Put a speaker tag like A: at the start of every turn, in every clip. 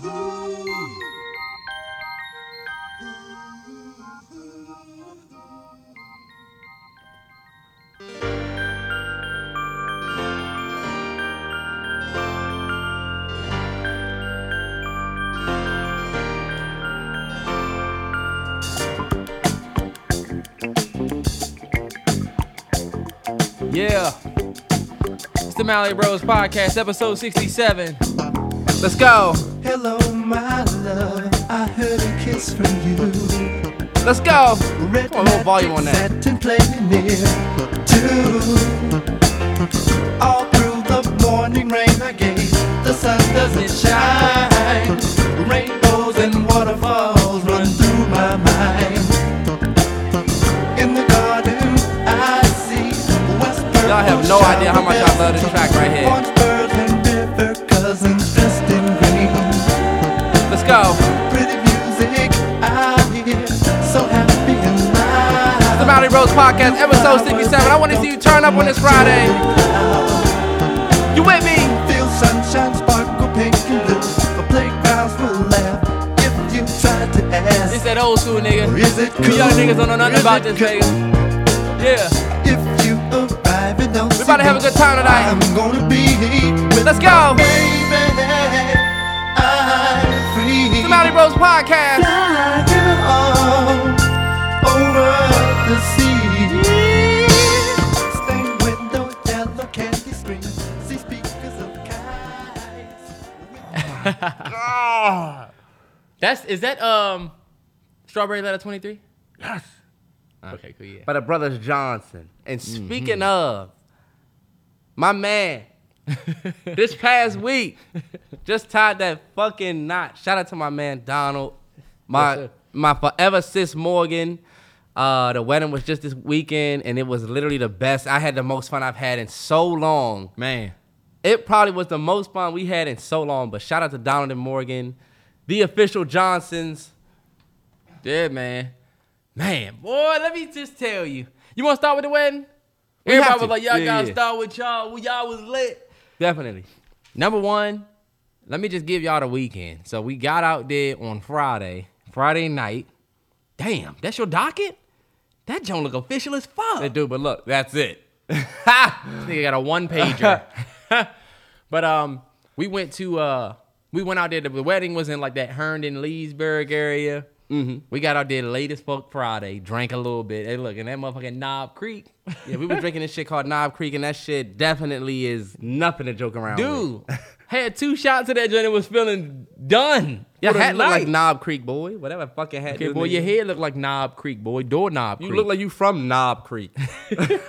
A: Yeah. It's the Mallory Bros Podcast, episode 67. Let's go.
B: Hello, my love. I heard a kiss from you.
A: Let's go.
B: Red
A: on, a little volume on that.
B: satin playing near too. All through the morning rain I. The sun doesn't shine. Rainbows and waterfalls run through my mind. In the garden I see.
A: Y'all have no idea how much I love this track right here. Mallory Bros Podcast, episode 67. I want to see you turn up on this Friday. You with me?
B: Feel sunshine sparkle pink and blue. The playgrounds will laugh if you try to ask.
A: It's that old school nigga.
B: Is it cool?
A: You young niggas don't know nothing about this
B: cool?
A: nigga. Yeah.
B: If you arrive and don't
A: We're about to have a good time tonight.
B: I'm gonna be
A: Let's go.
B: baby. I'm free.
A: The Mallory Bros Podcast.
B: Kites.
A: That's is that um Strawberry Letter 23?
C: Yes.
A: Okay, cool, yeah.
C: By the Brothers Johnson. And
A: Mm-hmm.
C: speaking of, my man, this past week, just tied that fucking knot. Shout out to my man Donald, my
A: sir.
C: my forever sis Morgan. Uh, the wedding was just this weekend, and it was literally the best. I had the most fun I've had in so long.
A: Man.
C: It probably was the most fun we had in so long. But shout out to Donald and Morgan, the official Johnsons.
A: Yeah, man. Man, boy, let me just tell you. You want to start with the wedding?
C: We
A: Everybody was like, y'all
C: Yeah,
A: gotta
C: yeah.
A: start with y'all. Well, y'all was lit.
C: Definitely.
A: Number one, let me just give y'all the weekend. So we got out there on Friday, Friday night. Damn, that's your docket? That joint look official as fuck.
C: They do, but look, that's it.
A: Nigga got a one pager. but um, we went to uh, we went out there. The wedding was in like that Herndon Leesburg area. Mm-hmm. We got out there late as fuck Friday, drank a little bit. Hey, look, and that motherfucking Knob Creek,
C: Yeah, we were drinking this shit called Knob Creek, and that shit definitely is nothing to joke around
A: dude.
C: with.
A: had two shots of that joint and was feeling done.
C: Your hat look like. Knob Creek, boy. Whatever fucking hat.
A: Okay, boy, your head looked like Knob Creek, boy. Door Knob
C: You
A: Creek.
C: look like you from Knob Creek.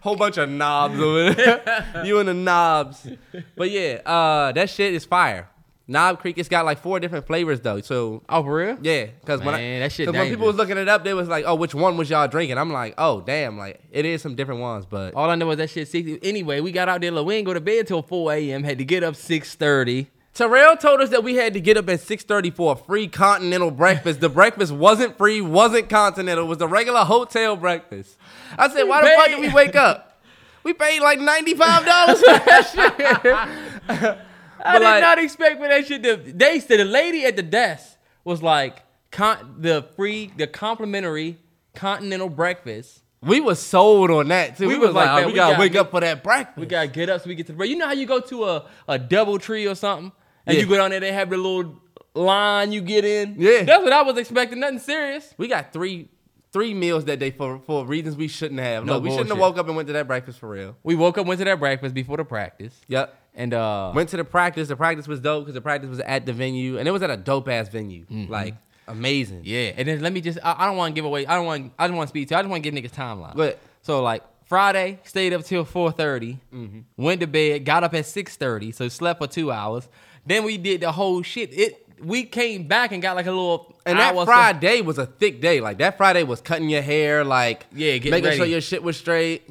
C: Whole bunch of knobs over there. you and the knobs. But yeah, uh, that shit is fire. Knob Creek, it's got like four different flavors though. So
A: oh, for real?
C: yeah, because when I,
A: Man, that shit
C: 'cause when people
A: dangerous.
C: was looking it up, they was like, "Oh, which one was y'all drinking?" I'm like, "Oh, damn!" Like it is some different ones, but
A: All I know is that shit 60. Anyway, we got out there. Look, we ain't go to bed till 4 a.m. Had to get up 6:30.
C: Terrell told us that we had to get up at 6:30 for a free continental breakfast. The breakfast wasn't free, wasn't continental. It was the regular hotel breakfast. I said, "Why the fuck did we wake up? We paid like $95 for that shit."
A: I
C: But
A: did
C: like-
A: not expect for that shit. To, they said the lady at the desk was like, con, the free, the complimentary continental breakfast.
C: we was sold on that too.
A: We
C: We,
A: was
C: was
A: like,
C: like, oh, we,
A: we
C: gotta
A: gotta
C: wake
A: get-
C: up for that breakfast.
A: We gotta get up so we get to the break. You know how you go to a, a double tree or something, and
C: Yeah.
A: you go down there, they have the little line you get in.
C: Yeah.
A: that's what I was expecting. Nothing serious.
C: We got three three meals that day for for reasons we shouldn't have.
A: No
C: No, we shouldn't have woke up and went to that breakfast for real.
A: We woke up, went to that breakfast before the practice,
C: Yep.
A: and uh,
C: Went to the practice. The practice was dope because the practice was at the venue, and it was at a dope ass venue. Like amazing.
A: Mm-hmm. Yeah, and then let me just I, I don't want to give away I don't want I don't want to speak to I just want to give niggas timeline.
C: But-
A: so like Friday, stayed up till 4:30,
C: Mm-hmm.
A: went to bed, got up at 6:30, so slept for 2 hours. Then we did the whole shit. It we came back and got like a little
C: And that Friday was a thick day. Like that Friday was cutting your hair, like
A: Yeah, getting
C: making sure your shit was straight.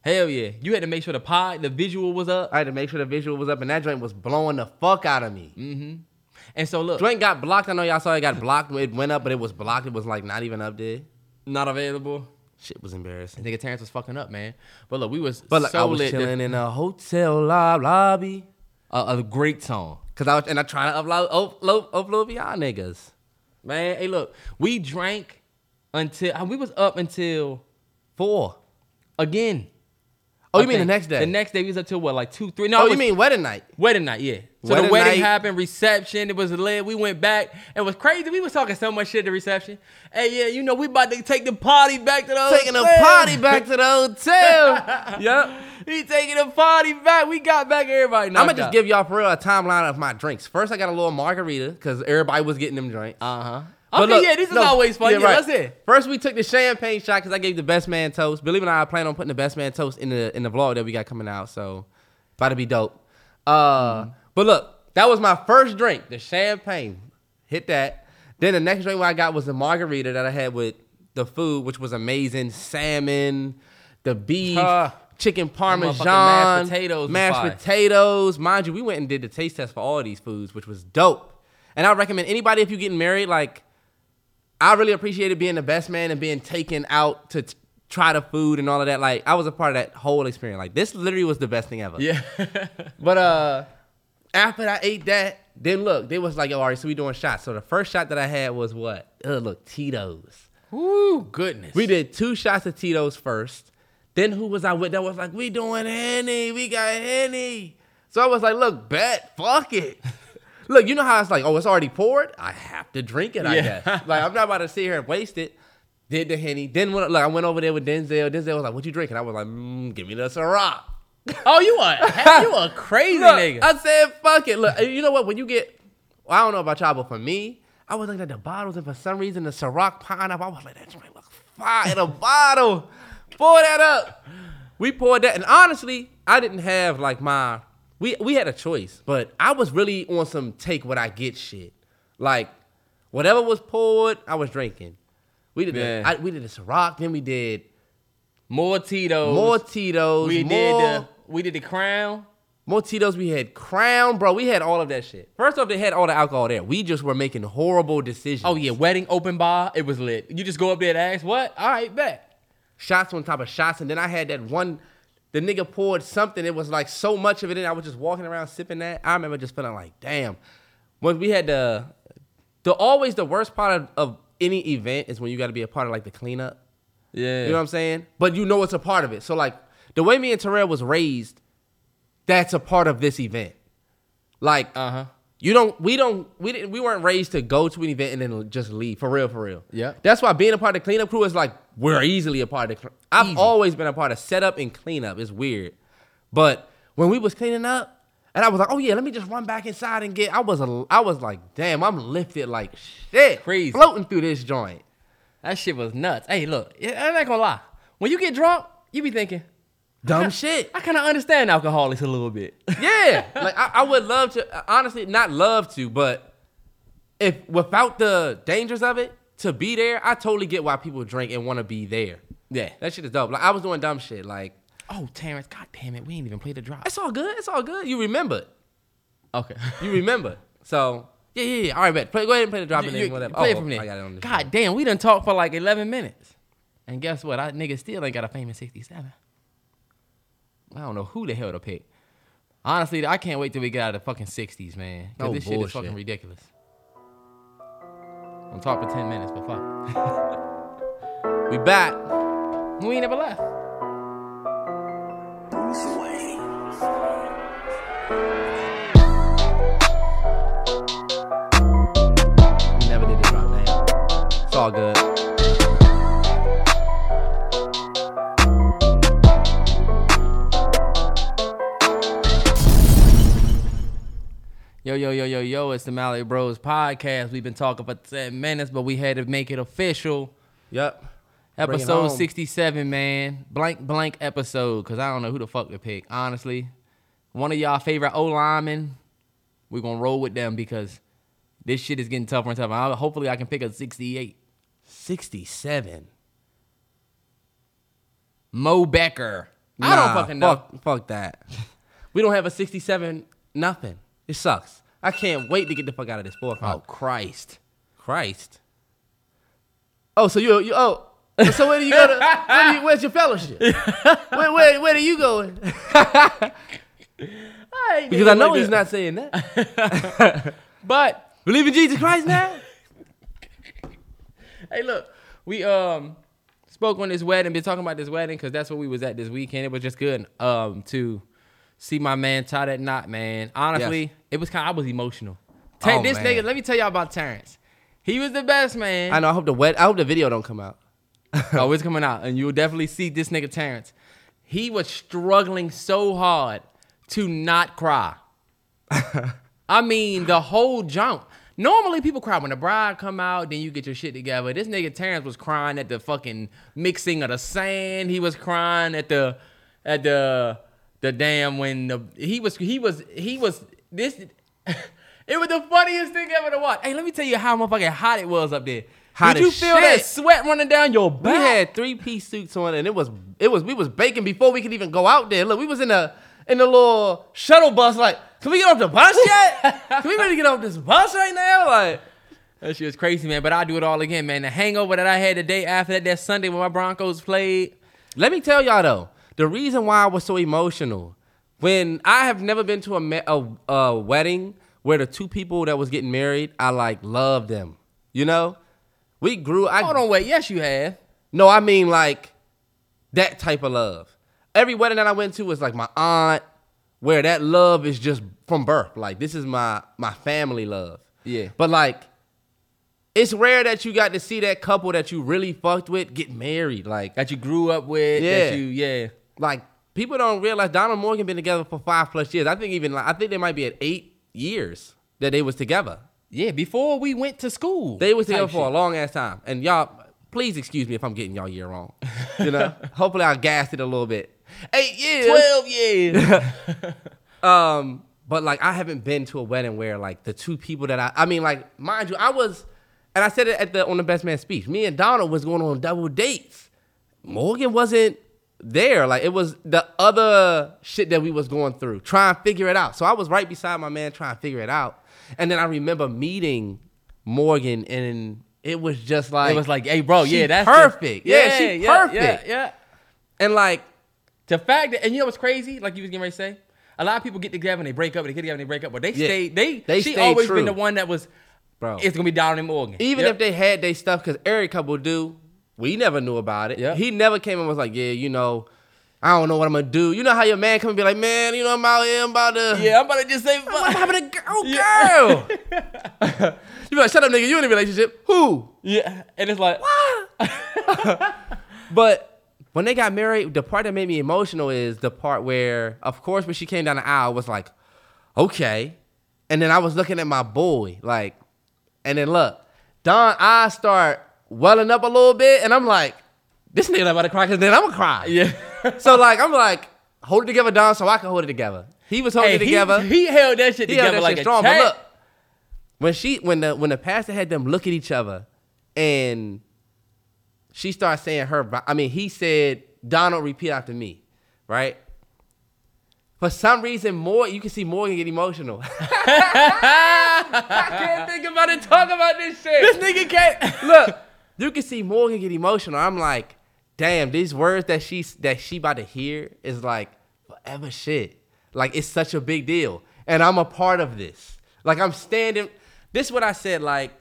A: Hell yeah. You had to make sure the pod, the visual was up.
C: I had to make sure the visual was up, and that joint was blowing the fuck out of me.
A: Mm-hmm. And so look,
C: Joint got blocked. I know y'all saw it got blocked. It went up, but it was blocked. It was like not even up there.
A: not available.
C: Shit was embarrassing.
A: Nigga Terrence was fucking up, man. But look, we was
C: But like
A: so
C: I was
A: lit.
C: chilling in a hotel lobby.
A: A, a great song.
C: Cause I was and I try to upload upload upload for y'all niggas.
A: Man, hey, look, we drank until uh, we was up until
C: Four.
A: again.
C: Oh,
A: I
C: you mean the next day?
A: The next day we was up till what, like two, three? No,
C: Oh,
A: it
C: you
A: was
C: mean wedding night?
A: wedding night? Yeah. So
C: Wedding
A: the wedding
C: night.
A: happened, reception. It was lit. We went back. It was crazy. We was talking so much shit at the reception. Hey, yeah, you know we about to take the party back to the
C: hotel. Taking
A: the
C: party back to the hotel. yep.
A: He taking the party back. We got back everybody.
C: I'm gonna just
A: out.
C: give y'all for real a timeline of my drinks. First, I got a little margarita because everybody was getting them drinks.
A: Uh huh.
C: But
A: Okay,
C: look,
A: yeah, this is
C: no,
A: always fun. Yeah,
C: right.
A: let's hear.
C: First, we took the champagne shot because I gave the best man toast. Believe it or not, I plan on putting the best man toast in the in the vlog that we got coming out. So, about to be dope. Uh, but look, that was my first drink, the champagne. Hit that. Then the next drink I got was the margarita that I had with the food, which was amazing. Salmon, the beef,
A: Huh.
C: chicken parmesan,
A: mashed potatoes
C: mashed potatoes. Mind you, we went and did the taste test for all of these foods, which was dope. And I recommend anybody if you're getting married, like I really appreciated being the best man and being taken out to t- try the food and all of that. Like I was a part of that whole experience. Like this literally was the best thing ever.
A: Yeah.
C: But uh, after I ate that, then look, they was like, oh, all right, so we doing shots. So the first shot that I had was what? Ugh, look, Tito's.
A: Woo, goodness.
C: We did two shots of Tito's first. Then who was I with that was like, we doing Henny, we got Henny. So I was like, look, bet, fuck it. look, you know how it's like, oh, it's already poured? I have to drink it, I
A: Yeah.
C: guess. like, I'm not about to sit here and waste it. Did the Henny. Then when, look, I went over there with Denzel. Denzel was like, what you drinking? I was like, mm, give me the Ciroc.
A: Oh, you are you a crazy
C: Look,
A: nigga.
C: I said, fuck it. Look, you know what? When you get, well, I don't know about y'all, but for me, I was looking at the bottles, and for some reason, the Ciroc pineapple, I was like, that joint look fire in a bottle. Pour that up. We poured that, and honestly, I didn't have like my. We we had a choice, but I was really on some take what I get shit. Like whatever was poured, I was drinking. We did
A: Yeah.
C: the, I, we did the Ciroc, then we did
A: more Tito's.
C: more Tito's.
A: we
C: more,
A: did the we did the crown.
C: More Tito's, we had Crown, bro. We had all of that shit. First off, they had all the alcohol there. We just were making horrible decisions.
A: Oh yeah, wedding open bar. It was lit. You just go up there and ask what? All right, bet.
C: Shots on top of shots. And then I had that one, the nigga poured something. It was like so much of it and I was just walking around sipping that. I remember just feeling like, damn. When we had the, the always the worst part of, of any event is when you got to be a part of like the cleanup.
A: Yeah.
C: You know what I'm saying? But you know it's a part of it. So like the way me and Terrell was raised, that's a part of this event. Like
A: Uh huh.
C: You don't. We don't. We didn't. We weren't raised to go to an event and then just leave. For real. For real.
A: Yeah.
C: That's why being a part of the cleanup crew is like we're easily a part of. the I've
A: Easy.
C: always been a part of setup and cleanup. It's weird, but when we was cleaning up, and I was like, oh yeah, let me just run back inside and get. I was a. I was like, damn, I'm lifted like shit,
A: Crazy.
C: floating through this joint.
A: That shit was nuts. Hey, look, I'm not gonna lie. When you get drunk, you be thinking,
C: Dumb shit.
A: I kind of understand alcoholics a little bit.
C: Yeah, like I, I would love to. Honestly, not love to, but if without the dangers of it, to be there, I totally get why people drink and want to be there.
A: yeah.
C: That shit is dope. Like I was doing dumb shit. Like
A: Oh, Terrence, god damn it, we ain't even played the drop.
C: it's all good. It's all good. You remember.
A: Okay.
C: You remember. so yeah, yeah, yeah. All right, bet. Play, go ahead and play the drop and
A: You-
C: then whatever.
A: Play
C: oh,
A: it from there.
C: I got it on the
A: God damn, we done talked for like 11 minutes. And guess what? I nigga still ain't got a famous 67. I don't know who the hell to pick. Honestly, I can't wait till we get out of the fucking 60s, man. Cause
C: No
A: this shit is fucking ridiculous. I'm talking for 10 minutes, but fuck.
C: We back.
A: We ain't never left.
C: We It's all good.
A: Yo, yo, yo, yo, yo, it's the Mallory Bros podcast. We've been talking for 10 minutes, but we had to make it official.
C: Yep. Bring it
A: Episode
C: home.
A: 67, man. Blank, blank episode, because I don't know who the fuck to pick, honestly. One of y'all favorite O linemen, we're going to roll with them because this shit is getting tougher and tougher. I- hopefully, I can pick a 68.
C: 67.
A: Mo Becker. I don't fucking know.
C: Fuck, fuck that. we don't have a 67 nothing. It sucks. I can't wait to get the fuck out of this four
A: Oh. Christ.
C: Christ. Oh, so you you oh. So where do you go to? Where you, where's your fellowship? Where, where where are you going?
A: Ain't
C: Because I know he's
A: that.
C: not saying that.
A: But
C: Believe in Jesus Christ now?
A: Hey, look, we um spoke on this wedding, been talking about this wedding because that's what we was at this weekend. It was just good um to see my man tie that knot, man. Honestly,
C: Yes.
A: it was kind. I was emotional. Ta-
C: Oh,
A: this
C: man.
A: nigga, let me tell y'all about Terrence. He was the best man.
C: I know. I hope the wed- I hope the video don't come out.
A: oh, it's coming out, and you'll definitely see this nigga Terrence. He was struggling so hard to not cry. I mean, the whole jump. Normally, people cry when the bride come out, then you get your shit together. This nigga Terrence was crying at the fucking mixing of the sand. He was crying at the at the the damn when the he was he was he was this. It was the funniest thing ever to watch. Hey, let me tell you how motherfucking hot it was up there.
C: Hot
A: Did you feel that sweat running down your back?
C: We had three piece suits on, and it was it was we was baking before we could even go out there. Look, we was in a in the little shuttle bus. Like, can we get off the bus yet? can we to get off this bus right now? Like,
A: That shit was crazy, man. But I do it all again, man. The hangover that I had the day after that, that Sunday when my Broncos played.
C: let me tell y'all though, the reason why I was so emotional when I have never been to a ma- a, a wedding where the two people that was getting married, I like loved them. You know, we grew. I
A: Hold on, wait. Yes, you have.
C: No, I mean like that type of love. Every wedding that I went to was like my aunt, where that love is just from birth. Like this is my my family love.
A: Yeah.
C: But like, it's rare that you got to see that couple that you really fucked with get married. Like,
A: That you grew up with.
C: Yeah.
A: That you, yeah.
C: like people don't realize Donald Morgan been together for five plus years. I think even like I think they might be at eight years that they was together.
A: Yeah, before we went to school.
C: They was together for a long ass time. And y'all, please excuse me if I'm getting y'all year wrong. You know, hopefully I gassed it a little bit. Eight years.
A: 12 years.
C: Um, but like I haven't been to a wedding where like the two people that I, I mean, like mind you, I was, and I said it at the on the best man speech. Me and Donald was going on double dates. Morgan wasn't there. Like it was the other shit that we was going through, trying to figure it out. So I was right beside my man trying to figure it out. And then I remember meeting Morgan, and it was just like
A: it was like, hey, bro, yeah, that's the-
C: perfect. Yeah, she
A: yeah,
C: perfect.
A: Yeah, yeah.
C: and like
A: The fact that, and you know what's crazy? Like you was getting ready to say? A lot of people get together and they break up, and they get together and they break up, but they
C: Yeah.
A: stay, they,
C: They
A: she
C: stayed
A: always
C: true.
A: been the one that was,
C: Bro.
A: it's gonna be and Morgan.
C: Even
A: Yep.
C: if they had their stuff, because every couple do, we never knew about it.
A: Yeah.
C: He never came and was like, yeah, you know, I don't know what I'm gonna do. You know how your man come and be like, man, you know, I'm out here, I'm about to.
A: Yeah, I'm about to just say,
C: What happened to girl?
A: Yeah.
C: Girl. you be like, shut up, nigga. You in a relationship? Who?
A: Yeah, and it's like,
C: But when they got married, the part that made me emotional is the part where, of course, when she came down the aisle, I was like, okay. And then I was looking at my boy, like, and then look, Don, I start welling up a little bit, and I'm like, this nigga about to cry, cause then I'm gonna cry.
A: yeah.
C: So like, I'm like, hold it together, Don, so I can hold it together. He was holding
A: Hey,
C: it together.
A: He, he held that shit
C: He
A: together
C: that
A: like
C: shit
A: a
C: strong. But look, when she when the when the pastor had them look at each other, and she starts saying her. I mean, he said, "Donald, repeat after me," right? For some reason, more you can see Morgan get emotional.
A: I can't think about it. Talk about this shit. This nigga can't.
C: Look, you can see Morgan get emotional. I'm like, damn, these words that she that she about to hear is like forever shit. Like it's such a big deal, and I'm a part of this. Like I'm standing. This is what I said. Like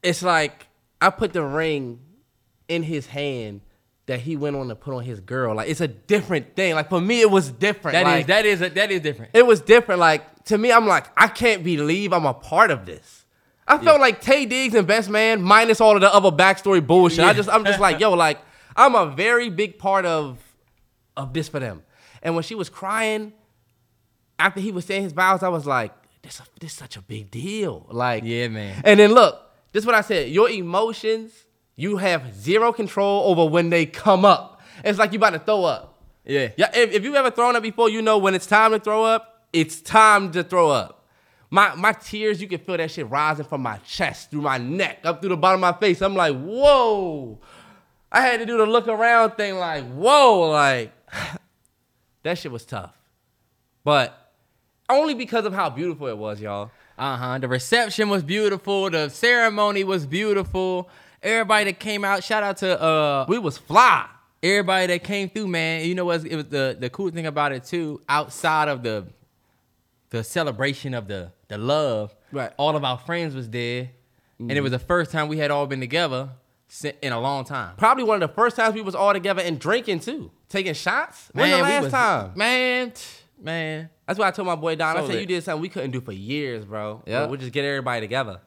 C: it's like I put the ring in his hand that he went on to put on his girl. Like it's a different thing. Like for me, it was different.
A: That is
C: like,
A: that is that is different.
C: it was different. Like to me, I'm like, I can't believe I'm a part of this. I felt like Taye Diggs and Best Man minus all of the other backstory bullshit. I just I'm just like, yo, like I'm a very big part of of this for them. And when she was crying after he was saying his vows, I was like, this this is such a big deal. Like
A: Yeah, man.
C: And then look, this is what I said. Your emotions, you have zero control over when they come up. It's like you about to throw up.
A: Yeah.
C: Yeah, if, if you've ever thrown up before, you know when it's time to throw up, it's time to throw up. My my tears, you can feel that shit rising from my chest, through my neck, up through the bottom of my face. I'm like, whoa. I had to do the look around thing, like, whoa, like that shit was tough. But only because of how beautiful it was, y'all.
A: Uh huh. The reception was beautiful. The ceremony was beautiful. Everybody that came out, shout out to uh,
C: We was fly.
A: everybody that came through, man. You know what? It was the the cool thing about it too. Outside of the the celebration of the the love,
C: Right.
A: All of our friends was there, and it was the first time we had all been together in a long time.
C: Probably one of the first times we was all together and drinking too, taking shots. When the last
A: was-
C: time?
A: man, t- man.
C: That's why I told my boy Don. I said
A: lit.
C: you did something we couldn't do for years, bro.
A: Yeah.
C: We'll just get everybody together.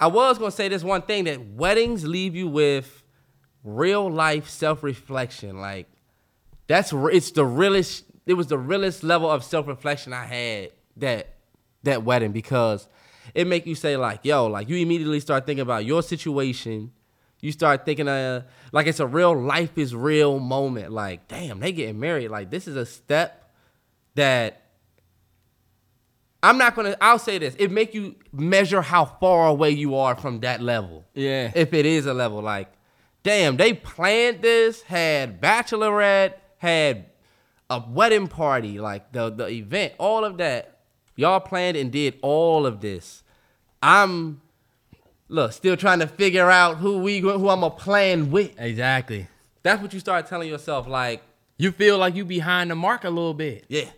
C: I was gonna say this one thing that weddings leave you with real life self reflection. Like that's it's the realest. It was the realest level of self reflection I had that that wedding because it make you say like, yo, like you immediately start thinking about your situation. You start thinking uh like it's a real life is real moment. Like, damn, they getting married. Like this is a step that I'm not gonna. I'll say this: it make you measure how far away you are from that level.
A: Yeah.
C: If it is a level, like, damn, they planned this, had bachelorette, had a wedding party, like the the event, all of that. Y'all planned and did all of this. I'm look still trying to figure out who we who I'm gonna plan with.
A: Exactly.
C: That's what you start telling yourself, like.
A: You feel like you behind the mark a little bit.
C: Yeah.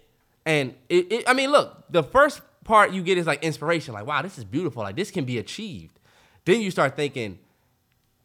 C: And it, it, I mean, look, the first part you get is like inspiration, like, wow, this is beautiful. Like, this can be achieved. Then you start thinking,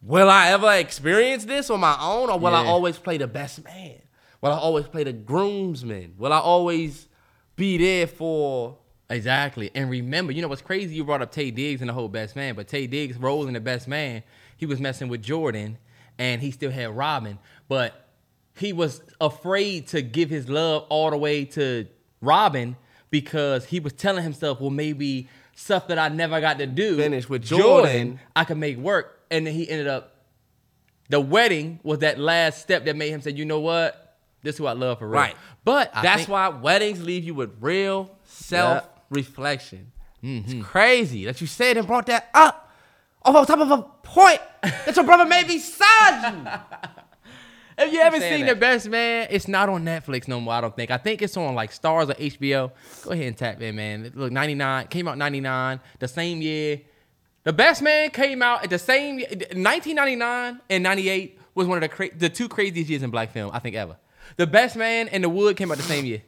C: will I ever experience this on my own, or will I always play the best man? Will I always play the groomsman? Will I always be there for.
A: Exactly. And remember, you know what's crazy? You brought up Taye Diggs and the whole best man, but Taye Diggs' role in the best man, he was messing with Jordan and he still had Robin, but he was afraid to give his love all the way to Robin because he was telling himself, well, maybe stuff that I never got to do
C: Finish with Jordan.
A: I could make work. And then he ended up the wedding was that last step that made him say, you know what? This is who I love for real.
C: Right.
A: But I
C: That's
A: think-
C: why weddings leave you with real self reflection. It's mm-hmm. crazy that you said and brought that up off on top of a point that your brother made beside you.
A: If you haven't seen
C: that.
A: The Best Man, it's not on Netflix no more. I don't think. I think it's on like Starz or HBO. Go ahead and tap in, man. Look, 99 came out 99, the same year. The Best Man came out at the same year. 1999 and 98 was one of the cra- the two craziest years in black film I think ever. The Best Man and The Wood came out the same year.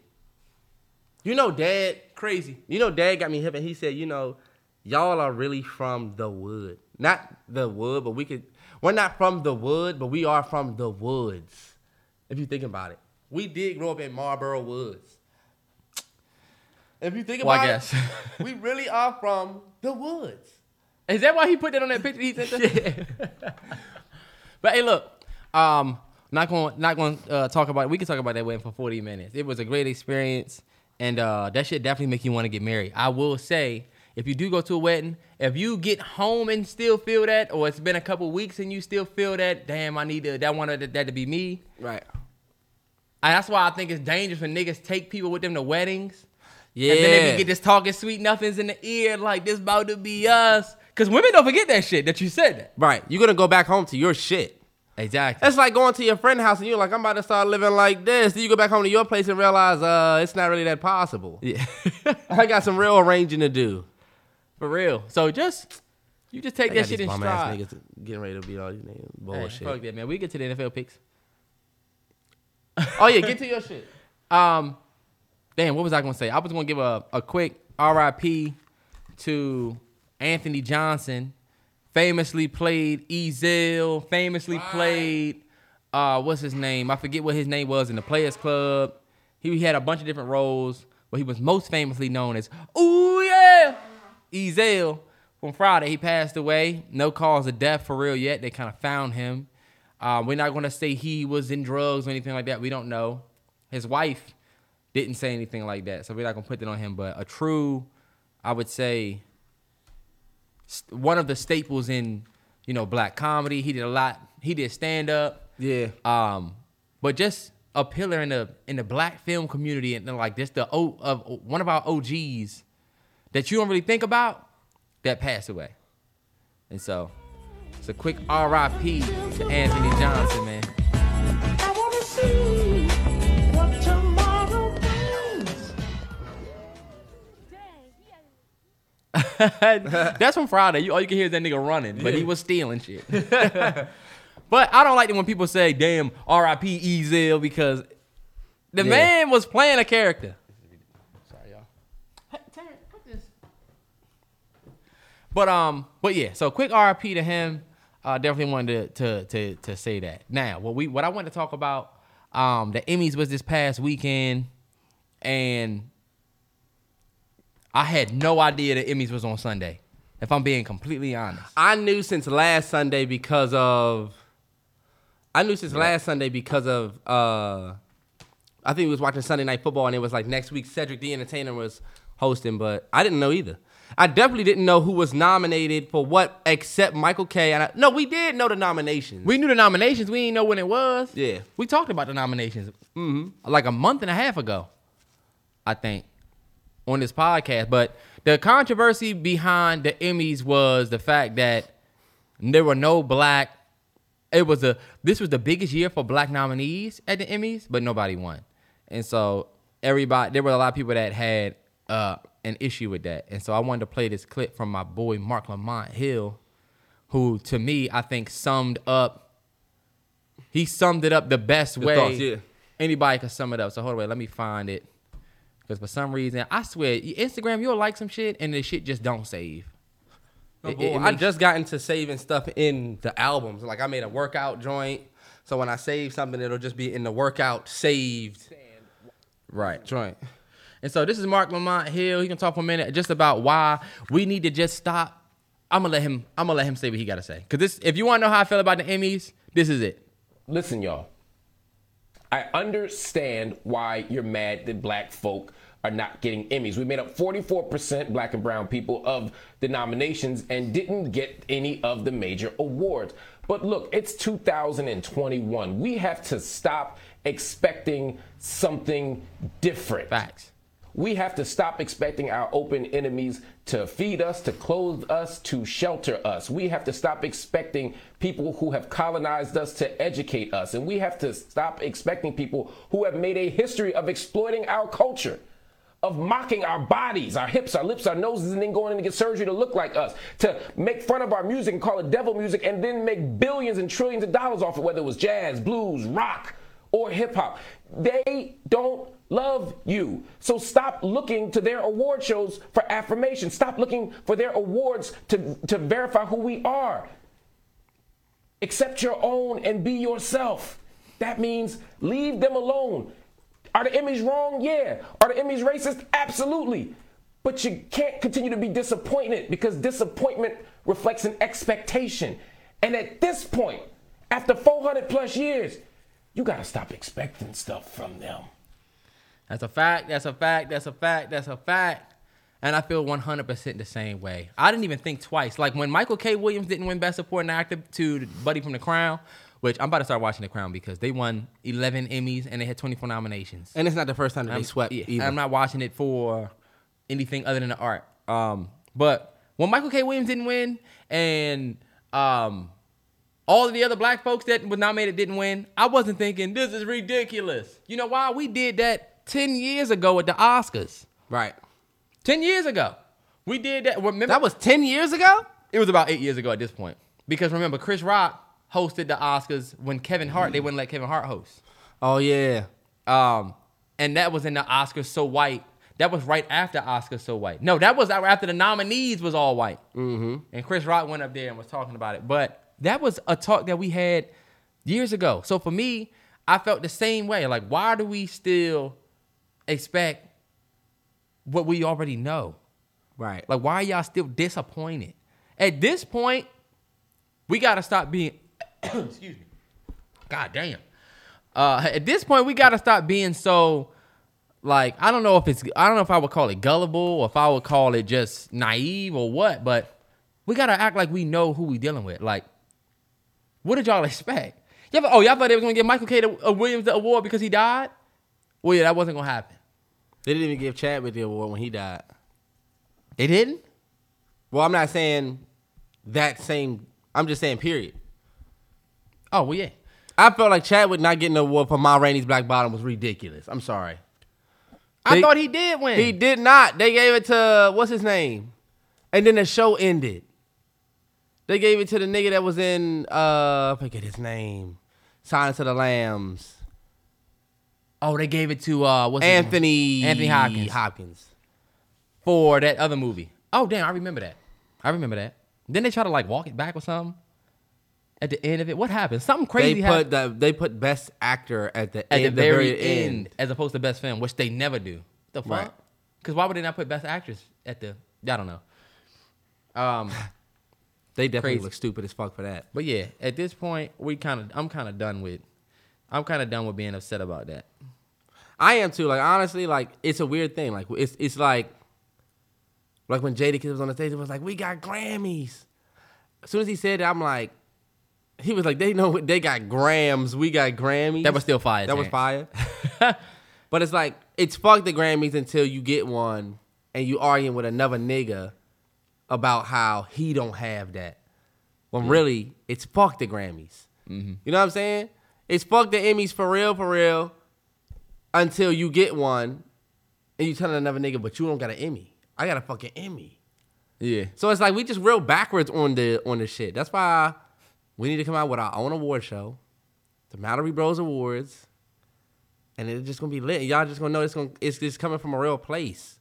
C: You know, Dad.
A: Crazy.
C: You know, Dad got me hip, and he said, you know, y'all are really from the wood, not the wood, but we could. We're not from the wood, but we are from the woods. If you think about it, we did grow up in Marlboro Woods. If you think
A: Well,
C: about
A: I guess.
C: it, we really are from the woods.
A: Is that why he put that on that picture? He sent that? But hey, look, um, not going not going to uh, talk about. it. We can talk about that wedding for forty minutes. It was a great experience, and uh, that should definitely make you want to get married. I will say, if you do go to a wedding, if you get home and still feel that, or it's been a couple weeks and you still feel that, damn, I need to, that one that, that to be me.
C: Right.
A: And that's why I think it's dangerous when niggas take people with them to weddings.
C: Yeah.
A: And then they get this talking sweet nothings in the ear, like this about to be us. Cause women don't forget that shit that you said that.
C: right. You're gonna go back home to your shit.
A: Exactly.
C: That's like going to your friend's house and you're like, I'm about to start living like this. Then you go back home to your place and realize uh, it's not really that possible.
A: Yeah.
C: I got some real arranging to do.
A: For real. So just you just take
C: I
A: that shit in stride.
C: niggas getting ready to be all these niggas
A: Hey,
C: bullshit.
A: fuck that, man. We get to the NFL picks.
C: oh yeah, get to your shit.
A: Um, damn, what was I gonna say? I was gonna give a, a quick RIP to Anthony Johnson, famously played Ezal, famously played uh what's his name? I forget what his name was in the Players Club. He had a bunch of different roles, but he was most famously known as Ooh yeah, Ezal. From Friday, he passed away. No cause of death for real yet. They kind of found him. Um, we're not gonna say he was in drugs or anything like that. We don't know. His wife didn't say anything like that, so we're not gonna put that on him. But a true, I would say, st- one of the staples in you know black comedy. He did a lot. He did stand up.
C: Yeah.
A: Um, but just a pillar in the in the black film community, and like this, the o of one of our OGs that you don't really think about that passed away, and so it's a quick R.I.P. to Anthony Johnson, man.
B: I wanna see what tomorrow brings.
A: That's from Friday. You all you can hear is that nigga running, but he was stealing shit. But I don't like it when people say, "Damn, R.I.P. Ezal," because the
C: Yeah.
A: man was playing a character. Sorry, y'all. Hey, Terrence, put this. But um, but yeah. So quick R.I.P. to him. Uh, definitely wanted to, to to to say that. Now, what we what I wanted to talk about, um, the Emmys was this past weekend, and I had no idea the Emmys was on Sunday. If I'm being completely honest.
C: I knew since last Sunday because of. I knew since last Sunday because of. uh I think we was watching Sunday Night Football and it was like next week Cedric the Entertainer was hosting, but I didn't know either. I definitely didn't know who was nominated for what except Michael K. And I, no, we did know the nominations.
A: We knew the nominations. We didn't know when it was.
C: Yeah.
A: We talked about the nominations like a month and a half ago, I think, on this podcast. But the controversy behind the Emmys was the fact that there were no black. It was a this was the biggest year for black nominees at the Emmys, but nobody won, and so everybody there were a lot of people that had uh, an issue with that, and so I wanted to play this clip from my boy Marc Lamont Hill, who to me I think summed up he summed it up the best
C: The
A: way
C: thoughts, yeah.
A: anybody could sum it up. So hold on, let me find it. Because for some reason, I swear, Instagram, you'll like some shit and the shit just don't save. It- it- it
C: I just got into saving stuff in the albums. Like I made a workout joint, so when I save something, it'll just be in the workout saved
A: right.
C: joint.
A: And so this is Marc Lamont Hill. He can talk for a minute just about why we need to just stop. I'm gonna let him. I'm gonna let him say what he gotta say. Cause this, if you want to know how I feel about the Emmys, this is it.
D: listen, y'all. I understand why you're mad that black folk are not getting Emmys. We made up 44% black and brown people of the nominations and didn't get any of the major awards. But look, it's 2021. We have to stop expecting something different.
A: Facts.
D: We have to stop expecting our open enemies to feed us, to clothe us, to shelter us. We have to stop expecting people who have colonized us to educate us. And we have to stop expecting people who have made a history of exploiting our culture, of mocking our bodies, our hips, our lips, our noses, and then going in to get surgery to look like us, to make fun of our music and call it devil music, and then make billions and trillions of dollars off it, whether it was jazz, blues, rock, or hip hop. They don't love you. So stop looking to their award shows for affirmation. Stop looking for their awards to, to verify who we are. Accept your own and be yourself. That means leave them alone. Are the Emmys wrong? Yeah. Are the Emmys racist? Absolutely. But you can't continue to be disappointed because disappointment reflects an expectation. And at this point, after 400 plus years, you got to stop expecting stuff from them.
A: That's a fact. That's a fact. That's a fact. That's a fact. And I feel 100% the same way. I didn't even think twice. Like when Michael K. Williams didn't win Best Supporting Actor to Buddy from The Crown, which I'm about to start watching The Crown because they won 11 Emmys and they had 24 nominations.
C: And it's not the first time that they swept
A: Yeah,
C: either.
A: I'm not watching it for anything other than the art. Um, but when Michael K. Williams didn't win and um, all of the other black folks that were nominated didn't win, I wasn't thinking this is ridiculous. You know why? We did that 10 years ago at the Oscars.
C: right.
A: 10 years ago. We did that. Remember,
C: That was 10 years ago?
A: it was about eight years ago at this point. Because remember, Chris Rock hosted the Oscars when Kevin Hart, they wouldn't let Kevin Hart host.
C: Oh, yeah.
A: Um, and that was in the Oscars So White. That was right after Oscars So White. No, that was after the nominees was all white. Mm-hmm. And Chris Rock went up there and was talking about it. But that was a talk that we had years ago. So for me, I felt the same way. Like, why do we still expect what we already know?
C: Right.
A: Like, why are y'all still disappointed? At this point, we gotta stop being. excuse me. God damn. Uh, at this point, we gotta stop being so. Like, I don't know if it's. I don't know if I would call it gullible or if I would call it just naive or what. But we gotta act like we know who we dealing with. Like, what did y'all expect? Y'all, oh, y'all thought they was gonna give Michael K. Uh, Williams the award because he died? Well, yeah, that wasn't gonna happen.
C: They didn't even give Chadwick the award when he died.
A: They didn't.
C: Well, I'm not saying that same. I'm just saying, period.
A: Oh well, yeah.
C: I felt like Chadwick not getting the award for Ma Rainey's Black Bottom was ridiculous. I'm sorry.
A: I
C: They-
A: thought he did win.
C: He did not. They gave it to what's his name, and then the show ended. They gave it to the nigga that was in uh, I forget his name. Silence of the Lambs.
A: Oh, they gave it to uh, what's?
C: Anthony
A: Anthony Hopkins.
C: Hopkins.
A: for that other movie. Oh damn, I remember that. I remember that. Then they try to like walk it back or something. At the end of it, what happened? Something crazy
C: They
A: happened
C: put the they put best actor at the
A: at
C: end,
A: the very, end, as opposed to best film, which they never do. The fuck?
C: Right.
A: Because why would they not put best actress at the? I don't know. Um,
C: They definitely
A: Crazy.
C: look stupid as fuck for that.
A: but yeah, at this point, we kind of, I'm kind of done with, I'm kind of done with being upset about that.
C: I am too. Like honestly, like it's a weird thing. Like it's it's like like when Jadakiss was on the stage, it was like we got Grammys. As soon as he said it, I'm like, he was like, they know they got grams, we got Grammys.
A: That was still fire.
C: that was fire. but it's like it's fuck the Grammys until you get one and you arguing with another nigga about how he don't have that. When really it's fuck the Grammys.
A: Mm-hmm.
C: You know what I'm saying? It's fuck the Emmys for real, for real. Until you get one, and you telling another nigga, but you don't got an Emmy. I got a fucking Emmy.
A: Yeah.
C: So it's like we just real backwards on the on the shit. That's why we need to come out with our own award show, the Mallory Bros Awards, and it's just gonna be lit. Y'all just gonna know it's gonna it's just coming from a real place.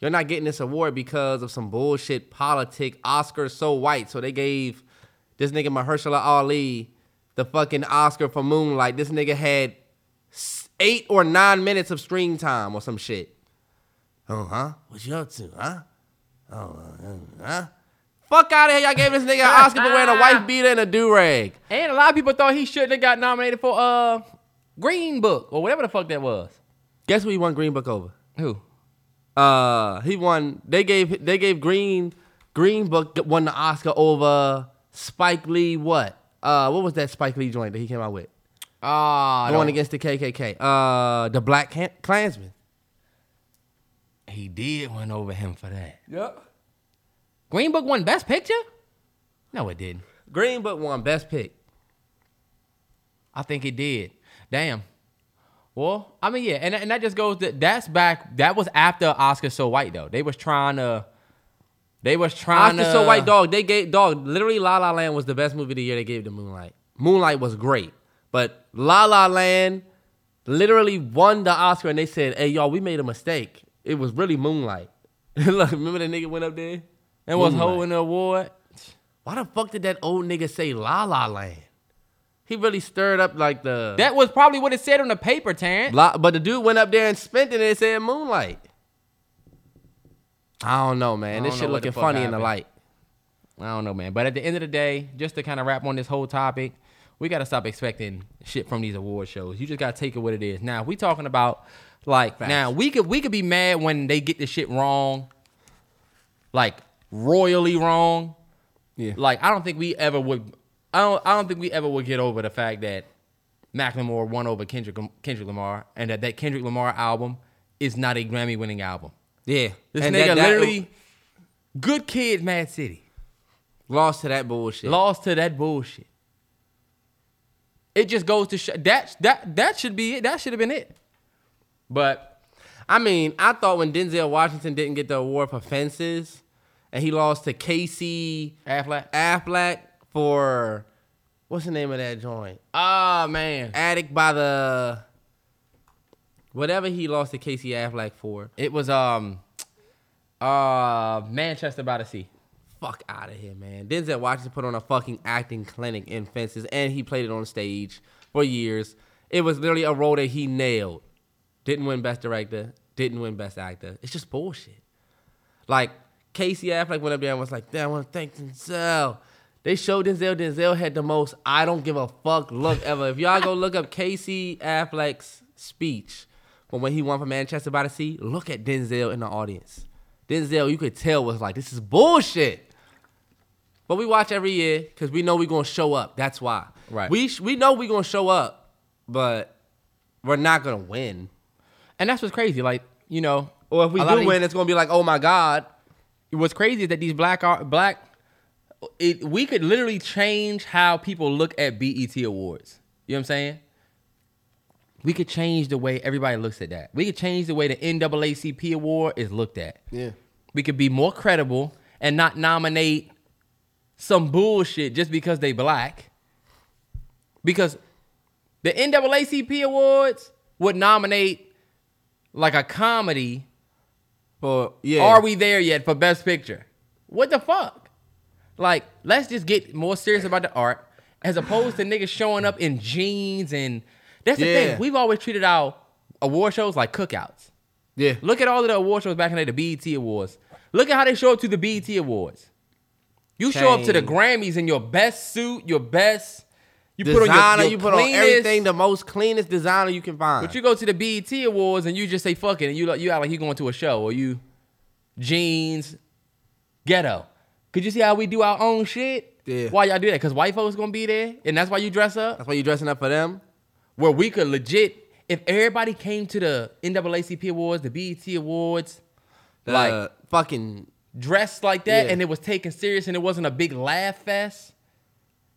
C: You're not getting this award because of some bullshit politic. Oscars so white, so they gave this nigga Mahershala Ali the fucking Oscar for Moonlight. This nigga had eight or nine minutes of screen time or some shit. Oh, huh? What you up to, huh? Oh, uh, huh? Fuck out of here! Y'all gave this nigga an Oscar for wearing a wife beater and a do rag.
A: And a lot of people thought he shouldn't have got nominated for uh Green Book or whatever the fuck that was.
C: Guess who he won Green Book over?
A: Who?
C: Uh, he won. They gave they gave Green Green Book won the Oscar over Spike Lee. What? Uh, what was that Spike Lee joint that he came out with?
A: Ah,
C: The one against the KKK. Uh, the Black Can- Klansman.
A: he did win over him for that.
C: Yep.
A: Green Book won Best Picture? No, it didn't.
C: Green Book won Best Pick.
A: I think it did. Damn. Well, I mean, yeah, and, and that just goes to that's back. That was after Oscar So White though. They was trying to. They was trying
C: Oscar
A: to.
C: so white dog. They gave dog. Literally, La La Land was the best movie of the year. They gave to Moonlight. Moonlight was great, but La La Land literally won the Oscar, and they said, "Hey, y'all, we made a mistake. It was really Moonlight." Look, remember that nigga went up there
A: and was
C: Moonlight.
A: holding the award.
C: Why the fuck did that old nigga say La La Land? He really stirred up like the
A: That was probably what it said on the paper, Terrence.
C: La- but the dude went up there and spent it and it said Moonlight. I don't know, man. This shit
A: know what the
C: looking funny in the light.
A: I don't know, man. But at the end of the day, just to kind of wrap on this whole topic, we got to stop expecting shit from these award shows. You just got to take it what it is. Now, we talking about like
C: Facts.
A: now we could we could be mad when they get this shit wrong, like royally wrong.
C: Yeah.
A: Like I don't think we ever would. I don't. I don't think we ever would get over the fact that Macklemore won over Kendrick Kendrick Lamar, and that that Kendrick Lamar album is not a Grammy winning album.
C: Yeah.
A: This
C: And
A: nigga
C: that- that-
A: literally, good kid, m.A.A.d city.
C: lost to that bullshit.
A: lost to that bullshit. It just goes to show that that that should be it. That should have been it. But
C: I mean, I thought when Denzel Washington didn't get the award for Fences, and he lost to Casey
A: Affleck,
C: Affleck for what's the name of that joint?
A: ah man,
C: Attic by the whatever he lost to Casey Affleck for.
A: it was um uh Manchester by the Sea.
C: Fuck out of here, man. Denzel Washington put on a fucking acting clinic in Fences, and he played it on stage for years. It was literally a role that he nailed. Didn't win Best Director. Didn't win Best Actor. It's just bullshit. Like Casey Affleck went up there and was like, "Damn, I want to thank Denzel." They showed Denzel. Denzel had the most "I don't give a fuck" look ever. If y'all go look up Casey Affleck's speech from when he won for Manchester by the Sea, look at Denzel in the audience. Denzel, you could tell was like, "This is bullshit." But we watch every year because we know we're gonna show up. That's why.
A: Right.
C: We sh- we know we're gonna show up, but we're not gonna win.
A: And that's what's crazy. Like you know,
C: Or if we do win, it's gonna be like, oh my god.
A: what's crazy is that these black art black it, we could literally change how people look at BET awards. You know what I'm saying? We could change the way everybody looks at that. We could change the way the NAACP award is looked at.
C: Yeah.
A: We could be more credible and not nominate some bullshit just because they black. Because the NAACP awards would nominate like a comedy.
C: But yeah,
A: Are we there yet for best picture? What the fuck? Like, let's just get more serious about the art as opposed to niggas showing up in jeans and that's the
C: Yeah.
A: thing. We've always treated our award shows like cookouts.
C: Yeah,
A: Look at all of the award shows back in the day, the BET Awards. Look at how they show up to the BET Awards. You show up to the Grammys in your best suit, your best. You put on
C: designer.
A: your, your
C: you put on
A: cleanest-
C: everything, the most cleanest designer you can find.
A: But you go to the BET Awards and you just say fuck it, and you you act like you going to a show or you jeans, ghetto. Could you see how we do our own shit?
C: Yeah.
A: Why y'all do that? Because white folks gonna be there, and that's why you dress up.
C: That's why you dressing up for them.
A: Where we could legit, if everybody came to the NAACP Awards, the BET Awards,
C: The
A: like
C: fucking
A: dressed like that
C: Yeah.
A: and it was taken serious and it wasn't a big laugh fest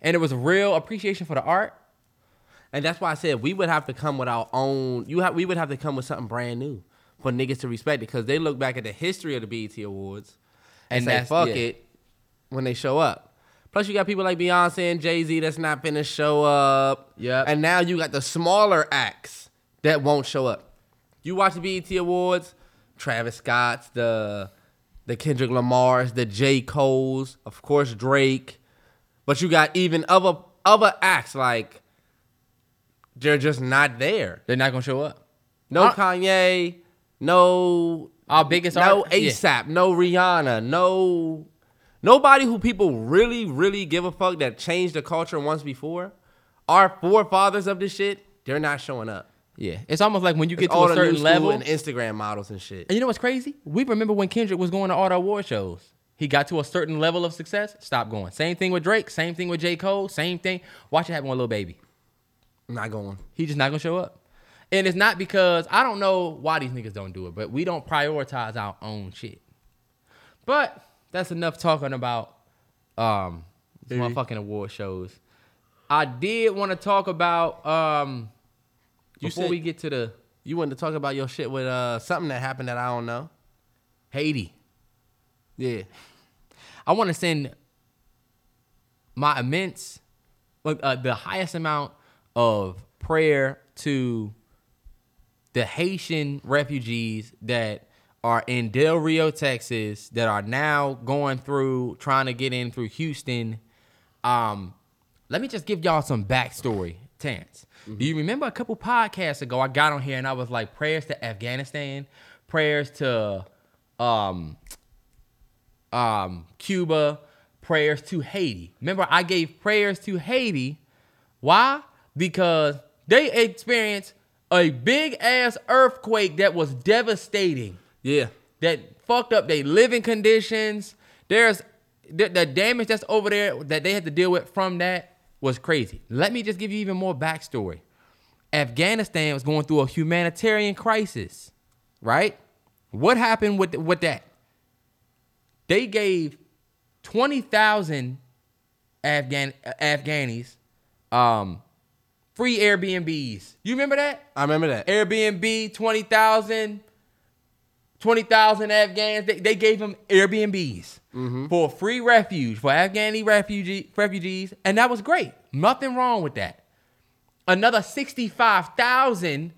A: and it was real appreciation for the art.
C: And that's why I said we would have to come with our own. You have we would have to come with something brand new for niggas to respect it because they look back at the history of the BET Awards and,
A: And
C: say fuck
A: yeah.
C: it when they show up. Plus, you got people like Beyonce and Jay Z that's not finna show up.
A: Yep.
C: And now you got the smaller acts that won't show up. You watch the BET Awards, Travis Scott's, the the Kendrick Lamar's, the J. Cole's, of course Drake. But you got even other other acts like they're just not there.
A: They're not gonna show up.
C: No Kanye, no
A: Our biggest
C: no
A: art, yeah.
C: ASAP, no Rihanna, no nobody who people really, really give a fuck that changed the culture once before. Our forefathers of this shit, they're not showing up.
A: Yeah, it's almost like when you get
C: It's
A: to a certain level.
C: and Instagram models and shit.
A: And you know what's crazy? We remember when Kendrick was going to all the award shows. He got to a certain level of success, stop going. Same thing with Drake. Same thing with J. Cole. Same thing. Watch it happen with Lil Baby.
C: Not going.
A: He just not gonna show up. And it's not because I don't know why these niggas don't do it, but we don't prioritize our own shit. But that's enough talking about um
C: Baby.
A: motherfucking award shows. I did want to talk about um
C: You
A: before
C: said-
A: we get to the
C: You wanted to talk about your shit with uh something that happened that I don't know.
A: Haiti.
C: Yeah.
A: I want to send my immense, like uh, the highest amount of prayer to the Haitian refugees that are in Del Rio, Texas, that are now going through trying to get in through Houston. Um, let me just give y'all some backstory, Terrence. Do you remember a couple podcasts ago I got on here and I was like prayers to Afghanistan, prayers to um um, Cuba, prayers to Haiti. Remember, I gave prayers to Haiti. Why? Because they experienced a big ass earthquake that was devastating,
C: Yeah.
A: that fucked up their living conditions. There's the, the damage that's over there that they had to deal with from that was crazy. Let me just give you even more backstory. Afghanistan was going through a humanitarian crisis, right? What happened with with that? they gave 20,000 Afghan Afghanis um free Airbnbs. You remember that?
C: I remember that.
A: Airbnb 20,000 20,000 Afghans they, they gave them Airbnbs for free refuge for Afghani refugee refugees and that was great. Nothing wrong with that. Another 65,000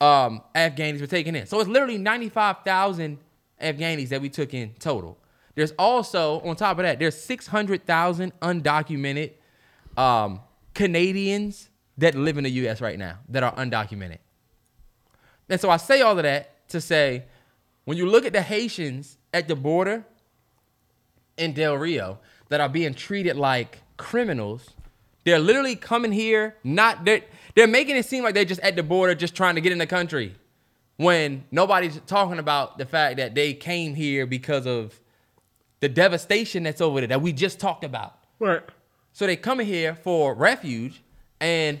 A: um, Afghanis were taken in. So it's literally 95,000 Afghanis that we took in total. There's also, on top of that, there's 600,000 undocumented um, Canadians that live in the U.S. right now that are undocumented. And so I say all of that to say, when you look at the Haitians at the border in Del Rio that are being treated like criminals, they're literally coming here, not they're, they're making it seem like they're just at the border just trying to get in the country. When nobody's talking about the fact that they came here because of the devastation that's over there that we just talked about.
C: Right.
A: So they come here for refuge and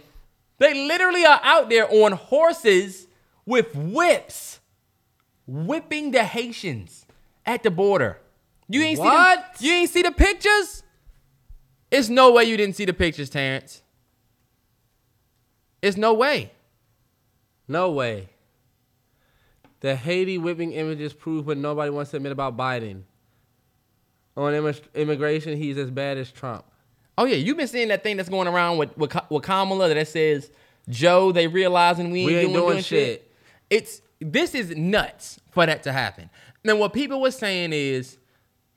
A: they literally are out there on horses with whips, whipping the Haitians at the border. You ain't
C: What?
A: see the, you ain't see the pictures? It's no way you didn't see the pictures, Terrence. It's no way.
C: No way. The Haiti whipping images prove what nobody wants to admit about Biden. On immi- immigration, he's as bad as Trump.
A: Oh yeah, you've been seeing that thing that's going around with with, with Kamala that says Joe. They realizing we ain't,
C: We ain't
A: doing,
C: doing
A: doing shit. It's this is nuts for that to happen. Now what people were saying is,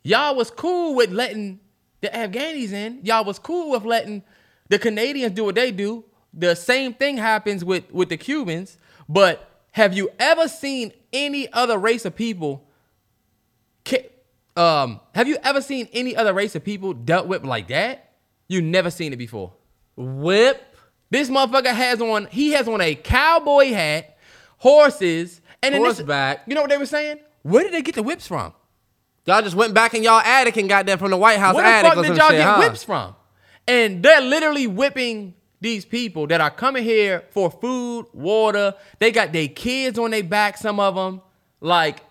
A: y'all was cool with letting the Afghanis in. Y'all was cool with letting the Canadians do what they do. The same thing happens with with the Cubans. But have you ever seen any other race of people? Um, have you ever seen any other race of people dealt with like that? You never seen it before.
C: Whip.
A: This motherfucker has on he has on a cowboy hat, horses, and then this-
C: Horseback.
A: you know what they were saying? Where did they get the whips from?
C: Y'all just went back in y'all attic and got them from the White House
A: Where the
C: attic
A: fuck did y'all
C: shit,
A: get
C: huh?
A: whips from? And they're literally whipping these people that are coming here for food, water. They got their kids on their back, some of them, like,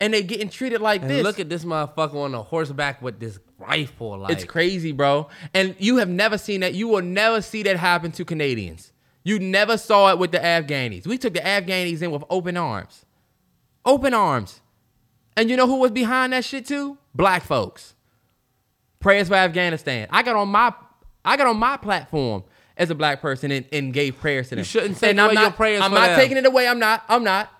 A: and they getting treated like
C: And
A: this.
C: look at this motherfucker on a horseback with this rifle. Like
A: It's crazy, bro. And you have never seen that. You will never see that happen to Canadians. You never saw it with the Afghanis. We took the Afghanis in with open arms. Open arms. And you know who was behind that shit too? Black folks. Prayers for Afghanistan. I got on my I got on my platform as a black person and, and gave prayers to them.
C: You shouldn't take
A: And I'm
C: away
A: not,
C: your prayers
A: I'm not
C: them.
A: taking it away. I'm not. I'm not.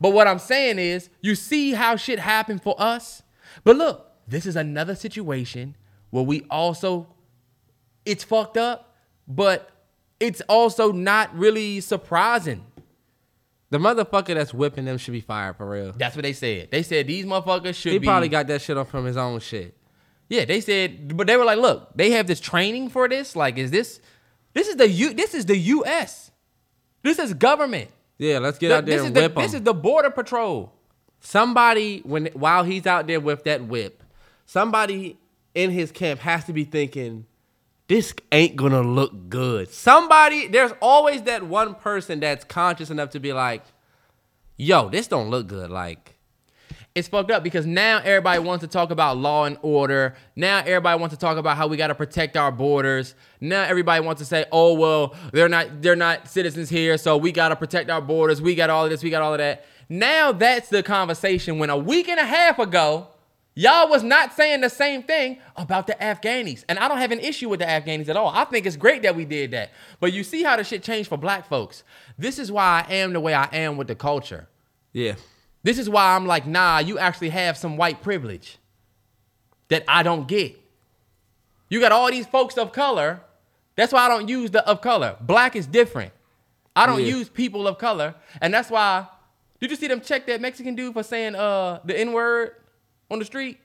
A: But what I'm saying is, you see how shit happened for us. But look, this is another situation where we also, it's fucked up, but it's also not really surprising.
C: the motherfucker that's whipping them should be fired for real.
A: That's what they said. They said these motherfuckers should
C: He
A: be.
C: probably got that shit off from his own shit.
A: Yeah, they said, but they were like, look, they have this training for this. Like, is this, this is the U, this is the U.S. This is government.
C: Yeah, let's get out there
A: this is
C: and
A: the,
C: whip him.
A: this is the border patrol.
C: somebody when while he's out there with that whip, somebody in his camp has to be thinking, this ain't gonna look good. Somebody, there's always that one person that's conscious enough to be like, yo, this don't look good. Like,
A: it's fucked up because now everybody wants to talk about law and order. Now everybody wants to talk about how we got to protect our borders. Now everybody wants to say, "Oh well, they're not they're not citizens here, so we got to protect our borders. We got all of this, we got all of that." Now that's the conversation when a week and a half ago, y'all was not saying the same thing about the Afghanis. And I don't have an issue with the Afghanis at all. I think it's great that we did that. But you see how the shit changed for black folks. This is why I am the way I am with the culture.
C: yeah,
A: This is why I'm like, nah, you actually have some white privilege that I don't get. You got all these folks of color. That's why I don't use the of color. Black is different. I don't
C: Yeah.
A: use people of color. And that's why, did you see them check that Mexican dude for saying uh the N-word on the street?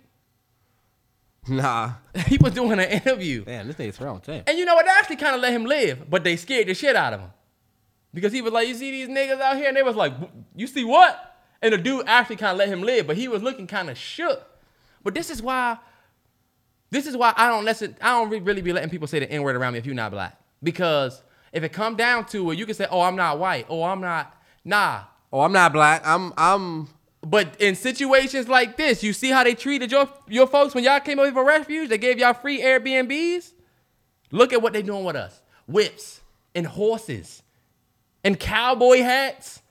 C: nah.
A: he was doing an interview.
C: Damn, this nigga's wrong. Damn.
A: And you know what? They actually kind of let him live, but they scared the shit out of him. Because he was like, you see these niggas out here? And they was like, you see what? And the dude actually kind of let him live, but he was looking kind of shook. But this is why, this is why I don't listen, I don't really be letting people say the N-word around me if you're not black. Because if it come down to it, you can say, oh, I'm not white. Oh, I'm not, nah.
C: Oh, I'm not black. I'm I'm
A: But in situations like this, you see how they treated your your folks when y'all came over for refuge? They gave y'all free Airbnbs. Look at what they're doing with us. Whips and horses and cowboy hats.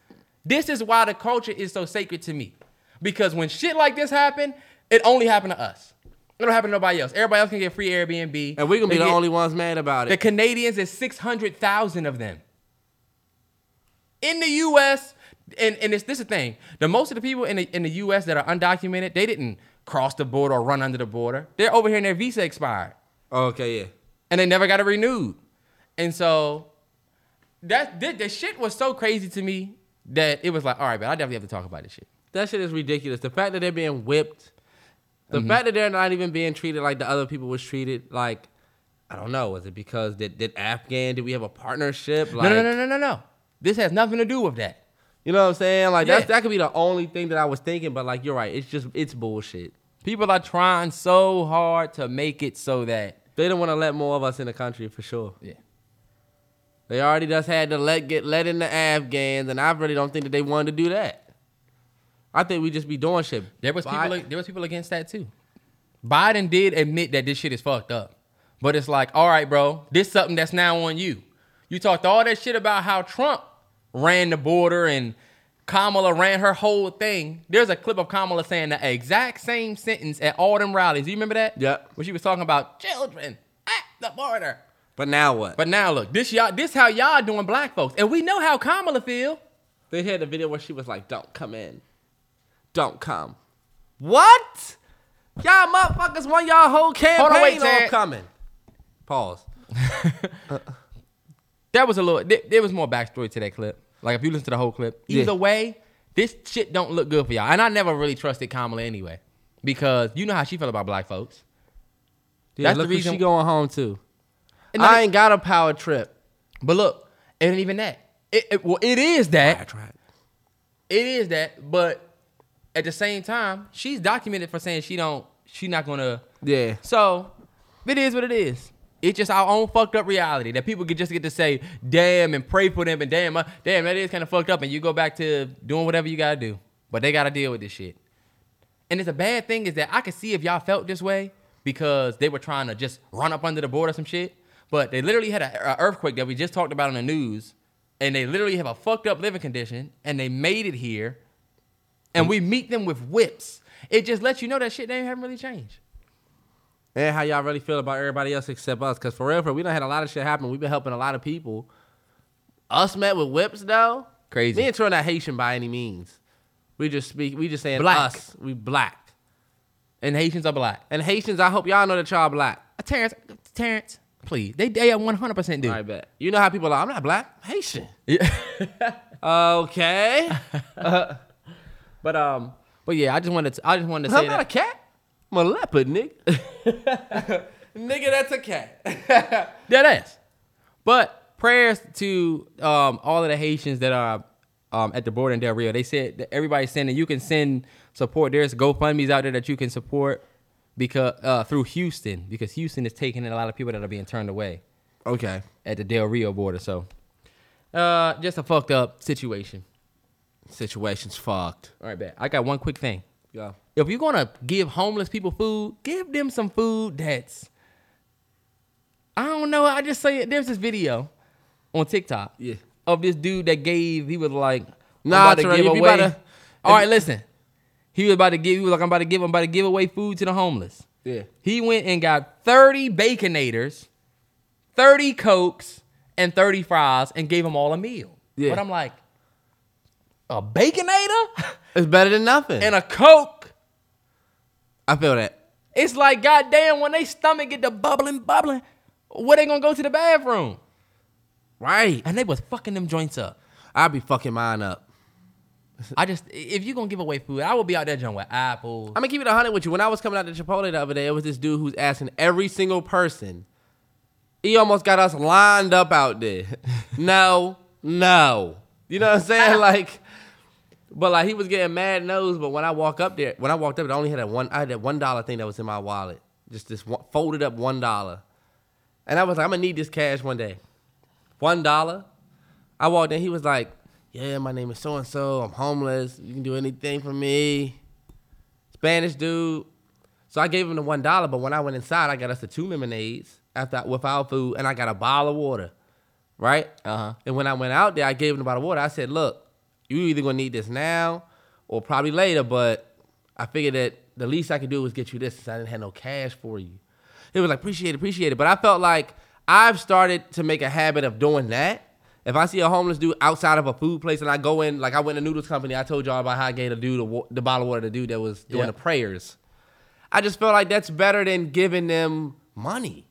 A: This is why the culture is so sacred to me. Because when shit like this happen, it only happened to us. It don't happen to nobody else. Everybody else can get free Airbnb.
C: and we're gonna
A: They
C: be the only ones mad about it. the.
A: Canadians is 600,000 of them. In the US, and, and it's this is the thing. The most of the people in the in the US that are undocumented, they didn't cross the border or run under the border. They're over here and their visa expired.
C: Oh, okay, yeah.
A: And they never got it renewed. And so that the, the shit was so crazy to me that it was like, all right, but I definitely have to talk about this shit.
C: That shit is ridiculous. The fact that they're being whipped, the
A: Mm-hmm.
C: fact that they're not even being treated like the other people was treated, like I don't know. Was it because did, did Afghan? Did we have a partnership? Like,
A: no, no, no, no, no, no. This has nothing to do with that.
C: You know what I'm saying? Like
A: Yeah.
C: that's that could be the only thing that I was thinking. But like you're right. It's just it's bullshit.
A: People are trying so hard to make it so that
C: They don't want to let more of us in the country for sure.
A: yeah.
C: They already just had to let get let in the Afghans, and I really don't think that they wanted to do that. I think we just be doing shit.
A: There was people. There was people against that too. Biden did admit that this shit is fucked up, but it's like, all right, bro, this something that's now on you. You talked all that shit about how Trump ran the border and Kamala ran her whole thing. There's a clip of Kamala saying the exact same sentence at all them rallies. You remember that?
C: Yep.
A: When she was talking about children at the border.
C: But now what?
A: But now look, this y'all, this how y'all doing black folks, and we know how Kamala feel.
C: They had the video where she was like, "Don't come in, don't come." What? Y'all motherfuckers want y'all whole campaign Hold
A: on, wait,
C: on coming. Pause.
A: That was a little. There, there was more backstory to that clip. Like if you listen to the whole clip,
C: Yeah.
A: either way, this shit don't look good for y'all. And I never really trusted Kamala anyway, because you know how she felt about black folks.
C: Yeah,
A: That's the reason-
C: she going home too.
A: And
C: I ain't got a power trip.
A: But look, it ain't even that. It, it- well, it is that.
C: right.
A: It is that. But at the same time, she's documented for saying she don't. She not gonna.
C: Yeah.
A: So it is what it is. It's just our own fucked up reality that people could just get to say, damn, and pray for them, and damn, uh, damn, that is kind of fucked up, and you go back to doing whatever you gotta do. But they gotta deal with this shit. And it's a bad thing is that I could see if y'all felt this way because they were trying to just run up under the board or some shit. But they literally had a, a earthquake that we just talked about on the news, and they literally have a fucked up living condition, and they made it here, and we meet them with whips. It just lets you know that shit they haven't really changed.
C: And how y'all really feel about everybody else except us? Because for real, for we done had a lot of shit happen. We've been helping a lot of people. Us met with whips though.
A: Crazy.
C: Me and Troy not Haitian by any means. We just speak. We just saying
A: Black.
C: us. We black.
A: And Haitians are black.
C: And Haitians, I hope y'all know that y'all black.
A: Uh, Terrence, Terrence, please. They they 100% do.
C: I bet. You know how people are. I'm not black. I'm Haitian.
A: Yeah.
C: Okay.
A: But um, but yeah, I just wanted to I just wanted to
C: I'm
A: say
C: not a cat. I'm a leopard, nigga. nigga, that's a cat.
A: Dead ass. But prayers to um all of the Haitians that are um at the border in Del Rio. They said that everybody's sending you can send support. There's GoFundMe's out there that you can support because uh through Houston because Houston is taking in a lot of people that are being turned away
C: okay.
A: at the Del Rio border. So uh just a fucked up situation.
C: Situation's fucked.
A: All right, bet. I got one quick thing.
C: Yeah.
A: If you're gonna give homeless people food, give them some food that's I don't know. I just say it. there's this video on TikTok
C: Yeah.
A: of this dude that gave he was like I'm
C: Nah,
A: about to give away.
C: to-
A: All right, listen. He was about to give. He was like, I'm about to give. I'm about to give away food to the homeless.
C: Yeah.
A: He went and got 30 baconators, 30 cokes, and 30 fries, and gave them all a meal.
C: Yeah.
A: But I'm like, a baconator
C: It's better than nothing.
A: and a coke.
C: I feel that.
A: It's like goddamn when they stomach get the bubbling, bubbling, where they gonna go to the bathroom?
C: Right.
A: And they was fucking them joints up.
C: I'll be fucking mine up.
A: I just if you gonna give away food, I will be out there joint with apples.
C: I'm gonna keep it 100 with you. When I was coming out to Chipotle the other day, it was this dude who's asking every single person. He almost got us lined up out there. no, no. You know what I'm saying? Like, but like he was getting mad nose. But when I walk up there, when I walked up, I only had that one. I had that one dollar thing that was in my wallet, just this one, folded up one dollar, and I was like, I'm gonna need this cash one day. One dollar. I walked in. He was like, "Yeah, my name is so and so. I'm homeless. You can do anything for me." Spanish dude. So I gave him the one dollar, but when I went inside, I got us the two lemonades after without food, and I got a bottle of water, right?
A: Uh-huh.
C: And when I went out there, I gave him the bottle of water. I said, "Look, you either gonna need this now or probably later, but I figured that the least I could do was get you this since I didn't have no cash for you." He was like, "Appreciate it, appreciate it," but I felt like I've started to make a habit of doing that. If I see a homeless dude outside of a food place and I go in, like I went to Noodles Company, I told y'all about how I gave the dude the, the bottle of water to the dude that was doing
A: Yeah.
C: the prayers. I just felt like that's better than giving them money.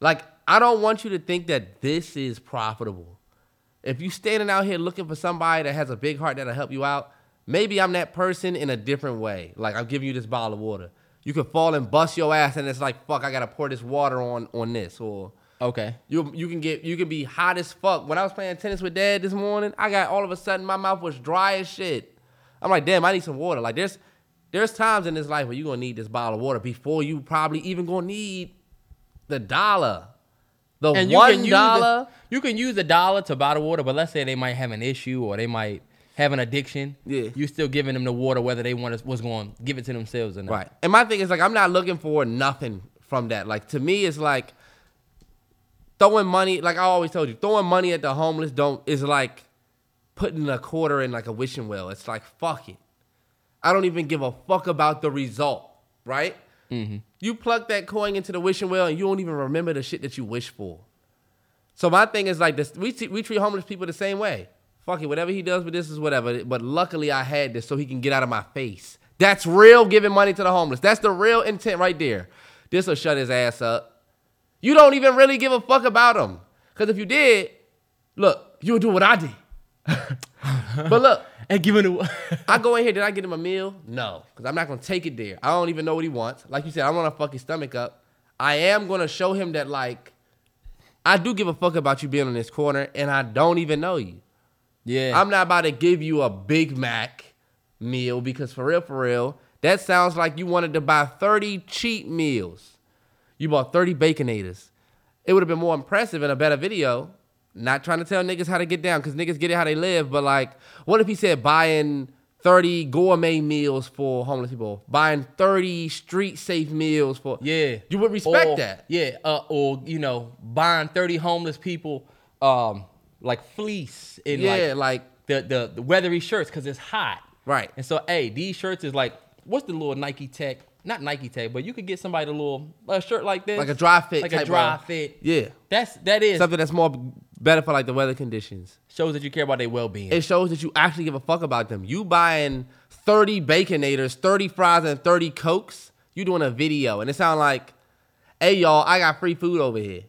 C: Like, I don't want you to think that this is profitable. If you standing out here looking for somebody that has a big heart that'll help you out, maybe I'm that person in a different way. Like I'm giving you this bottle of water. You could fall and bust your ass, and it's like, fuck, I gotta pour this water on on this, or
A: Okay.
C: you you can get you can be hot as fuck. When I was playing tennis with dad this morning, I got all of a sudden my mouth was dry as shit. I'm like, damn, I need some water. Like there's there's times in this life where you're gonna need this bottle of water before you probably even gonna need the dollar. The
A: And
C: one dollar.
A: You can use a dollar to buy the water, but let's say they might have an issue or they might have an addiction.
C: Yeah.
A: You're still giving them the water whether they want to, was going to give it to themselves or not.
C: Right. And my thing is like I'm not looking for nothing from that. Like to me it's like throwing money, like I always told you, throwing money at the homeless don't is like putting a quarter in like a wishing well. It's like fuck it. I don't even give a fuck about the result, right? Mm-hmm. You plug that coin into the wishing well and you don't even remember the shit that you wish for. So my thing is like this: we we treat homeless people the same way. Fuck it, whatever he does with this is whatever. But luckily, I had this so he can get out of my face. That's real giving money to the homeless. That's the real intent right there. This will shut his ass up. You don't even really give a fuck about him. Because if you did, look, you would do what I did. but look,
A: And giving it.
C: I go in here, did I get him a meal? No, because I'm not gonna take it there. I don't even know what he wants. Like you said, I want to fuck his stomach up. I am gonna show him that like I do give a fuck about you being in this corner, and I don't even know you.
A: yeah.
C: I'm not about to give you a Big Mac meal because for real, for real, that sounds like you wanted to buy 30 cheap meals. You bought 30 baconators. It would have been more impressive in a better video. Not trying to tell niggas how to get down because niggas get it how they live, but like, what if he said buying 30 gourmet meals for homeless people, buying 30 street safe meals for.
A: Yeah.
C: You would respect
A: Or-
C: that.
A: Yeah. Uh, or, you know, buying 30 homeless people um like fleece and
C: Yeah,
A: like,
C: like,
A: the, the, the weathery shirts because it's hot.
C: Right.
A: And so, hey, these shirts is like, what's the little Nike Tech? Not Nike Tech, but you could get somebody a little a shirt like this.
C: Like a dry fit
A: Like a dry
C: of-
A: fit.
C: yeah.
A: That's, that is,
C: Something that's more better for like the weather conditions.
A: shows that you care about their well being.
C: it shows that you actually give a fuck about them. You buying 30 baconators, 30 fries, and 30 cokes. You doing a video, and it sound like, hey y'all, I got free food over here.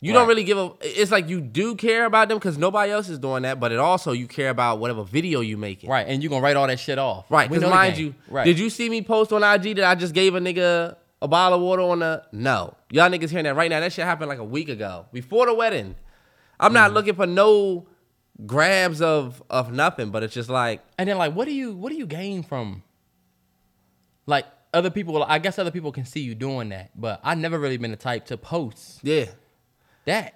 C: You don't really give a. It's like you do care about them because nobody else is doing that, but it also you care about whatever video you making.
A: Right. And you're going to write all that shit off.
C: Right. Because mind you,
A: right.
C: did you see me post on IG that I just gave a nigga a bottle of water on the? No, y'all niggas hearing that right now. That shit happened like a week ago before the wedding. I'm
A: Mm-hmm.
C: not looking for no grabs of of nothing, but it's just like
A: And then like, what do you what do you gain from? Like other people, I guess other people can see you doing that, but I never really been the type to post
C: yeah.
A: that.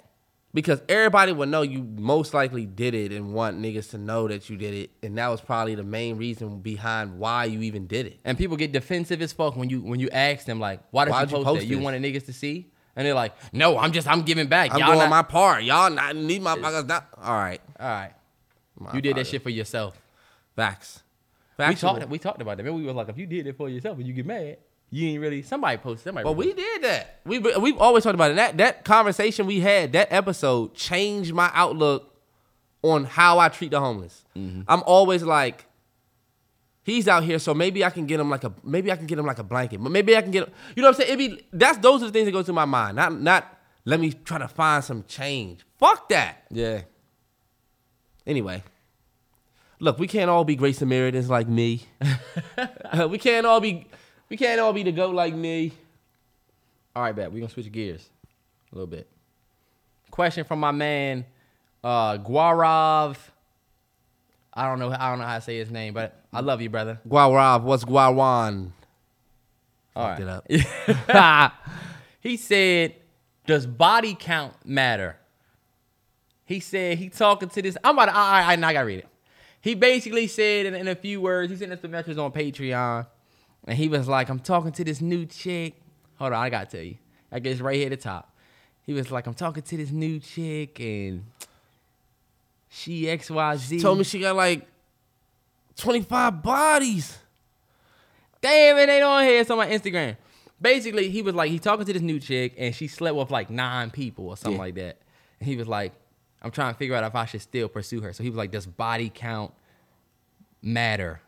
C: Because everybody would know you most likely did it and want niggas to know that you did it. And that was probably the main reason behind why you even did it.
A: And people get defensive as fuck when you when you ask them like, why did
C: Why'd
A: you
C: you
A: post,
C: post
A: that? You
C: this?
A: wanted niggas to see? And they're like, no, I'm just I'm giving back.
C: I'm
A: Y'all
C: doing
A: not-
C: my part. Y'all not need my pockets not. All right.
A: All right,
C: My
A: you did that
C: apologies.
A: shit for yourself.
C: Facts.
A: We
C: Factual.
A: talked we talked about that. Maybe we was like, if you did it for yourself and you get mad, you ain't really somebody posted. Somebody.
C: But we did that. We we've always talked about it. That that conversation we had, that episode changed my outlook on how I treat the homeless.
A: Mm-hmm.
C: I'm always like, he's out here, so maybe I can get him like a maybe I can get him like a blanket. But maybe I can get him. you know what I'm saying? It be that's those are the things that go through my mind. Not not let me try to find some change. Fuck that.
A: yeah.
C: Anyway. Look, we can't all be Grace Samaritans like me. we can't all be we can't all be the goat like me.
A: All right, bet. We're gonna switch gears a little bit. Question from my man, uh, Guarav. I don't know. I don't know how to say his name, but I love you, brother.
C: Guarav, what's Guawan?
A: All
C: Fucked it up.
A: he said, "Does body count matter?" He said he talking to this. I'm about to. I, I, I, I gotta read it. He basically said in, in a few words. He sent us the message on Patreon, and he was like, "I'm talking to this new chick." Hold on, I gotta tell you. I guess right here at the top. He was like, "I'm talking to this new chick, and she XYZ. Z."
C: Told me she got like 25 bodies.
A: Damn, it ain't on here. It's on my Instagram. Basically, he was like, he talking to this new chick, and she slept with like nine people or something
C: Yeah.
A: like that. And he was like, I'm trying to figure out if I should still pursue her. So he was like, does body count matter?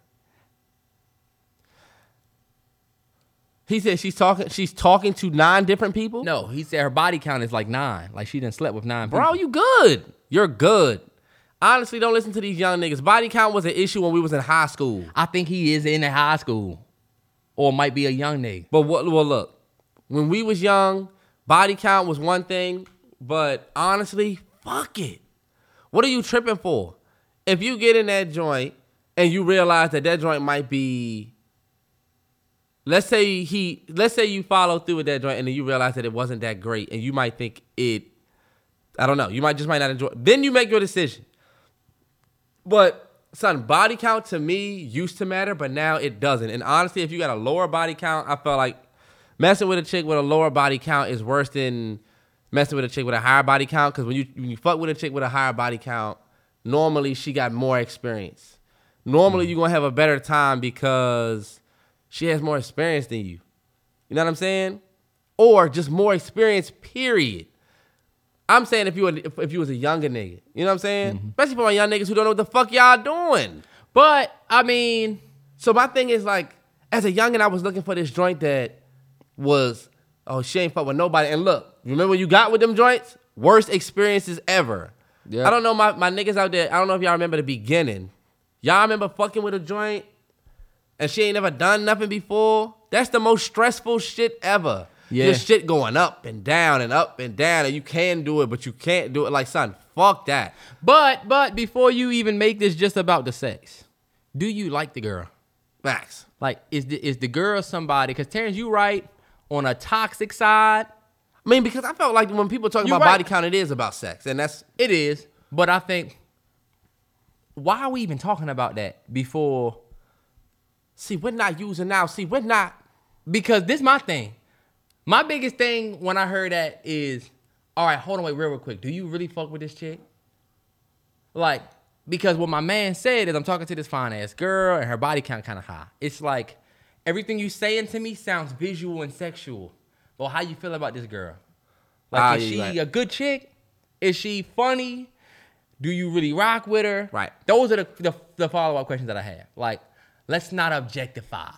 C: He said she's talking she's talking to nine different people?
A: No, he said her body count is like nine. Like she done slept with nine
C: Bro,
A: people.
C: you good. You're good. Honestly, don't listen to these young niggas. Body count was an issue when we was in high school.
A: I think he is in the high school, or might be a young nigga.
C: But what well look, when we was young, body count was one thing, but honestly, fuck it. What are you tripping for? If you get in that joint and you realize that that joint might be let's say he let's say you follow through with that joint and then you realize that it wasn't that great and you might think it I don't know, you might just might not enjoy then you make your decision. But son, body count to me used to matter, but now it doesn't. And honestly, if you got a lower body count, I felt like messing with a chick with a lower body count is worse than messing with a chick with a higher body count. Because when you when you fuck with a chick with a higher body count, normally she got more experience. Normally mm. you're gonna have a better time because she has more experience than you. You know what I'm saying? Or just more experience, period. I'm saying if you were, if, if you was a younger nigga, you know what I'm saying? Mm-hmm. Especially for my young niggas who don't know what the fuck y'all doing.
A: But I mean,
C: So my thing is like, as a youngin, I was looking for this joint that was, oh, she ain't fuck with nobody. And look, remember when you got with them joints? Worst experiences ever.
A: Yeah.
C: I don't know my, my niggas out there. I don't know if y'all remember the beginning. Y'all remember fucking with a joint and she ain't never done nothing before? That's the most stressful shit ever.
A: Yeah.
C: This shit going up and down and up and down, and you can do it, but you can't do it. Like, son, fuck that.
A: but but before you even make this just about the sex, do you like the girl?
C: Max.
A: Like, is the is the girl somebody? Because Terrence, you right on a toxic side.
C: I mean, because I felt like when people talk
A: You
C: about
A: right.
C: body count, it is about sex, and that's
A: It is, but I think why are we even talking about that before?
C: See, we're not using now. See, we're not.
A: Because this my thing. My biggest thing when I heard that is, all right, hold on, wait, real, real quick. Do you really fuck with this chick? Like, because what my man said is I'm talking to this fine ass girl and her body count kind of high. It's like everything you saying to me sounds visual and sexual. Well, how you feel about this girl? Like,
C: Ah,
A: is she
C: right.
A: a good chick? Is she funny? Do you really rock with her?
C: Right.
A: Those are the, the, the follow up questions that I have. Like, let's not objectify.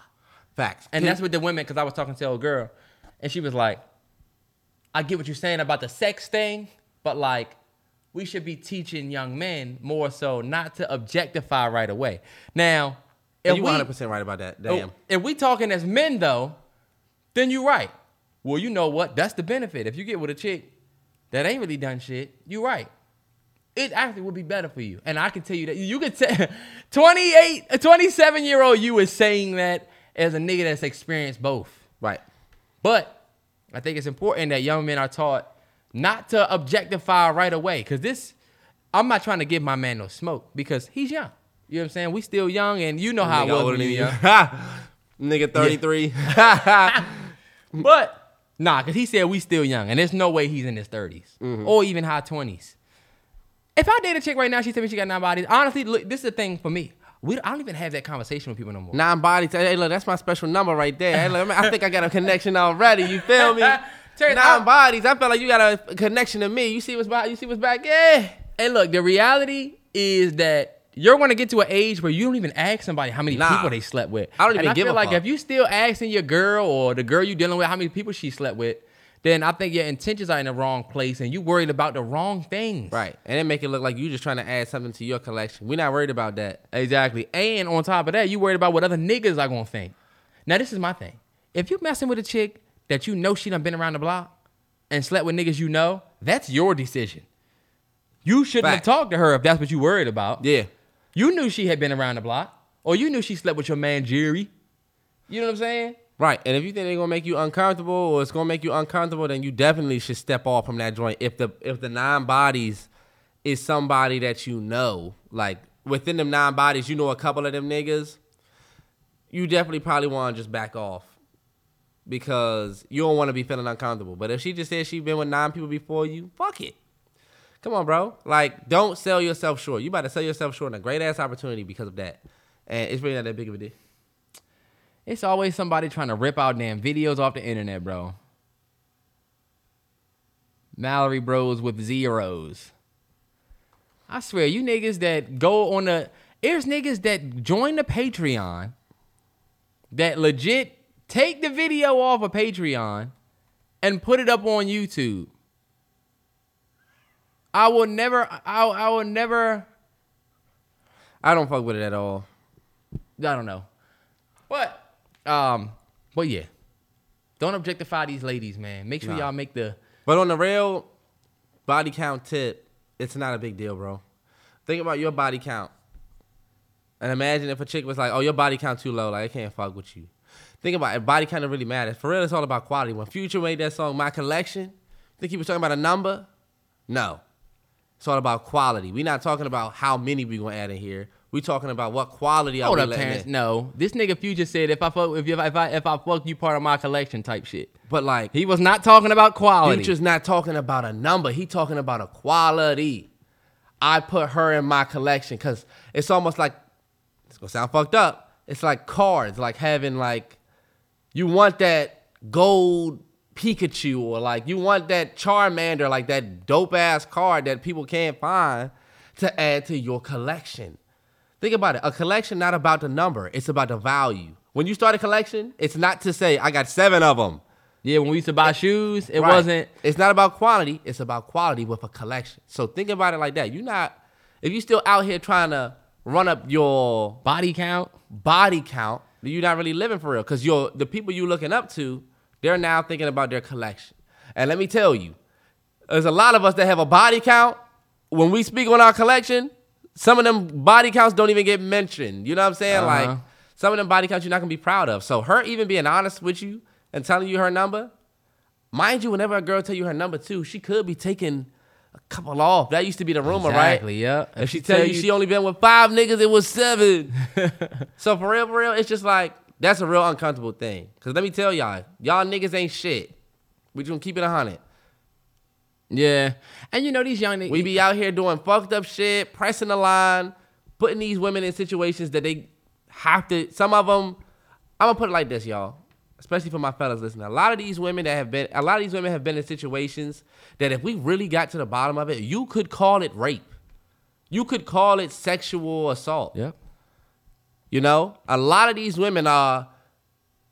C: Facts.
A: And that's what the women, because I was talking to a girl, and she was like, I get what you're saying about the sex thing, but like, we should be teaching young men more so not to objectify right away. Now, if
C: you
A: we,
C: 100 percent right about that. Oh, damn.
A: if we talking as men though, then you're right. Well, you know what? That's the benefit. If you get with a chick that ain't really done shit, you're right. It actually would be better for you. And I can tell you that you could tell 28, a 27 year old you is saying that as a nigga that's experienced both.
C: Right.
A: But I think it's important that young men are taught not to objectify right away. Cause this, I'm not trying to give my man no smoke because he's young. You know what I'm saying? We still young and you know how
C: Nigga
A: was
C: older than
A: you.
C: Nigga 33.
A: But nah, cause he said we still young, and there's no way he's in his 30s mm-hmm. or even high 20s. If I date a chick right now, she tell me she got nine bodies. Honestly, look, this is the thing for me. We, I don't even have that conversation with people no more.
C: Nine bodies. Hey, look, that's my special number right there. Hey, look, I think I got a connection already. You feel me?
A: Terrence,
C: Nine
A: I-
C: bodies. I feel like you got a connection to me. You see what's back? You see what's back? Yeah.
A: And look, the reality is that you're going to get to an age where you don't even ask somebody how many
C: Nah.
A: people they slept with.
C: I don't even
A: and I
C: give
A: feel
C: a
A: like
C: fuck.
A: if you still asking your girl or the girl you dealing with how many people she slept with, then I think your intentions are in the wrong place and you worried about the wrong things.
C: Right. And it make it look like you just trying to add something to your collection. We're not worried about that.
A: Exactly. And on top of that, you worried about what other niggas are gonna think. Now, this is my thing. If you messing with a chick that you know she done been around the block and slept with niggas you know, that's your decision. You shouldn't
C: Fact.
A: have talked to her if that's what you worried about.
C: Yeah.
A: You knew she had been around the block, or you knew she slept with your man Jerry. You know what I'm saying?
C: Right. And if you think they're gonna make you uncomfortable or it's gonna make you uncomfortable, then you definitely should step off from that joint. If the if the nine bodies is somebody that you know, like within them nine bodies, you know a couple of them niggas, you definitely probably wanna just back off. Because you don't want to be feeling uncomfortable. But if she just said she been with nine people before you, fuck it. Come on, bro. Like, don't sell yourself short. You about to sell yourself short on a great ass opportunity because of that. And it's really not that big of a deal.
A: It's always somebody trying to rip out damn videos off the internet, bro. Mallory Bros with zeros. I swear, you niggas that go on the there's niggas that join the Patreon that legit take the video off of Patreon and put it up on YouTube. I will never I, I will never
C: I don't fuck with it at all.
A: I don't know. But um, but yeah. Don't objectify these ladies, man. Make sure
C: Nah.
A: y'all make the
C: But on the real body count tip, it's not a big deal, bro. Think about your body count. And imagine if a chick was like, oh, your body count too low, like I can't fuck with you. Think about it, body count really matters. For real, it's all about quality. When Future made that song, My Collection, think he was talking about a number? No. It's all about quality. we not talking about how many we gonna add in here. We talking about what quality are
A: hold
C: we
A: up, Terrence.
C: in.
A: No, this nigga Future said if I fuck if you if I if I fuck you part of my collection type shit.
C: But like,
A: He was not talking about quality.
C: Future's not talking about a number. He talking about a quality. I put her in my collection because it's almost like it's gonna sound fucked up. It's like cards, like having like you want that gold Pikachu or like you want that Charmander, like that dope ass card that people can't find to add to your collection. Think about it. A collection not about the number, it's about the value. When you start a collection, it's not to say I got seven of them.
A: Yeah, when we used to buy shoes, it
C: Right.
A: wasn't.
C: It's not about quantity. It's about quality with a collection. So think about it like that. You're not. If you're still out here trying to run up your
A: Body count.
C: body count, you're not really living for real. Because you're the people you're looking up to, they're now thinking about their collection. And let me tell you, there's a lot of us that have a body count. When we speak on our collection, some of them body counts don't even get mentioned. You know what I'm saying?
A: Uh-huh.
C: Like some of them body counts you're not gonna be proud of. So her even being honest with you and telling you her number, mind you, whenever a girl tell you her number too, she could be taking a couple off. That used to be the rumor,
A: Exactly.
C: right? Exactly.
A: Yeah.
C: If she tell you she only been with five niggas, it was seven. so for real, for real, it's just like that's a real uncomfortable thing. Cause let me tell y'all, y'all niggas ain't shit. We just gonna keep it a hundred.
A: Yeah. And you know these young niggas.
C: We be out here doing fucked up shit, pressing the line, putting these women in situations that they have to. Some of them, I'm gonna put it like this, y'all. Especially for my fellas listening. A lot of these women that have been, a lot of these women have been in situations that if we really got to the bottom of it, you could call it rape. You could call it sexual assault.
A: Yep.
C: You know, a lot of these women are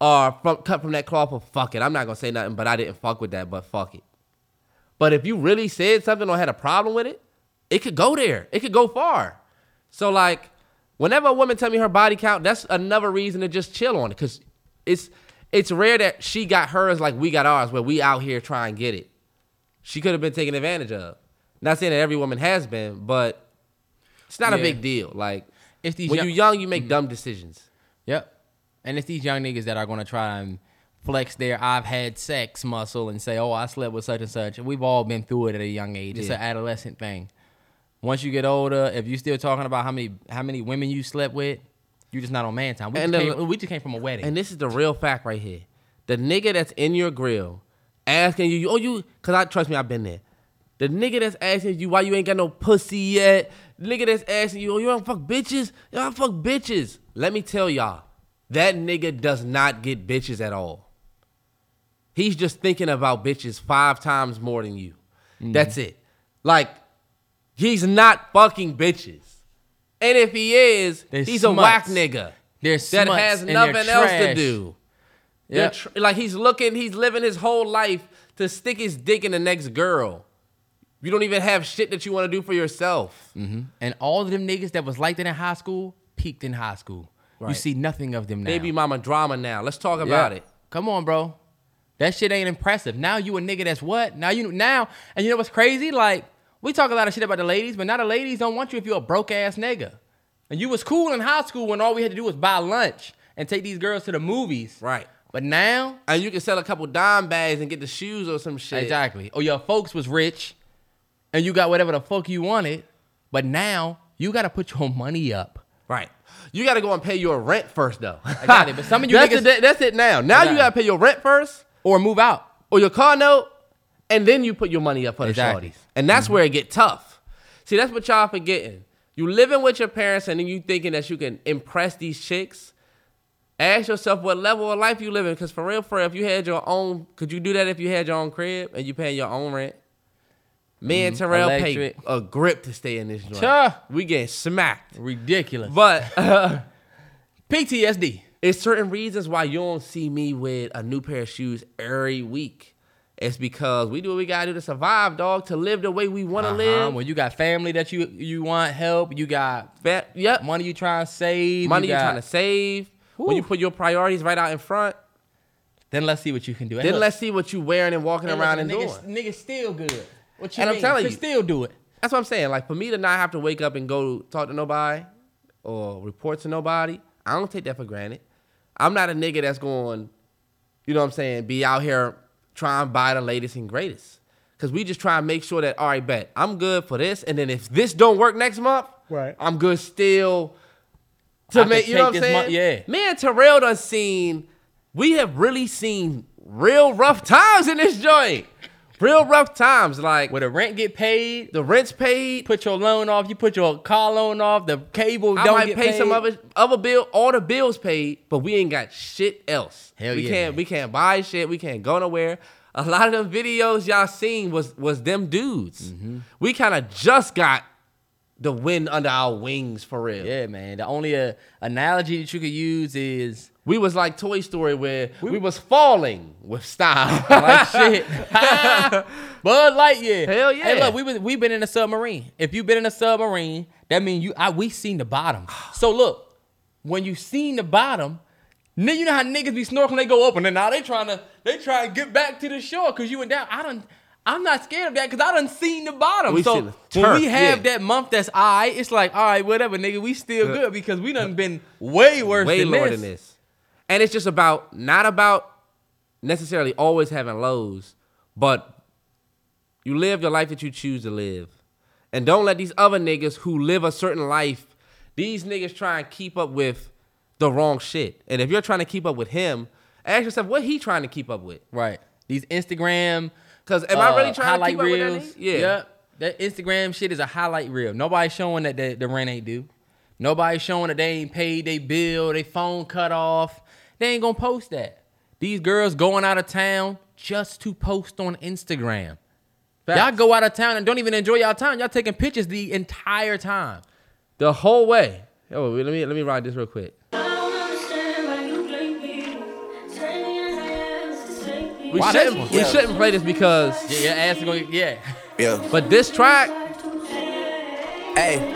C: are from, cut from that cloth of fuck it. I'm not gonna say nothing, but I didn't fuck with that, but fuck it. But if you really said something or had a problem with it, it could go there. It could go far. So like, whenever a woman tell me her body count, that's another reason to just chill on it, cause it's it's rare that she got hers like we got ours, where we out here trying to get it. She could have been taken advantage of. Not saying that every woman has been, but it's not a big deal. Like
A: It's these
C: when
A: young-
C: you're young, you make mm-hmm. dumb decisions.
A: Yep. And it's these young niggas that are gonna try and flex their I've had sex muscle and say, Oh, I slept with such and such. We've all been through it at a young age. It's
C: Yeah.
A: an adolescent thing. Once you get older, if you're still talking about how many how many women you slept with, you're just not on man time. We,
C: And
A: just,
C: the-
A: came, we just came from a wedding.
C: And this is the real fact right here. The nigga that's in your grill asking you, oh, you, cause I trust me, I've been there. The nigga that's asking you why you ain't got no pussy yet. The nigga that's asking you, oh, you don't fuck bitches? You don't fuck bitches. Let me tell y'all, that nigga does not get bitches at all. He's just thinking about bitches five times more than you. Mm-hmm. That's it. Like, he's not fucking bitches. And if he is,
A: They're
C: he's a whack nigga that has nothing else to do. Tr- like he's looking, he's living his whole life to stick his dick in the next girl. You don't even have shit that you want to do for yourself. Mm-hmm.
A: And all of them niggas that was like that in high school peaked in high school. You see nothing of them now.
C: Baby mama drama now. Let's talk
A: Yeah.
C: about it.
A: Come on, bro. That shit ain't impressive. Now you a nigga that's what? Now you now, and you know what's crazy? Like we talk a lot of shit about the ladies, but now the ladies don't want you if you're a broke ass nigga. And you was cool in high school when all we had to do was buy lunch and take these girls to the movies.
C: Right.
A: But now,
C: And you can sell a couple dime bags and get the shoes or some shit.
A: exactly. Or your folks was rich, and you got whatever the fuck you wanted. But now you got to put your money up.
C: Right. You got to go and pay your rent first, though. I
A: got it, but some of you
C: that's,
A: niggas-
C: it, that's it now. Now you got to pay your rent first
A: Or move out.
C: or your car note, and then you put your money up for the
A: Exactly.
C: shorties. And that's where it get tough. See, that's what y'all forgetting. You living with your parents, and then you thinking that you can impress these chicks. Ask yourself what level of life you living. Because for real, for real, if you had your own, could you do that if you had your own crib and you paying your own rent? Me and mm-hmm. Terrell
A: Electric.
C: pay a grip to stay in this joint.
A: Sure.
C: We getting smacked.
A: Ridiculous.
C: But uh,
A: PTSD.
C: It's certain reasons why you don't see me with a new pair of shoes every week. It's because we do what we gotta do to survive, dog, to live the way we wanna
A: Uh-huh.
C: live.
A: When you got family that you you want help, you got
C: Fa- yep.
A: money you trying to save,
C: Money
A: you
C: you're
A: got,
C: trying to save. When you put your priorities right out in front,
A: Then let's see what you can do.
C: then let's see what you wearing and walking around and doing.
A: niggas, still good. What you
C: And I'm
A: mean?
C: telling
A: Can
C: you.
A: still do it.
C: That's what I'm saying. Like for me to not have to wake up and go talk to nobody or report to nobody, I don't take that for granted. I'm not a nigga that's going, you know what I'm saying, be out here trying to buy the latest and greatest. Cause we just try and make sure that, all right, bet, I'm good for this. And then if this don't work next month,
A: Right.
C: I'm good still to
A: I
C: make you know what I'm saying?
A: month- yeah.
C: Me and Terrell done seen, we have really seen real rough times in this joint. Real rough times. Like
A: Where the rent get paid,
C: the rent's paid.
A: put your loan off, you put your car loan off, the cable
C: I
A: don't
C: might
A: get
C: pay
A: paid.
C: some other other bill, all the bills paid, but we ain't got shit else.
A: Hell
C: we
A: yeah,
C: can't
A: man.
C: we can't buy shit. We can't go nowhere. A lot of them videos y'all seen was was them dudes.
A: Mm-hmm.
C: We kind of just got the wind under our wings for real.
A: Yeah, man. The only uh, analogy that you could use is
C: We was like Toy Story where we, was falling with style.
A: like shit. Buzz Lightyear.
C: Hell yeah.
A: Hey, look, we was we been in a submarine. If you been in a submarine, that means you I we seen the bottom. So look, when you seen the bottom, then you know how niggas be snorkeling, they go up and then now they trying to they try to get back to the shore because you went down. I don't. I'm not scared of that because I done seen the bottom.
C: We
A: so
C: the
A: when we have
C: yeah.
A: that month that's all right, it's like, all right, whatever, nigga, we still good because we done been way worse
C: way
A: than,
C: lower
A: this.
C: than this. And it's just about not about necessarily always having lows, but you live the life that you choose to live. And don't let these other niggas who live a certain life, these niggas try and keep up with the wrong shit. And if you're trying to keep up with him, ask yourself what he trying to keep up with.
A: Right. These Instagram.
C: Because am I really
A: uh,
C: trying to keep up with that nigga? Yeah.
A: Yep. That Instagram shit is a highlight reel. Nobody's showing that the, the rent ain't due. Nobody's showing that they ain't paid they bill, they phone cut off. They ain't gonna post that. These girls going out of town just to post on Instagram. Y'all go out of town and don't even enjoy y'all time. Y'all taking pictures the entire time.
C: The whole way. Oh, let me let me ride this real quick. We
A: Why
C: shouldn't we
E: Yeah.
C: shouldn't play this because
A: Yeah, your ass is gonna yeah.
E: Yeah.
C: but this track
E: Hey.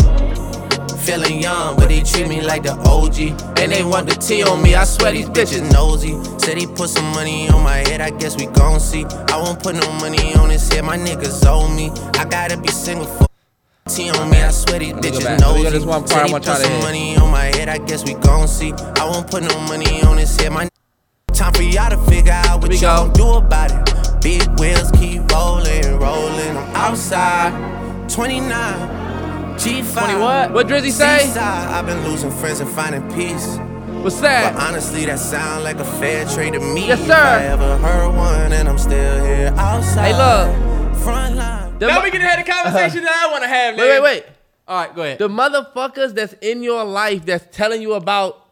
E: Feeling young, but they treat me like the OG. And they want the T on me. I swear these bitches nosy. Said he put some money on my head. I guess we gon' see. I won't put no money on his head. My niggas owe me. I gotta be single for. T on me, I swear these bitches
C: back. Let me go
E: nosy.
C: this one part,
E: Said he put some money on my head. I guess we gon' see. I won't put no money on his head. My time for y'all to figure out what y'all gon' do about it. Big wheels keep rolling, rolling. I'm outside, 29. G5.
A: 20 what?
C: What Drizzy say?
E: Seaside, I've been losing friends and finding peace.
C: What's
E: But
C: that?
E: honestly, that sound like a fair trade to me.
C: Yes,
E: If
C: sir.
E: I ever heard one, and I'm still here outside.
C: Hey, look.
E: Front line.
C: The
A: Now we can have the conversation that I wanna have,
C: wait,
A: nigga.
C: wait, wait.
A: All right, go ahead.
C: The motherfuckers that's in your life that's telling you about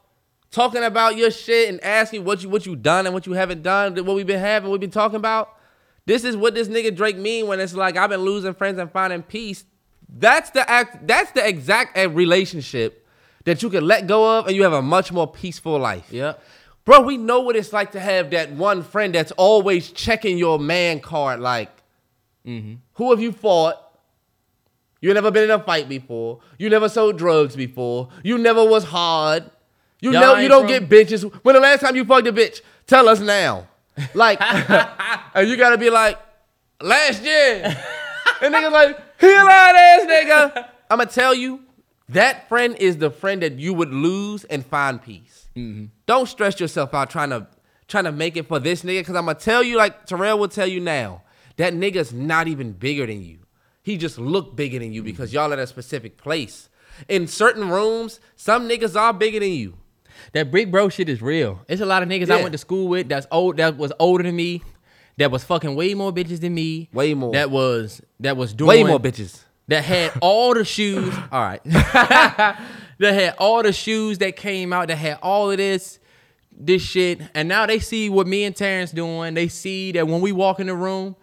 C: talking about your shit and asking what you what you done and what you haven't done, what we've been having, we've been talking about. This is what this nigga Drake mean when it's like I've been losing friends and finding peace. That's the act. That's the exact relationship that you can let go of, and you have a much more peaceful life.
A: Yeah.
C: Bro, we know what it's like to have that one friend that's always checking your man card. Like, mm-hmm. who have you fought? You never been in a fight before. You never sold drugs before. You never was hard. You
A: Y'all
C: know you don't
A: from-
C: get bitches. When the last time you fucked a bitch? Tell us now. Like, and you gotta be like, last year. and niggas like, he lying ass nigga. I'ma tell you, that friend is the friend that you would lose and find peace. Mm-hmm. Don't stress yourself out trying to trying to make it for this nigga. Cause I'ma tell you, like Terrell will tell you now, that nigga's not even bigger than you. He just look bigger than you mm-hmm. because y'all at a specific place. In certain rooms, some niggas are bigger than you.
A: That big bro shit is real. It's a lot of niggas I went to school with that's old that was older than me, that was fucking way more bitches than me.
C: Way more.
A: That was that was doing
C: Way more bitches.
A: That had all the shoes. All right. that had all the shoes that came out. That had all of this, this shit. And now they see what me and Terrence doing. They see that when we walk in the room,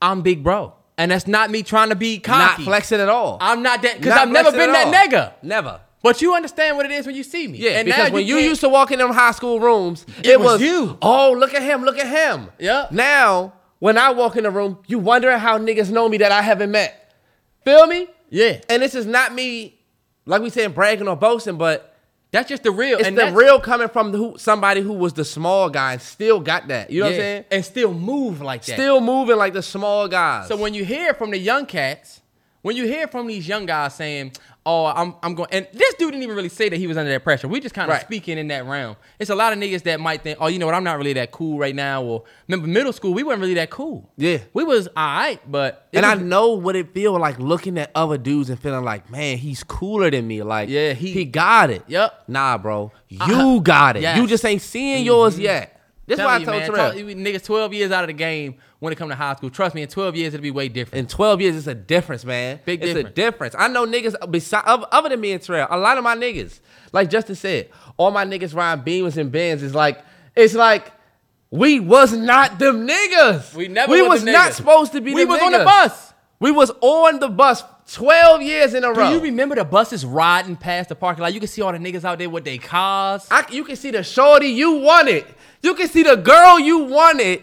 A: I'm big bro, and that's not me trying to be cocky.
C: Not flexing at all.
A: I'm not that because I've never been that
C: all.
A: nigga.
C: Never.
A: But you understand what it is when you see me.
C: Yeah,
A: and
C: because
A: now
C: when you
A: can't-
C: used to walk in them high school rooms, it,
A: It
C: was,
A: was you.
C: Oh, look at him, look at him.
A: Yeah.
C: Now, when I walk in the room, you wondering how niggas know me that I haven't met. Feel me?
A: Yeah.
C: And this is not me, like we saying bragging or boasting, but
A: That's just the real.
C: it's
A: and
C: the real coming from who, somebody who was the small guy and still got that. You know what I'm saying?
A: And still move like that.
C: Still moving like the small guys.
A: So when you hear from the young cats, when you hear from these young guys saying, "Oh, I'm I'm going," and this dude didn't even really say that he was under that pressure. We just kind of
C: Right.
A: speaking in that realm. It's a lot of niggas that might think, "Oh, you know what? I'm not really that cool right now." Or remember middle school, we weren't really that cool.
C: Yeah.
A: we was alright, but it
C: and I know what it feel like looking at other dudes and feeling like, man, he's cooler than me. Like,
A: Yeah, he-
C: he got it.
A: Yep.
C: Nah, bro, you
A: Uh-huh.
C: got it.
A: Yes.
C: You just ain't seeing yours yet. This is why I
A: you,
C: told
A: man,
C: Terrell.
A: talk- you niggas 12 years out of the game when it come to high school. Trust me, in 12 years it'll be way different.
C: In 12 years, it's a difference, man.
A: Big
C: it's
A: difference.
C: a difference. I know niggas beside other than me and Terrell. A lot of my niggas, like Justin said, all my niggas riding Beamers and Benz is like, it's like we was not them niggas.
A: We never
C: We
A: was
C: was not supposed to be.
A: we was on the bus.
C: We was on the bus 12 years in a
A: Do
C: row.
A: you remember the buses riding past the parking lot? You can see all the niggas out there with their cars.
C: I, you can see the shorty you wanted. You can see the girl you wanted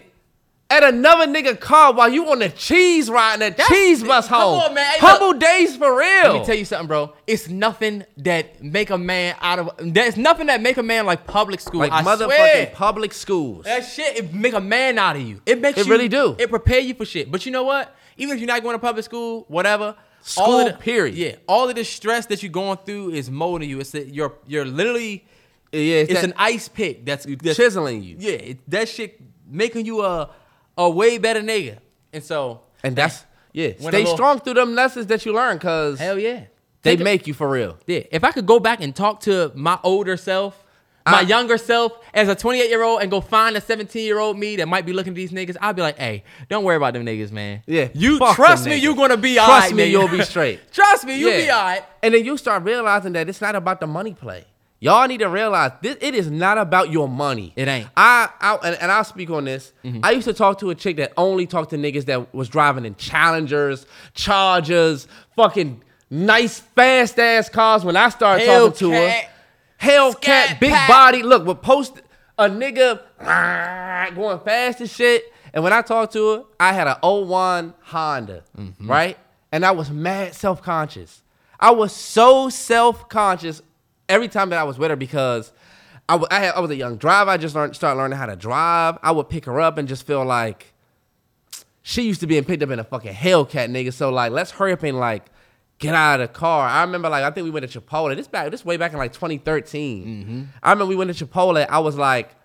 C: at another nigga car while you on the cheese ride and the cheese bus
A: come
C: home.
A: on, man. Hey,
C: Humble days for real.
A: Let me tell you something, bro. It's nothing that make a man out of. There's nothing that make a man like public school.
C: like
A: I
C: motherfucking
A: swear.
C: public schools.
A: That shit, it make a man out of you. It makes
C: It
A: you
C: really do.
A: It prepare you for shit. But you know what? Even if you're not going to public school, whatever. all
C: School,
A: of the,
C: period.
A: Yeah, all of the stress that you're going through is molding you. It's that you're you're literally.
C: yeah, it's,
A: It's
C: that
A: an ice pick that's, that's
C: chiseling you.
A: Yeah, it, that shit making you a a way better nigga. And so,
C: And that's yeah. Stay
A: little-
C: strong through them lessons that you learn, cause
A: hell yeah,
C: they make you for real.
A: Yeah, if I could go back and talk to my older self, my
C: I-
A: younger self, as a 28 year old, and go find a 17 year old me that might be looking at these niggas, I'd be like, hey, don't worry about them niggas, man.
C: Yeah,
A: you trust me,
C: niggas.
A: you're gonna be
C: Trust
A: alright.
C: Trust me,
A: nigga.
C: you'll be straight.
A: trust me, you'll be alright.
C: And then you start realizing that it's not about the money play. Y'all need to realize this. It is not about your money.
A: It ain't.
C: I, I and, and I'll speak on this.
A: Mm-hmm.
C: I used to talk to a chick that only talked to niggas that was driving in Challengers, Chargers, fucking nice fast ass cars. When I started talking to her,
A: Hellcat. Scat
C: big
A: pack.
C: body. Look, would post a nigga going fast as shit. And when I talked to her, I had a 01 Honda,
A: Mm-hmm.
C: right? And I was mad self conscious. I was so self conscious every time that I was with her because I had- I was a young driver. I just learned, started learning how to drive. I would pick her up and just feel like she used to being picked up in a fucking Hellcat, nigga. So like, let's hurry up and like get out of the car. I remember like I think we went to Chipotle. This back this way back in like 2013. Mm-hmm. I remember we went to Chipotle. I was like,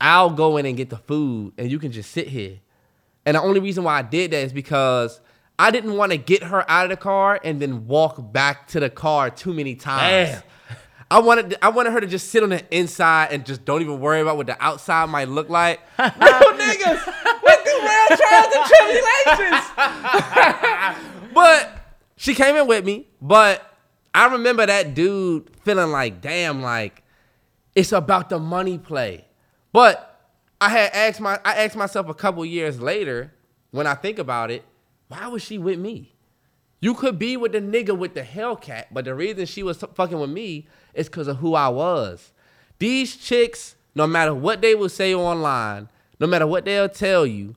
C: I'll go in and get the food, and you can just sit here. And the only reason why I did that is because I didn't want to get her out of the car and then walk back to the car too many times.
A: Damn.
C: I wanted I wanted her to just sit on the inside and just don't even worry about what the outside might look like. Real niggas went through real trials and tribulations. but she came in with me. But I remember that dude feeling like, damn, like it's about the money play. But I had asked my I asked myself a couple years later when I think about it, why was she with me? You could be with the nigga with the Hellcat, but the reason she was fucking with me is because of who I was. These chicks, no matter what they will say online, no matter what they'll tell you,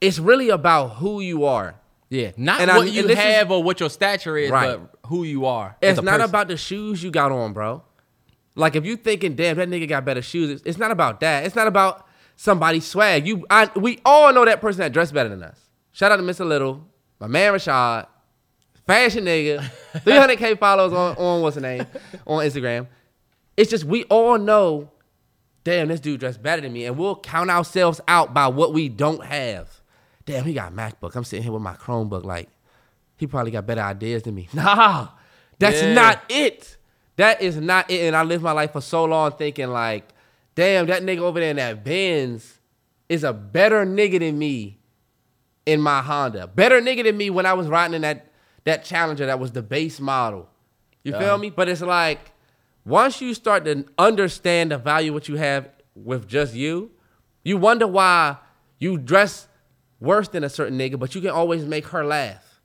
C: it's really about who you are.
A: Yeah, not
C: And I-
A: what you
C: and this is-
A: have or what your stature is,
C: Right.
A: but who you are.
C: It's not
A: person.
C: about the shoes you got on, bro. Like if you thinking, damn, that nigga got better shoes. It's, it's not about that. It's not about somebody's swag. You, I, we all know that person that dressed better than us. Shout out to Mr. Little, my man Rashad, fashion nigga, 300k followers on, on what's the name on Instagram. It's just we all know, damn, this dude dressed better than me, and we'll count ourselves out by what we don't have. Damn, he got a MacBook. I'm sitting here with my Chromebook, like he probably got better ideas than me. Nah, that's
A: Yeah.
C: not it. That is not it. And I lived my life for so long thinking like, damn, that nigga over there in that Benz is a better nigga than me in my Honda. Better nigga than me when I was riding in that that Challenger that was the base model. You feel me? But it's like once you start to understand the value of what you have with just you, you wonder why you dress worse than a certain nigga, but you can always make her laugh.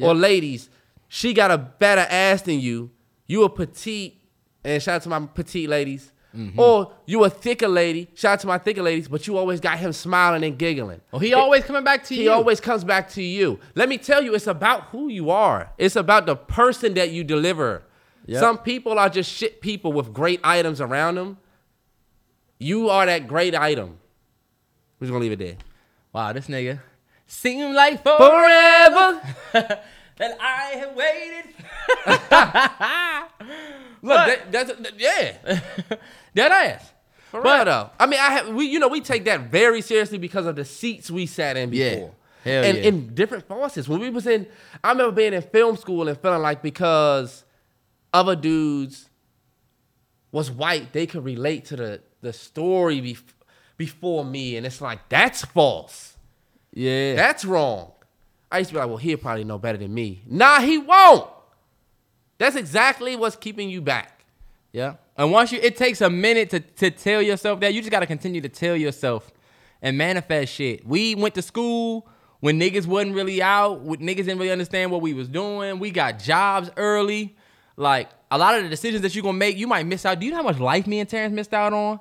C: Or ladies, she got a better ass than you. You a petite, and shout out to my petite ladies. Mm-hmm. Or you a thicker lady, shout out to my thicker ladies, but you always got him smiling and giggling.
A: Well, he always coming back to
C: He
A: you.
C: He always comes back to you. Let me tell you, it's about who you are. It's about the person that you deliver.
A: Yep.
C: Some people are just shit people with great items around them. You are that great item. We're just gonna leave it there.
A: Wow, this nigga seem like forever
C: Forever.
A: that I have waited.
C: Look, that, that's yeah.
A: Dead ass.
C: For
A: But-
C: real though. I mean, I have we you know we take that very seriously because of the seats we sat in
A: Yeah.
C: before.
A: Hell
C: and
A: yeah.
C: in different forces. When we was in, I remember being in film school and feeling like because other dudes was white, they could relate to the the story bef- before me, and it's like that's false.
A: Yeah.
C: That's wrong. I used to be like, well, he'll probably know better than me. Nah, he won't. That's exactly what's keeping you back.
A: Yeah. And once you, it takes a minute to, to tell yourself that. You just got to continue to tell yourself and manifest shit. We went to school when niggas wasn't really out. when Niggas didn't really understand what we was doing. We got jobs early. Like, a lot of the decisions that you're to make, you might miss out. Do you know how much life me and Terrence missed out on?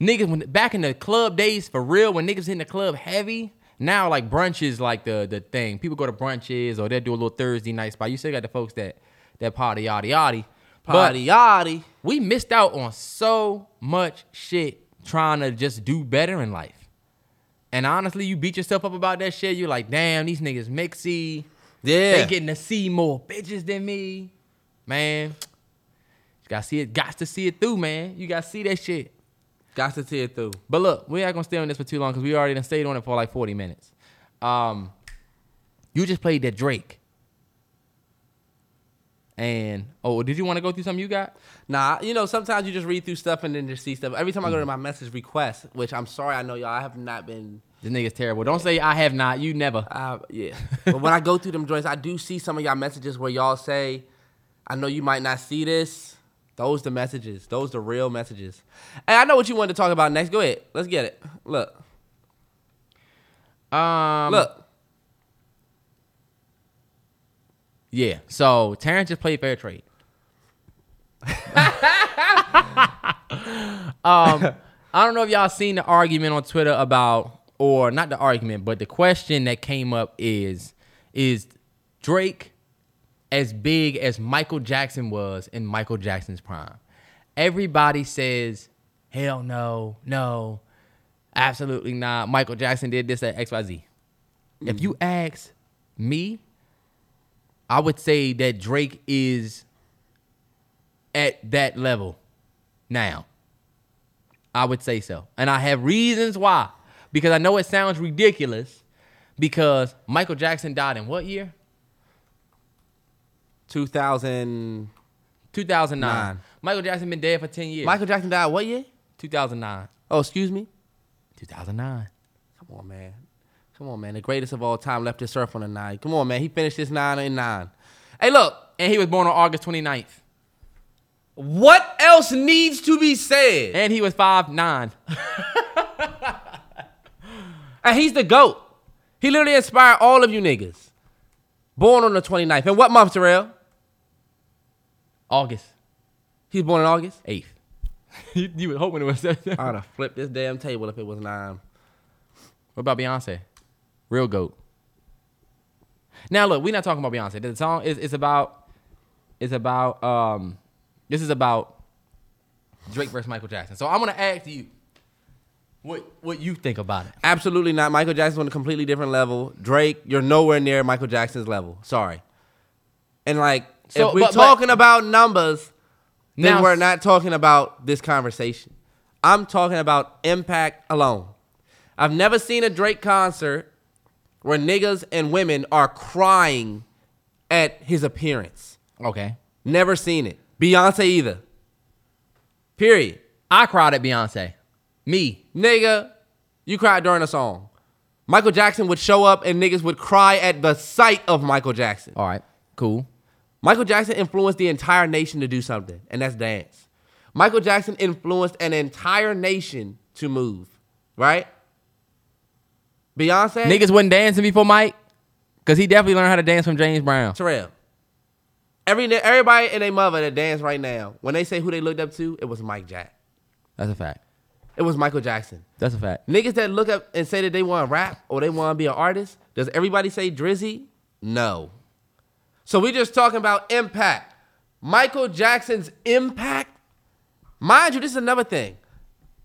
A: Niggas, when back in the club days, for real, when niggas in the club heavy, now like brunch is like the the thing. People go to brunches or they'll do a little Thursday night spot. You still got the folks that that party yada yada. But
C: Party yaddy.
A: we missed out on so much shit trying to just do better in life. And honestly, you beat yourself up about that shit. You're like, damn, these niggas mixy.
C: Yeah.
A: They getting to see more bitches than me. Man. You gotta see it, got to see it through, man. You gotta see that shit.
C: Got to see it through.
A: But look, we ain't gonna stay on this for too long because we already done stayed on it for like 40 minutes. Um, you just played that Drake. And oh, did you want to go through something you got?
C: Nah, you know, sometimes you just read through stuff and then just see stuff. Every time I go to my message request, which I'm sorry, I know y'all, I have not been.
A: This nigga's terrible. Don't say I have not. You never.
C: Uh, yeah, but when I go through them joints, I do see some of y'all messages where y'all say, "I know you might not see this." Those the messages. Those the real messages. Hey, I know what you wanted to talk about next. Go ahead. Let's get it. Look,
A: Um,
C: look.
A: Yeah. So Terrence just played fair trade. um, I don't know if y'all seen the argument on Twitter about, or not the argument, but the question that came up is, is Drake as big as Michael Jackson was in Michael Jackson's prime? Everybody says, hell no, no, absolutely not. Michael Jackson did this at XYZ. If you ask me, I would say that Drake is at that level now. I would say so. And I have reasons why. Because I know it sounds ridiculous because Michael Jackson died in what year?
C: 2000.
A: 2009.
C: Nine.
A: Michael Jackson been dead for 10 years.
C: Michael Jackson died what year?
A: 2009.
C: Oh, excuse me.
A: 2009.
C: Come on, man. Come on, man. The greatest of all time left this earth on a nine. Come on, man. He finished this nine and nine. Hey, look.
A: And he was born on August 29th.
C: What else needs to be said?
A: And he was 5'9.
C: And he's the GOAT. He literally inspired all of you niggas. Born on the 29th. And what month, Terrell?
A: August
C: He's born in August?
A: 8th. you, you were hoping it was
C: I'd have flipped this damn table if it was nine.
A: What about Beyonce? Real goat. Now look, we're not talking about Beyonce. The song is it's about it's about um this is about Drake versus Michael Jackson. So I'm gonna ask you what what you think about it.
C: Absolutely not. Michael Jackson's on a completely different level. Drake, you're nowhere near Michael Jackson's level. Sorry. And like,
A: So,
C: if we're
A: but- but-
C: talking about numbers, then
A: Now-
C: we're not talking about this conversation. I'm talking about impact alone. I've never seen a Drake concert where niggas and women are crying at his appearance.
A: Okay.
C: Never seen it. Beyonce either. Period.
A: I cried at Beyonce. Me.
C: Nigga, you cried during a song. Michael Jackson would show up and niggas would cry at the sight of Michael Jackson.
A: All right. Cool.
C: Michael Jackson influenced the entire nation to do something, and that's dance. Michael Jackson influenced an entire nation to move, right? Beyonce,
A: Niggas wasn't dancing before Mike. Cause he definitely learned how to dance from James Brown.
C: Terrell. Every everybody and their mother that dance right now, when they say who they looked up to, it was Mike Jack.
A: That's a fact.
C: It was Michael Jackson.
A: That's a fact.
C: Niggas that look up and say that they want to rap or they want to be an artist, does everybody say Drizzy? No. So we just talking about impact. Michael Jackson's impact. Mind you, this is another thing.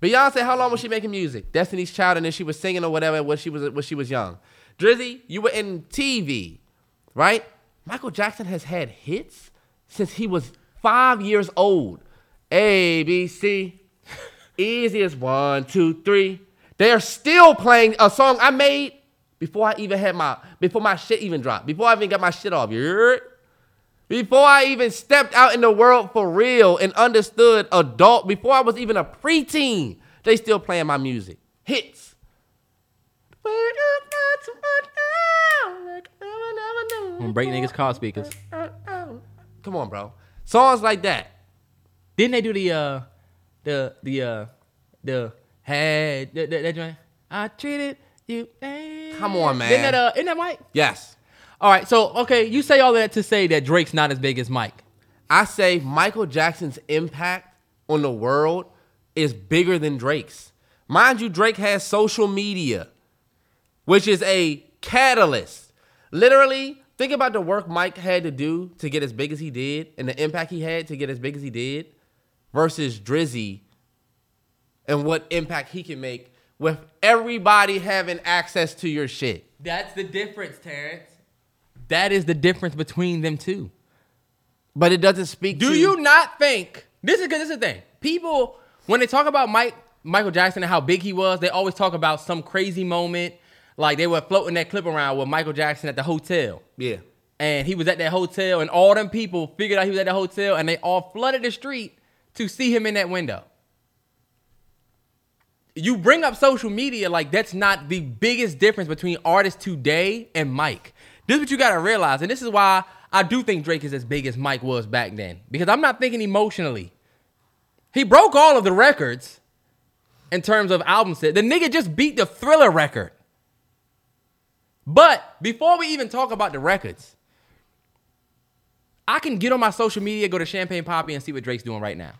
C: Beyonce, how long was she making music? Destiny's Child, and then she was singing or whatever when she was when she was young. Drizzy, you were in TV, right? Michael Jackson has had hits since he was five years old. A B C, easy as one, two, three. They are still playing a song I made before I even had my before my shit even dropped. Before I even got my shit off. You heard? Before I even stepped out in the world for real and understood adult, before I was even a preteen, they still playing my music. hits.
A: I'm gonna break niggas' car speakers.
C: Come on, bro. Songs like that.
A: Didn't they do the uh the the uh the had that, that, that joint? I treated you.
C: Come on, man.
A: Didn't that uh isn't that Mike?
C: Yes.
A: All right, so okay, you say all that to say that Drake's not as big as Mike.
C: I say Michael Jackson's impact on the world is bigger than Drake's. Mind you, Drake has social media, which is a catalyst. Literally, think about the work Mike had to do to get as big as he did and the impact he had to get as big as he did versus Drizzy and what impact he can make with everybody having access to your shit.
A: That's the difference, Terrence. That is the difference between them two.
C: But it doesn't speak
A: Do
C: to
A: you not think this is this is the thing? People when they talk about Mike Michael Jackson and how big he was, they always talk about some crazy moment. Like they were floating that clip around with Michael Jackson at the hotel.
C: Yeah.
A: And he was at that hotel, and all them people figured out he was at the hotel, and they all flooded the street to see him in that window. You bring up social media like that's not the biggest difference between artists today and Mike. This is what you gotta realize, and this is why I do think Drake is as big as Mike was back then. Because I'm not thinking emotionally. He broke all of the records in terms of album set. The nigga just beat the thriller record. But before we even talk about the records, I can get on my social media, go to Champagne Papi, and see what Drake's doing right now.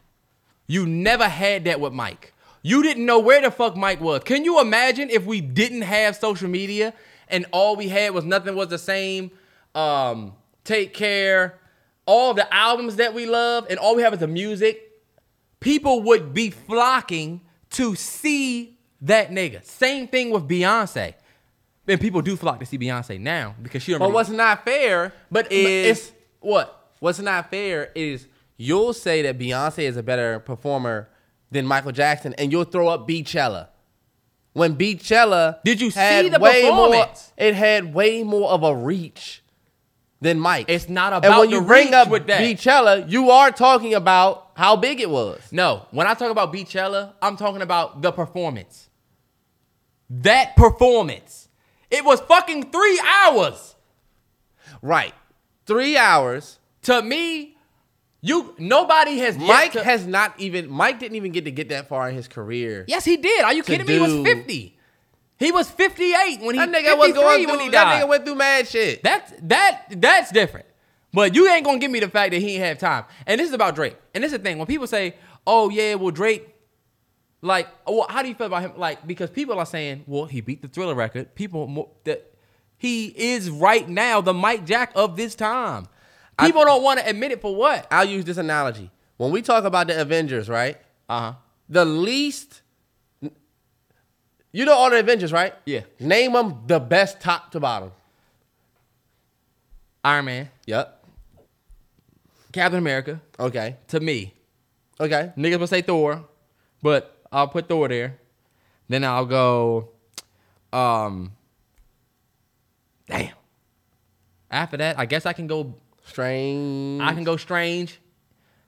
A: You never had that with Mike. You didn't know where the fuck Mike was. Can you imagine if we didn't have social media and all we had was nothing was the same? Um, Take Care, all the albums that we love, and all we have is the music. People would be flocking to see that nigga. Same thing with Beyonce. And people do flock to see Beyonce now because she don't
C: But
A: really-
C: what's not fair
A: but,
C: is
A: it's what?
C: What's not fair is you'll say that Beyonce is a better performer than Michael Jackson, and you'll throw up Beychella. When Beychella
A: Did you see the
C: way more,
A: performance?
C: it had way more of a reach than Mike.
A: It's not
C: and
A: about
C: when
A: the
C: you bring up
A: with that.
C: Beychella, you are talking about how big it was.
A: No, when I talk about Beychella, I'm talking about the performance. That performance. It was fucking three hours.
C: Right, three hours.
A: To me, you nobody has
C: Mike
A: to-
C: has not even. Mike didn't even get to get that far in his career.
A: Yes, he did. Are you kidding me? He was 50. He was 58 when he
C: That nigga was
A: 53
C: going
A: when
C: through.
A: he
C: That nigga went through mad shit.
A: That's that that's different. But you ain't gonna give me the fact that he ain't have time. And this is about Drake. And this is the thing. When people say, "Oh yeah, well Drake," like, well, how do you feel about him? Like, because people are saying, "Well, he beat the Thriller record." People that he is right now the Mike Jack of this time. People don't want to admit it for what?
C: I'll use this analogy. When we talk about the Avengers, right?
A: Uh huh.
C: The least, you know all the Avengers, right?
A: Yeah.
C: Name them the best top to bottom.
A: Iron Man,
C: Yep.
A: Captain America.
C: Okay.
A: To me,
C: Okay.
A: Niggas will say Thor, but I'll put Thor there. Then I'll go, um, damn. After that, I guess I can go.
C: Strange.
A: I can go Strange,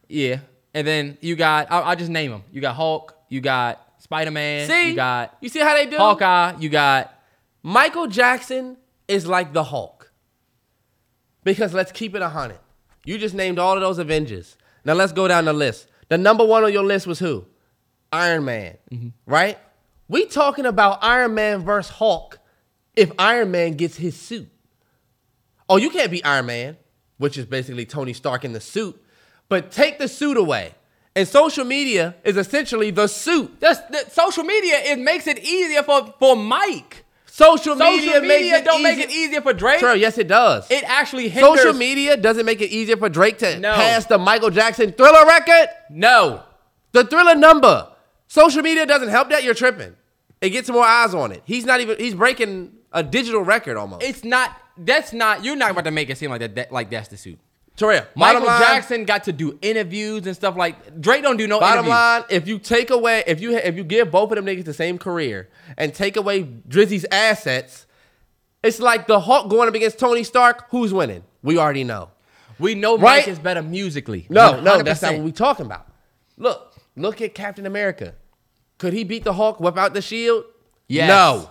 A: yeah. And then you got. I'll, I'll just name them. You got Hulk. You got Spider Man.
C: see.
A: You got
C: You see how they do? It?
A: Hawkeye. You got.
C: Michael Jackson is like the Hulk. Because let's keep it a hundred. You just named all of those Avengers. Now let's go down the list. The number one on your list was who? Iron Man, mm-hmm. right? We talking about Iron Man versus Hulk if Iron Man gets his suit. Oh, you can't be Iron Man, which is basically Tony Stark in the suit, but take the suit away. And social media is essentially the suit.
A: That's, the social media. It makes it easier for for Mike.
C: Social,
A: Social
C: media,
A: media,
C: makes it
A: don't
C: easy-
A: make it easier for Drake.
C: Sure, yes, it does.
A: It actually hinders.
C: Social media doesn't make it easier for Drake to
A: No.
C: pass the Michael Jackson thriller record.
A: No.
C: The thriller number. Social media doesn't help that. You're tripping. It gets more eyes on it. He's not even. He's breaking a digital record almost.
A: It's not. That's not. You're not about to make it seem like that. that like that's the suit.
C: Terrell,
A: Michael
C: line,
A: Jackson got to do interviews and stuff like Drake don't do no
C: Bottom
A: interviews.
C: line, if you take away, if you if you give both of them niggas the same career and take away Drizzy's assets, it's like the Hulk going up against Tony Stark. Who's winning? We already know.
A: We know
C: Right?
A: Mike is better musically.
C: No, no, that's not what we're talking about. Look, look at Captain America. Could he beat the Hulk without the shield?
A: Yes.
C: No.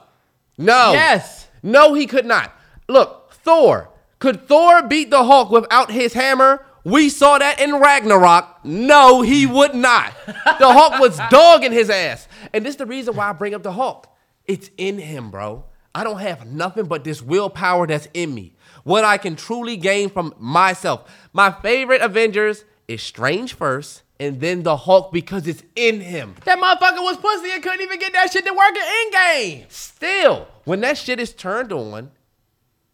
C: No.
A: Yes.
C: No, he could not. Look, Thor. Could Thor beat the Hulk without his hammer? We saw that in Ragnarok. No, he would not. The Hulk was dogging his ass. And this is the reason why I bring up the Hulk. It's in him, bro. I don't have nothing but this willpower that's in me. What I can truly gain from myself. My favorite Avengers is Strange first, and then the Hulk because it's in him.
A: That motherfucker was pussy and couldn't even get that shit to work in game.
C: Still, when that shit is turned on,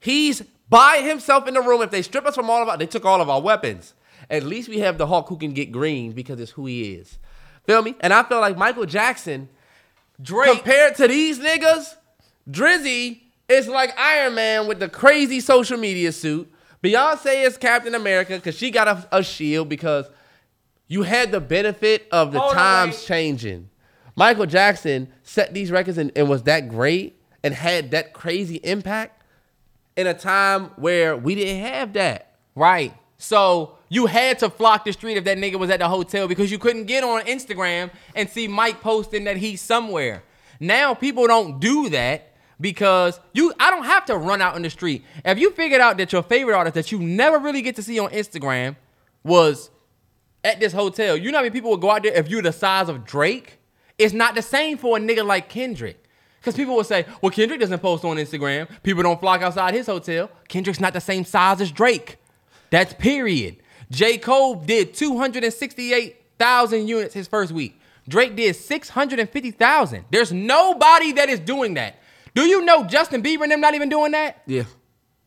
C: he's by himself in the room. If they strip us from all of our, they took all of our weapons. At least we have the Hulk who can get green because it's who he is. Feel me? And I feel like Michael Jackson,
A: Drake.
C: compared to these niggas, Drizzy is like Iron Man with the crazy social media suit. Beyonce is Captain America because she got a, a shield because you had the benefit of the
A: Hold
C: times changing. Michael Jackson set these records and, and was that great and had that crazy impact in a time where we didn't have that.
A: Right. So you had to flock the street if that nigga was at the hotel because you couldn't get on Instagram and see Mike posting that he's somewhere. Now people don't do that because you I don't have to run out in the street. If you figured out that your favorite artist that you never really get to see on Instagram was at this hotel, you know how many people would go out there if you're the size of Drake? It's not the same for a nigga like Kendrick. Because people will say, well, Kendrick doesn't post on Instagram. People don't flock outside his hotel. Kendrick's not the same size as Drake. That's period. J. Cole did 268,000 units his first week. Drake did 650,000. There's nobody that is doing that. Do you know Justin Bieber and them not even doing that?
C: Yeah.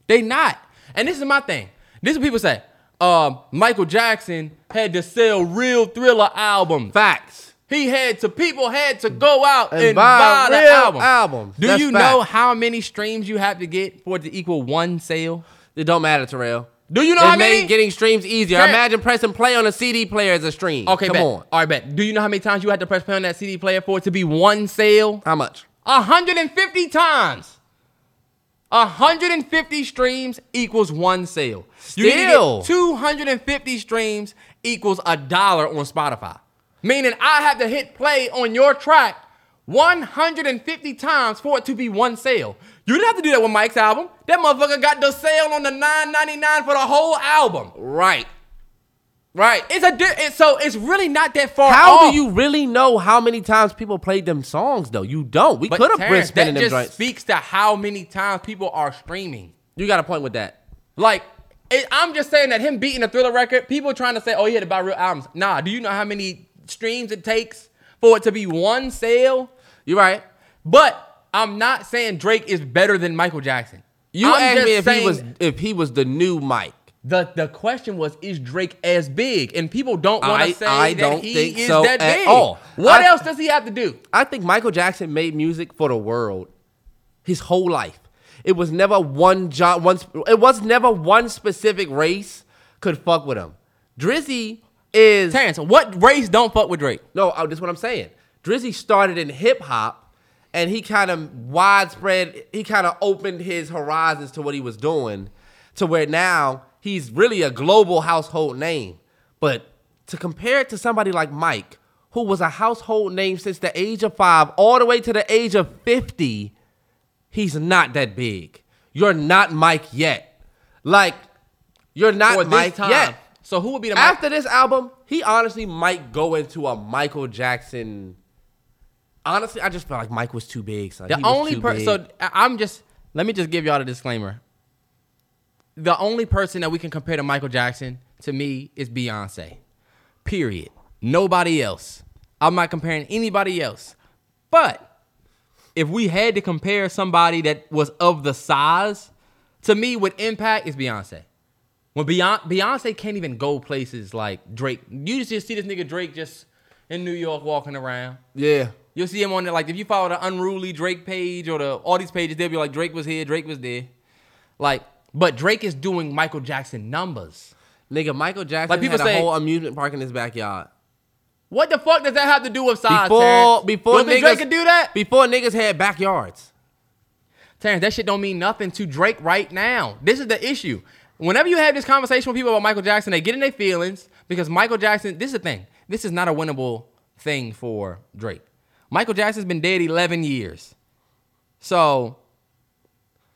A: They not. And this is my thing. This is what people say. Um, Michael Jackson had to sell real thriller albums.
C: Facts.
A: He had to people had to go out and,
C: And
A: buy,
C: buy
A: the album.
C: albums.
A: Do
C: That's
A: you
C: fact.
A: know how many streams you have to get for it to equal one sale?
C: It don't matter, Terrell.
A: Do you know
C: They
A: how
C: made
A: many?
C: getting streams easier.
A: Fair.
C: Imagine pressing play on a CD player as a stream.
A: okay,
C: come
A: bet.
C: on.
A: All right, bet. Do you know how many times you had to press play on that CD player for it to be one sale?
C: How much?
A: 150 times. 150 streams equals one sale.
C: Still.
A: 250 streams equals a dollar on Spotify. Meaning I have to hit play on your track 150 times for it to be one sale. You didn't have to do that with Mike's album. That motherfucker got the sale on the 9.99 for the whole album.
C: Right. Right.
A: It's a di- it, so it's really not that far
C: How
A: off.
C: do you really know how many times people played them songs though? You don't. We could have been spinning
A: that just
C: joints.
A: speaks to how many times people are streaming.
C: You got a point with that.
A: Like, it, I'm just saying that him beating a thriller record, people trying to say, oh, he had to buy real albums. Nah, do you know how many streams it takes for it to be one sale?
C: You're right.
A: But I'm not saying Drake is better than Michael Jackson.
C: You
A: I'm
C: asked me if he was if he was the new Mike.
A: The the question was, is Drake as big? And people don't want to say
C: I
A: that
C: don't
A: he
C: think
A: is
C: so
A: that
C: at
A: big.
C: all.
A: What
C: I-
A: else does he have to do?
C: I think Michael Jackson made music for the world his whole life. It was never one job one it was never one specific race could fuck with him. Drizzy is
A: Terrence, what race don't fuck with Drake?
C: No, uh, this is what I'm saying. Drizzy started in hip hop, and he kind of widespread. He kind of opened his horizons to what he was doing, to where now he's really a global household name. But to compare it to somebody like Mike, who was a household name since the age of five all the way to the age of fifty, he's not that big. You're not Mike yet. Like you're not Mike
A: time.
C: yet.
A: So who would be the?
C: After this album, he honestly might go into a Michael Jackson. Honestly, I just felt like Mike was too big. Son.
A: The only person. So I'm just. Let me just give y'all a disclaimer. The only person that we can compare to Michael Jackson to me is Beyonce. Period. Nobody else. I'm not comparing anybody else. But if we had to compare somebody that was of the size, to me, with impact is Beyonce. When Beyonce, can't even go places like Drake. You just see this nigga Drake just in New York walking around.
C: yeah,
A: You'll see him on there. Like if you follow the unruly Drake page or the all these pages, they'll be like Drake was here, Drake was there. Like, but Drake is doing Michael Jackson numbers.
C: nigga, Michael Jackson
A: Like, people
C: had a whole amusement park in his backyard.
A: What the fuck does that have to do with size?
C: Before,
A: Terrence?
C: before niggas
A: Drake could do that.
C: Before niggas had backyards.
A: Terrence, that shit don't mean nothing to Drake right now. This is the issue. Whenever you have this conversation with people about Michael Jackson, they get in their feelings because Michael Jackson, this is the thing. This is not a winnable thing for Drake. Michael Jackson's been dead 11 years. So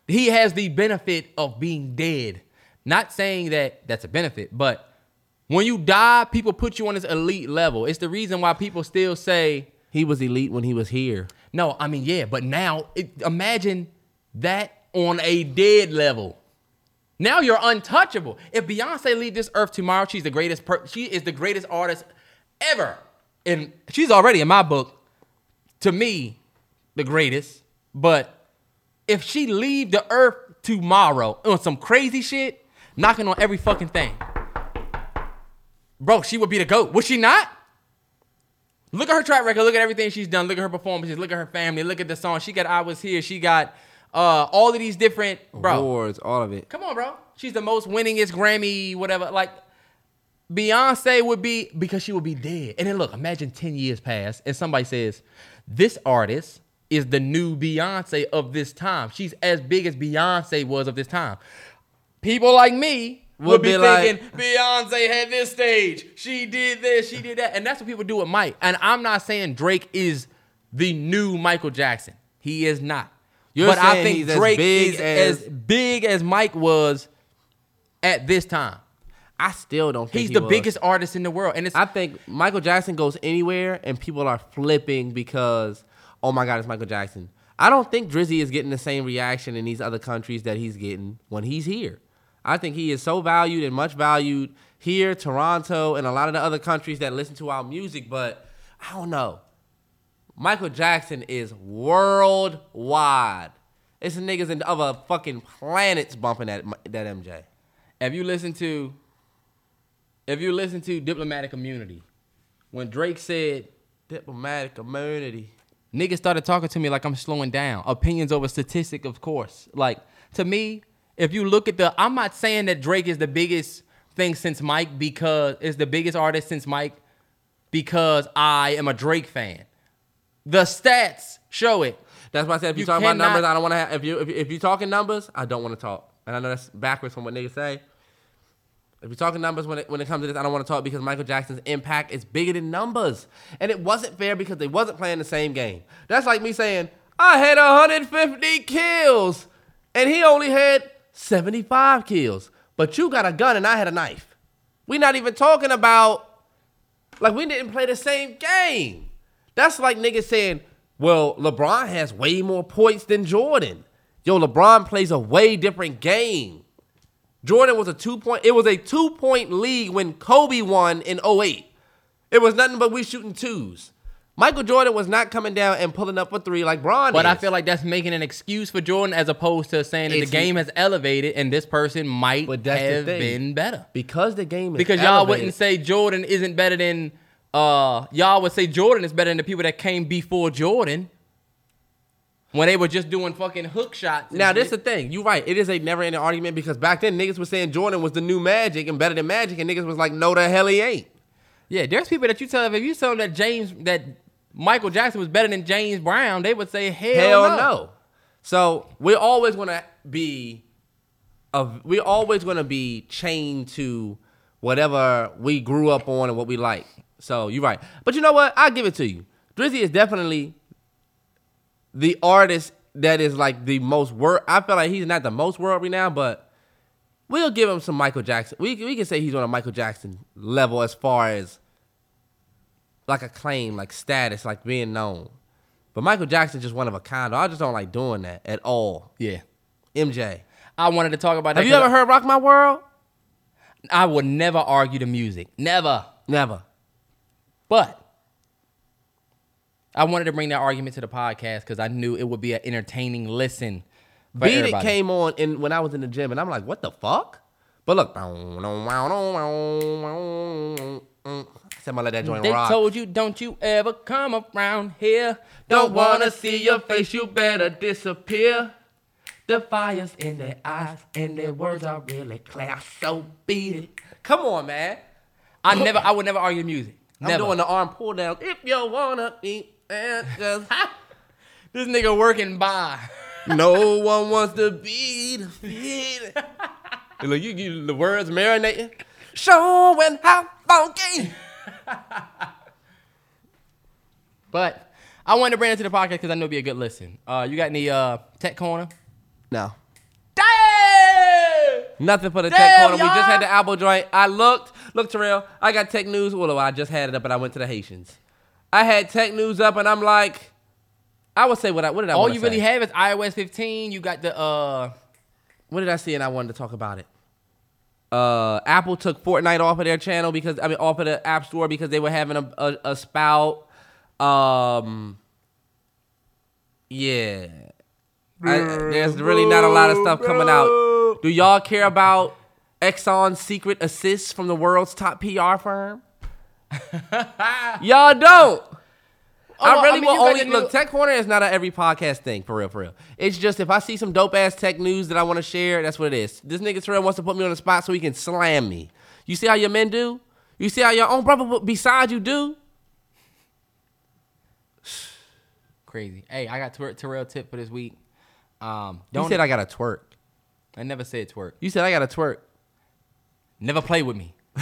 A: he has the benefit of being dead. Not saying that that's a benefit, but when you die, people put you on this elite level. It's the reason why people still say,
C: He was elite when he was here.
A: no, I mean, yeah, but now it, imagine that on a dead level. Now you're untouchable. If Beyonce leave this earth tomorrow, she's the greatest. Per- she is the greatest artist ever, and she's already in my book. To me, the greatest. But if she leave the earth tomorrow on some crazy shit, knocking on every fucking thing, bro, she would be the goat. Would she not? Look at her track record. Look at everything she's done. Look at her performances. Look at her family. Look at the song. She got "I Was Here." She got uh, all of these different bro.
C: Awards, all of it.
A: Come on, bro. She's the most winningest Grammy, whatever. Like Beyonce would be because she would be dead. And then look, imagine 10 years pass and somebody says, This artist is the new Beyonce of this time. She's as big as Beyonce was of this time. People like me would,
C: Would
A: be,
C: be like-
A: thinking Beyonce had this stage. She did this, she did that. And that's what people do with Mike. And I'm not saying Drake is the new Michael Jackson. He is not.
C: You're
A: but I think Drake
C: big
A: is
C: as-
A: as big as Mike was at this time.
C: I still don't think
A: He's
C: he
A: the
C: was.
A: biggest artist in the world, and it's
C: I think Michael Jackson goes anywhere and people are flipping because, oh my God, it's Michael Jackson. I don't think Drizzy is getting the same reaction in these other countries that he's getting when he's here. I think he is so valued and much valued here, Toronto, and a lot of the other countries that listen to our music, but I don't know. Michael Jackson is worldwide. It's niggas in other fucking planets bumping that that MJ.
A: if you listen to if you listen to diplomatic immunity, when Drake said
C: Diplomatic immunity.
A: niggas started talking to me like I'm slowing down. Opinions over statistic, of course. Like to me, if you look at the, I'm not saying that Drake is the biggest thing since Mike because is the biggest artist since Mike because I am a Drake fan. The stats show it.
C: That's why I said if you're
A: You
C: talking about numbers, I don't want to have. If you if, if you're talking numbers, I don't want to talk. And I know that's backwards from what niggas say. If you're talking numbers when it when it comes to this, I don't want to talk because Michael Jackson's impact is bigger than numbers, and it wasn't fair because they wasn't playing the same game. That's like me saying I had 150 kills, and he only had 75 kills, but you got a gun and I had a knife. We're not even talking about like we didn't play the same game. That's like niggas saying, well, LeBron has way more points than Jordan. Yo, LeBron plays a way different game. Jordan was a two point, it was a two point league when Kobe won in 08. It was nothing but we shooting twos. Michael Jordan was not coming down and pulling up for three like Bron
A: But I feel like that's making an excuse for Jordan as opposed to saying that
C: It's-
A: the game has elevated and this person might have been better.
C: because the game is
A: Because y'all wouldn't say Jordan isn't better than uh y'all would say Jordan is better than the people that came before Jordan. When they were just doing fucking hook shots.
C: Now this the thing. You're right. It is a never ending argument because back then niggas was saying Jordan was the new Magic and better than Magic, and niggas was like, no, the hell he ain't.
A: Yeah, there's people that you tell if you tell them that James that Michael Jackson was better than James Brown, they would say hell,
C: Hell
A: no.
C: no. So we're always gonna be, of we're always gonna be chained to whatever we grew up on and what we like. So you're right. But you know what? I'll give it to you. Drizzy is definitely the artist that is like the most world. I feel like he's not the most world renowned, but we'll give him some Michael Jackson. We we can say he's on a Michael Jackson level as far as like a claim, like status, like being known. But Michael Jackson's just one of a kind. I just don't like doing that at all.
A: Yeah.
C: MJ.
A: I wanted to talk about that.
C: Have you ever heard Rock My World?
A: I would never argue the music. Never.
C: Never.
A: But I wanted to bring that argument to the podcast because I knew it would be an entertaining listen.
C: Beat It came on in when I was in the gym, and I'm like, what the fuck? But look, let that joint
A: They
C: rock.
A: told you, don't you ever come around here.
C: Don't wanna see your face, you better disappear. The fire's in their eyes, and their words are really clear. So beat it. Come on, man.
A: I never, I would never argue music.
C: I'm
A: Never.
C: doing the arm pull down. If you wanna eat and just
A: this nigga working by.
C: no one wants to be defeated. Look, you, you the words marinating, showing how funky.
A: But I wanted to bring it to the podcast because I know it'd be a good listen. Uh, you got any uh tech corner?
C: No.
A: Damn!
C: Nothing for the tech
A: Damn,
C: corner. We just had the Apple joint. I looked. Look, Terrell, I got tech news. Well, I just had it up and I went to the Haitians. I had tech news up and I'm like, I would say what I what did I
A: All
C: wanna
A: you really have is iOS 15. You got the uh
C: What did I see and I wanted to talk about it? Uh, Apple took Fortnite off of their channel because I mean off of the App Store because they were having a a, a spout. Um, yeah, I- there's really not a lot of stuff coming out. Do y'all care about Exxon's secret assists from the world's top PR firm? y'all don't.
A: Oh,
C: I really
A: mean,
C: will only
A: the new-
C: look. Tech Corner is not a every podcast thing for real, for real. It's just if I see some dope ass tech news that I want to share, that's what it is. This nigga Terrell wants to put me on the spot so he can slam me. You see how your men do? You see how your own brother beside you do?
A: crazy. Hey, I got Ter- Terrell tip for this week. Um,
C: You
A: don't
C: said I got a twerk.
A: I never said twerk.
C: You said I got to twerk.
A: Never play with me.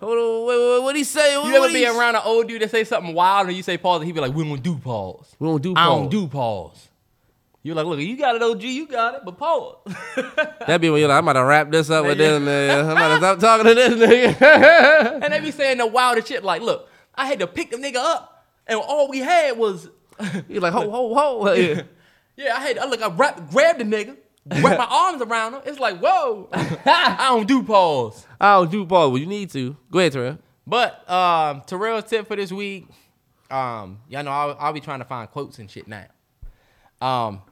C: Hold on, wait, wait, what he say?
A: You ever be around an old dude that say something wild and you say pause and he be like, we don't do pause.
C: We don't do
A: I don't do pause. You're like, look, you got it, OG, you got it, but pause.
C: That'd be when you're like, I'm about to wrap this up with this nigga. I'm about to stop talking to this nigga.
A: and they be saying the wildest shit like, look, I had to pick the nigga up and all we had was,
C: You're like, ho, ho, ho. Yeah.
A: yeah, I had, I look, I wrap, grabbed the nigga, wrapped my arms around him. It's like, whoa, I don't do pause.
C: I don't do pause. Well, you need to. Go ahead, Terrell.
A: But um, Terrell's tip for this week, um, y'all know I'll, I'll be trying to find quotes and shit now. Um,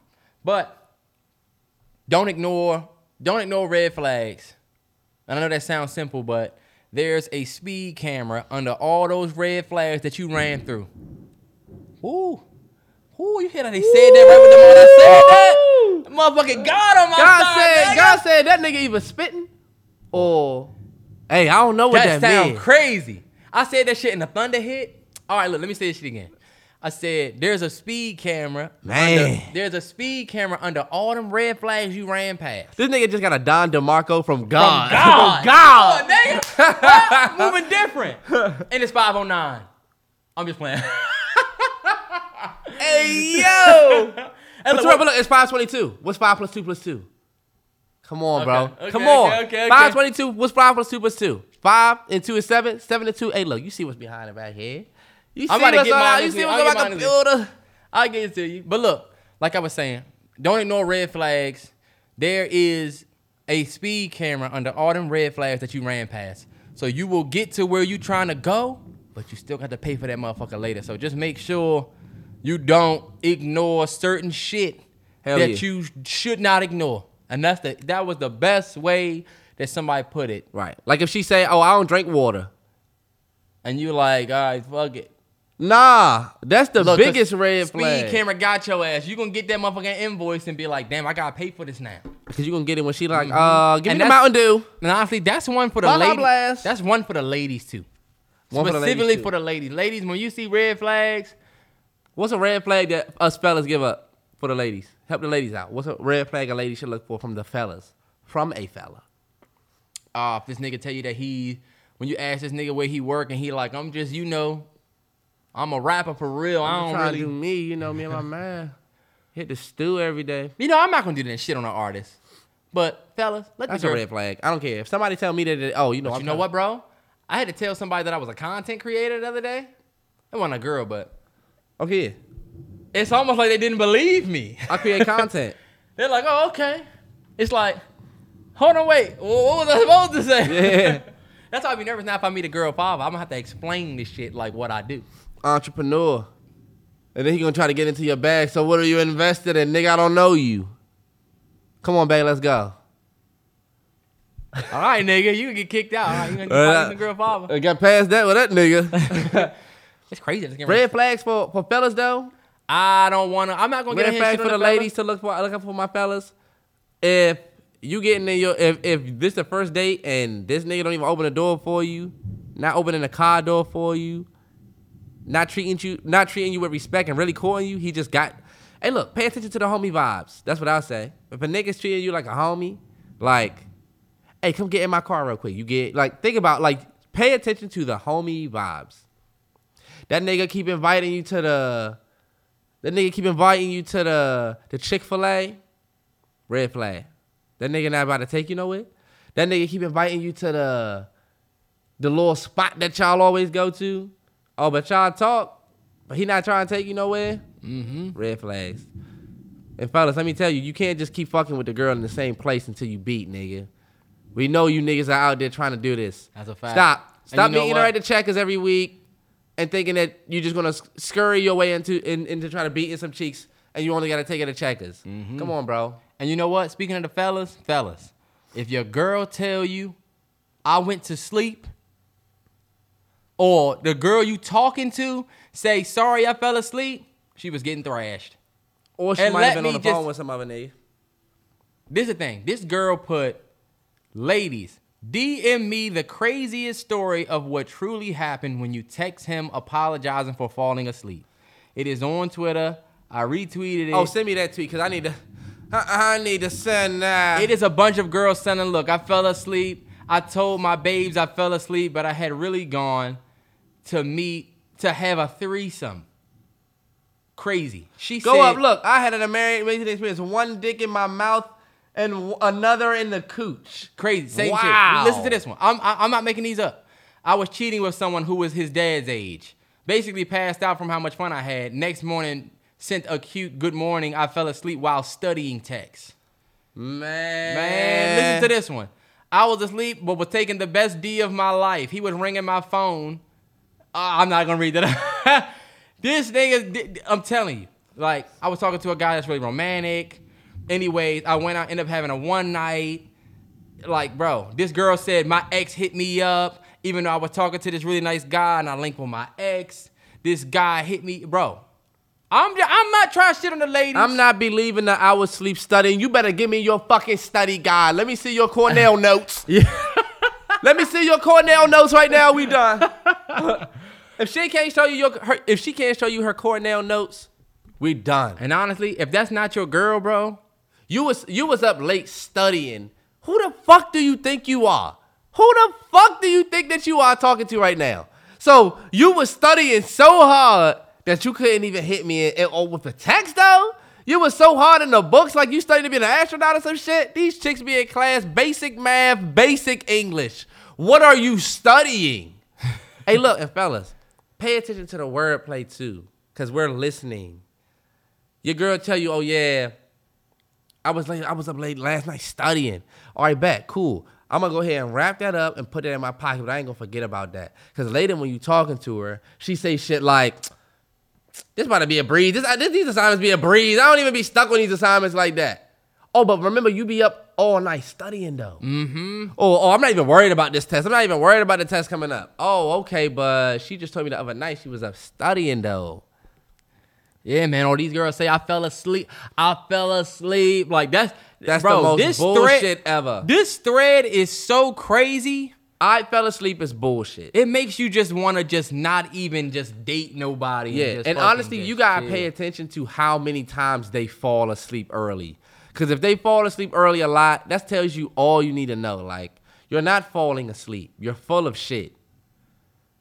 A: but don't ignore don't ignore red flags. And I know that sounds simple, but there's a speed camera under all those red flags that you ran through. Ooh. Ooh, you hear how they said that right with the mother said that? Motherfucking God on my
C: God
A: side,
C: said,
A: nigga.
C: God said that nigga either spitting or, hey, I don't know what
A: That
C: that,
A: sound
C: means.
A: crazy. I said that shit in the thunder hit. All right, look, let me say this shit again. I said there's a speed camera.
C: Man.
A: under- there's a speed camera under all them red flags you ran past.
C: This nigga just got a Don DeMarco from God.
A: God.
C: From God.
A: Oh, nigga. Moving different. And it's 509. I'm just playing.
C: Hey, yo. But
A: look,
C: look, look, it's 522. What's 5 plus 2 plus 2? Come on, bro.
A: Okay, okay,
C: Come on.
A: okay, okay, okay.
C: 522. What's 5 plus 2 plus 2? 5 and 2 is 7. 7 and 2. Hey, look, you see what's behind it back here. You see
A: I'm about to
C: what's
A: get mine
C: you see what's on my computer.
A: I'll get it to you. But look, like I was saying, don't ignore red flags. There is a speed camera under all them red flags that you ran past. So you will get to where you trying to go, but you still got to pay for that motherfucker later. So just make sure you don't ignore certain shit
C: Hell
A: that
C: yeah.
A: you should not ignore. And that's the that was the best way that somebody put it.
C: Right. Like if she say, oh, I don't drink water.
A: And you like, all right, fuck it.
C: Nah, that's the
A: Look, 'cause
C: biggest red
A: speed
C: flag.
A: camera got your ass. You gonna get that motherfucking invoice and be like, damn, I gotta pay for this now.
C: Because you going to get it when she like, uh, give
A: And
C: me the Mountain Dew.
A: And honestly, that's one for the ladies. That's one for the ladies too.
C: One for the ladies,
A: Specifically
C: too.
A: for the ladies. Ladies, when you see red flags,
C: What's a red flag that us fellas give up for the ladies? Help the ladies out. What's a red flag a lady should look for from the fellas? From a fella.
A: uh, if this nigga tell you that he, when you ask this nigga where he work and he like, I'm just, you know, I'm a rapper for real. I
C: I'm
A: don't
C: trying
A: really,
C: to do me, you know, me and my man. Hit the stew every day.
A: you know, I'm not gonna do that shit on an artist. But fellas, let
C: That's a
A: girl,
C: red flag. I don't care. If somebody tell me that, that- oh, you know,
A: you know what, bro? I had to tell somebody that I was a content creator the other day. It wasn't a girl, but
C: Okay,
A: it's almost like they didn't believe me.
C: I create content.
A: They're like, oh, okay. It's like, hold on, wait. What was I supposed to say?
C: Yeah.
A: That's why I be nervous now if I meet a girl father. I'm gonna have to explain this shit like what I do.
C: Entrepreneur. And then he gonna try to get into your bag. So what are you invested in? Nigga, I don't know you. Come on, babe, let's go.
A: All right, nigga, you can get kicked out. All right, you gonna
C: Uh,
A: get a girl father.
C: I got past that with that nigga.
A: It's crazy. It's
C: Red flags for, for fellas though.
A: I don't wanna. I'm not gonna get
C: Red
A: a
C: flags for the ladies to look for looking for my fellas. If you getting in your if if this the first date and this nigga don't even open the door for you, not opening the car door for you, not treating you not treating you with respect and really courting you, he just got Hey look, pay attention to the homie vibes. That's what I say. If a nigga's treating you like a homie, like, hey, come get in my car real quick. You get like think about like pay attention to the homie vibes. That nigga keep inviting you to the That nigga keep inviting you to the the Chick Fil A. Red flag. That nigga not about to take you nowhere. That nigga keep inviting you to the the little spot that y'all always go to. Oh, but y'all talk, but he not trying to take you nowhere. Mm-hmm. Red flags. And fellas, let me tell you, you can't just keep fucking with the girl in the same place until you beat, nigga. We know you niggas are out there trying to do this.
A: That's a fact.
C: Stop. Stop
A: you know
C: meeting her at the checkers every week and thinking that you're just gonna scurry your way into in, into trying to beat in some cheeks and you only gotta take it to checkers.
A: Mm-hmm.
C: Come on, bro.
A: And you know what? Speaking of the fellas, fellas, if your girl tell you, I went to sleep, or the girl you talking to say, sorry, I fell asleep, she was getting thrashed.
C: Or she
A: And
C: might have been on the
A: me
C: phone with some other nigga.
A: This is the thing. This girl put, ladies, DM me the craziest story of what truly happened when you text him apologizing for falling asleep. It is on Twitter. I retweeted it.
C: Oh, send me that tweet because I need to. I, need to send that.
A: It is a bunch of girls sending, look, I fell asleep. I told my babes I fell asleep, but I had really gone to meet, to have a threesome. Crazy. She
C: Go
A: said,
C: up. Look, I had an amazing experience. One dick in my mouth and w- another in the cooch.
A: Crazy. Same
C: Wow.
A: shit. Listen to this one. I'm, I- I'm not making these up. I was cheating with someone who was his dad's age. Basically passed out from how much fun I had. Next morning, sent a cute good morning. I fell asleep while studying text.
C: Man.
A: Man, listen to this one. I was asleep, but was taking the best D of my life. He was ringing my phone. Uh, I'm not gonna read that. this nigga, I'm telling you, like I was talking to a guy that's really romantic. Anyways, I went out, ended up having a one night. Like, bro, this girl said my ex hit me up, even though I was talking to this really nice guy and I linked with my ex. This guy hit me, bro. I'm just, I'm not trying to shit on the ladies.
C: I'm not believing that I was sleep studying. You better give me your fucking study guide. Let me see your Cornell notes. Let me see your Cornell notes right now. We done. if she can't show you your her, if she can't show you her Cornell notes, we done.
A: And honestly, if that's not your girl, bro,
C: You was you was up late studying. Who the fuck do you think you are? Who the fuck do you think that you are talking to right now? So you was studying so hard that you couldn't even hit me in, in- with the text though. You was so hard in the books, like you studying to be an astronaut or some shit. These chicks be in class, basic math, basic English. What are you studying? hey, look, and fellas, pay attention to the wordplay too, cause we're listening. Your girl tell you, oh yeah, I was late. I was up late last night studying. All right, bet, cool. I'm gonna go ahead and wrap that up and put it in my pocket, but I ain't gonna forget about that. Cause later when you talking to her, she say shit like, "This about to be a breeze. This, this these assignments be a breeze. I don't even be stuck on these assignments like that." Oh, but remember, you be up all night studying though. Mm-hmm. Oh, oh, I'm not even worried about this test. I'm not even worried about the test coming up. Oh, okay, but she just told me the other night she was up studying though.
A: Yeah, man. All these girls say I fell asleep. I fell asleep. Like that's
C: That's
A: bro,
C: the most
A: this
C: bullshit
A: thread,
C: ever.
A: This thread is so crazy.
C: I fell asleep is bullshit.
A: It makes you just want to just not even just date nobody.
C: Yeah,
A: just
C: and honestly, you gotta
A: chill.
C: pay attention to how many times they fall asleep early. Because if they fall asleep early a lot, that tells you all you need to know. Like, you're not falling asleep. You're full of shit.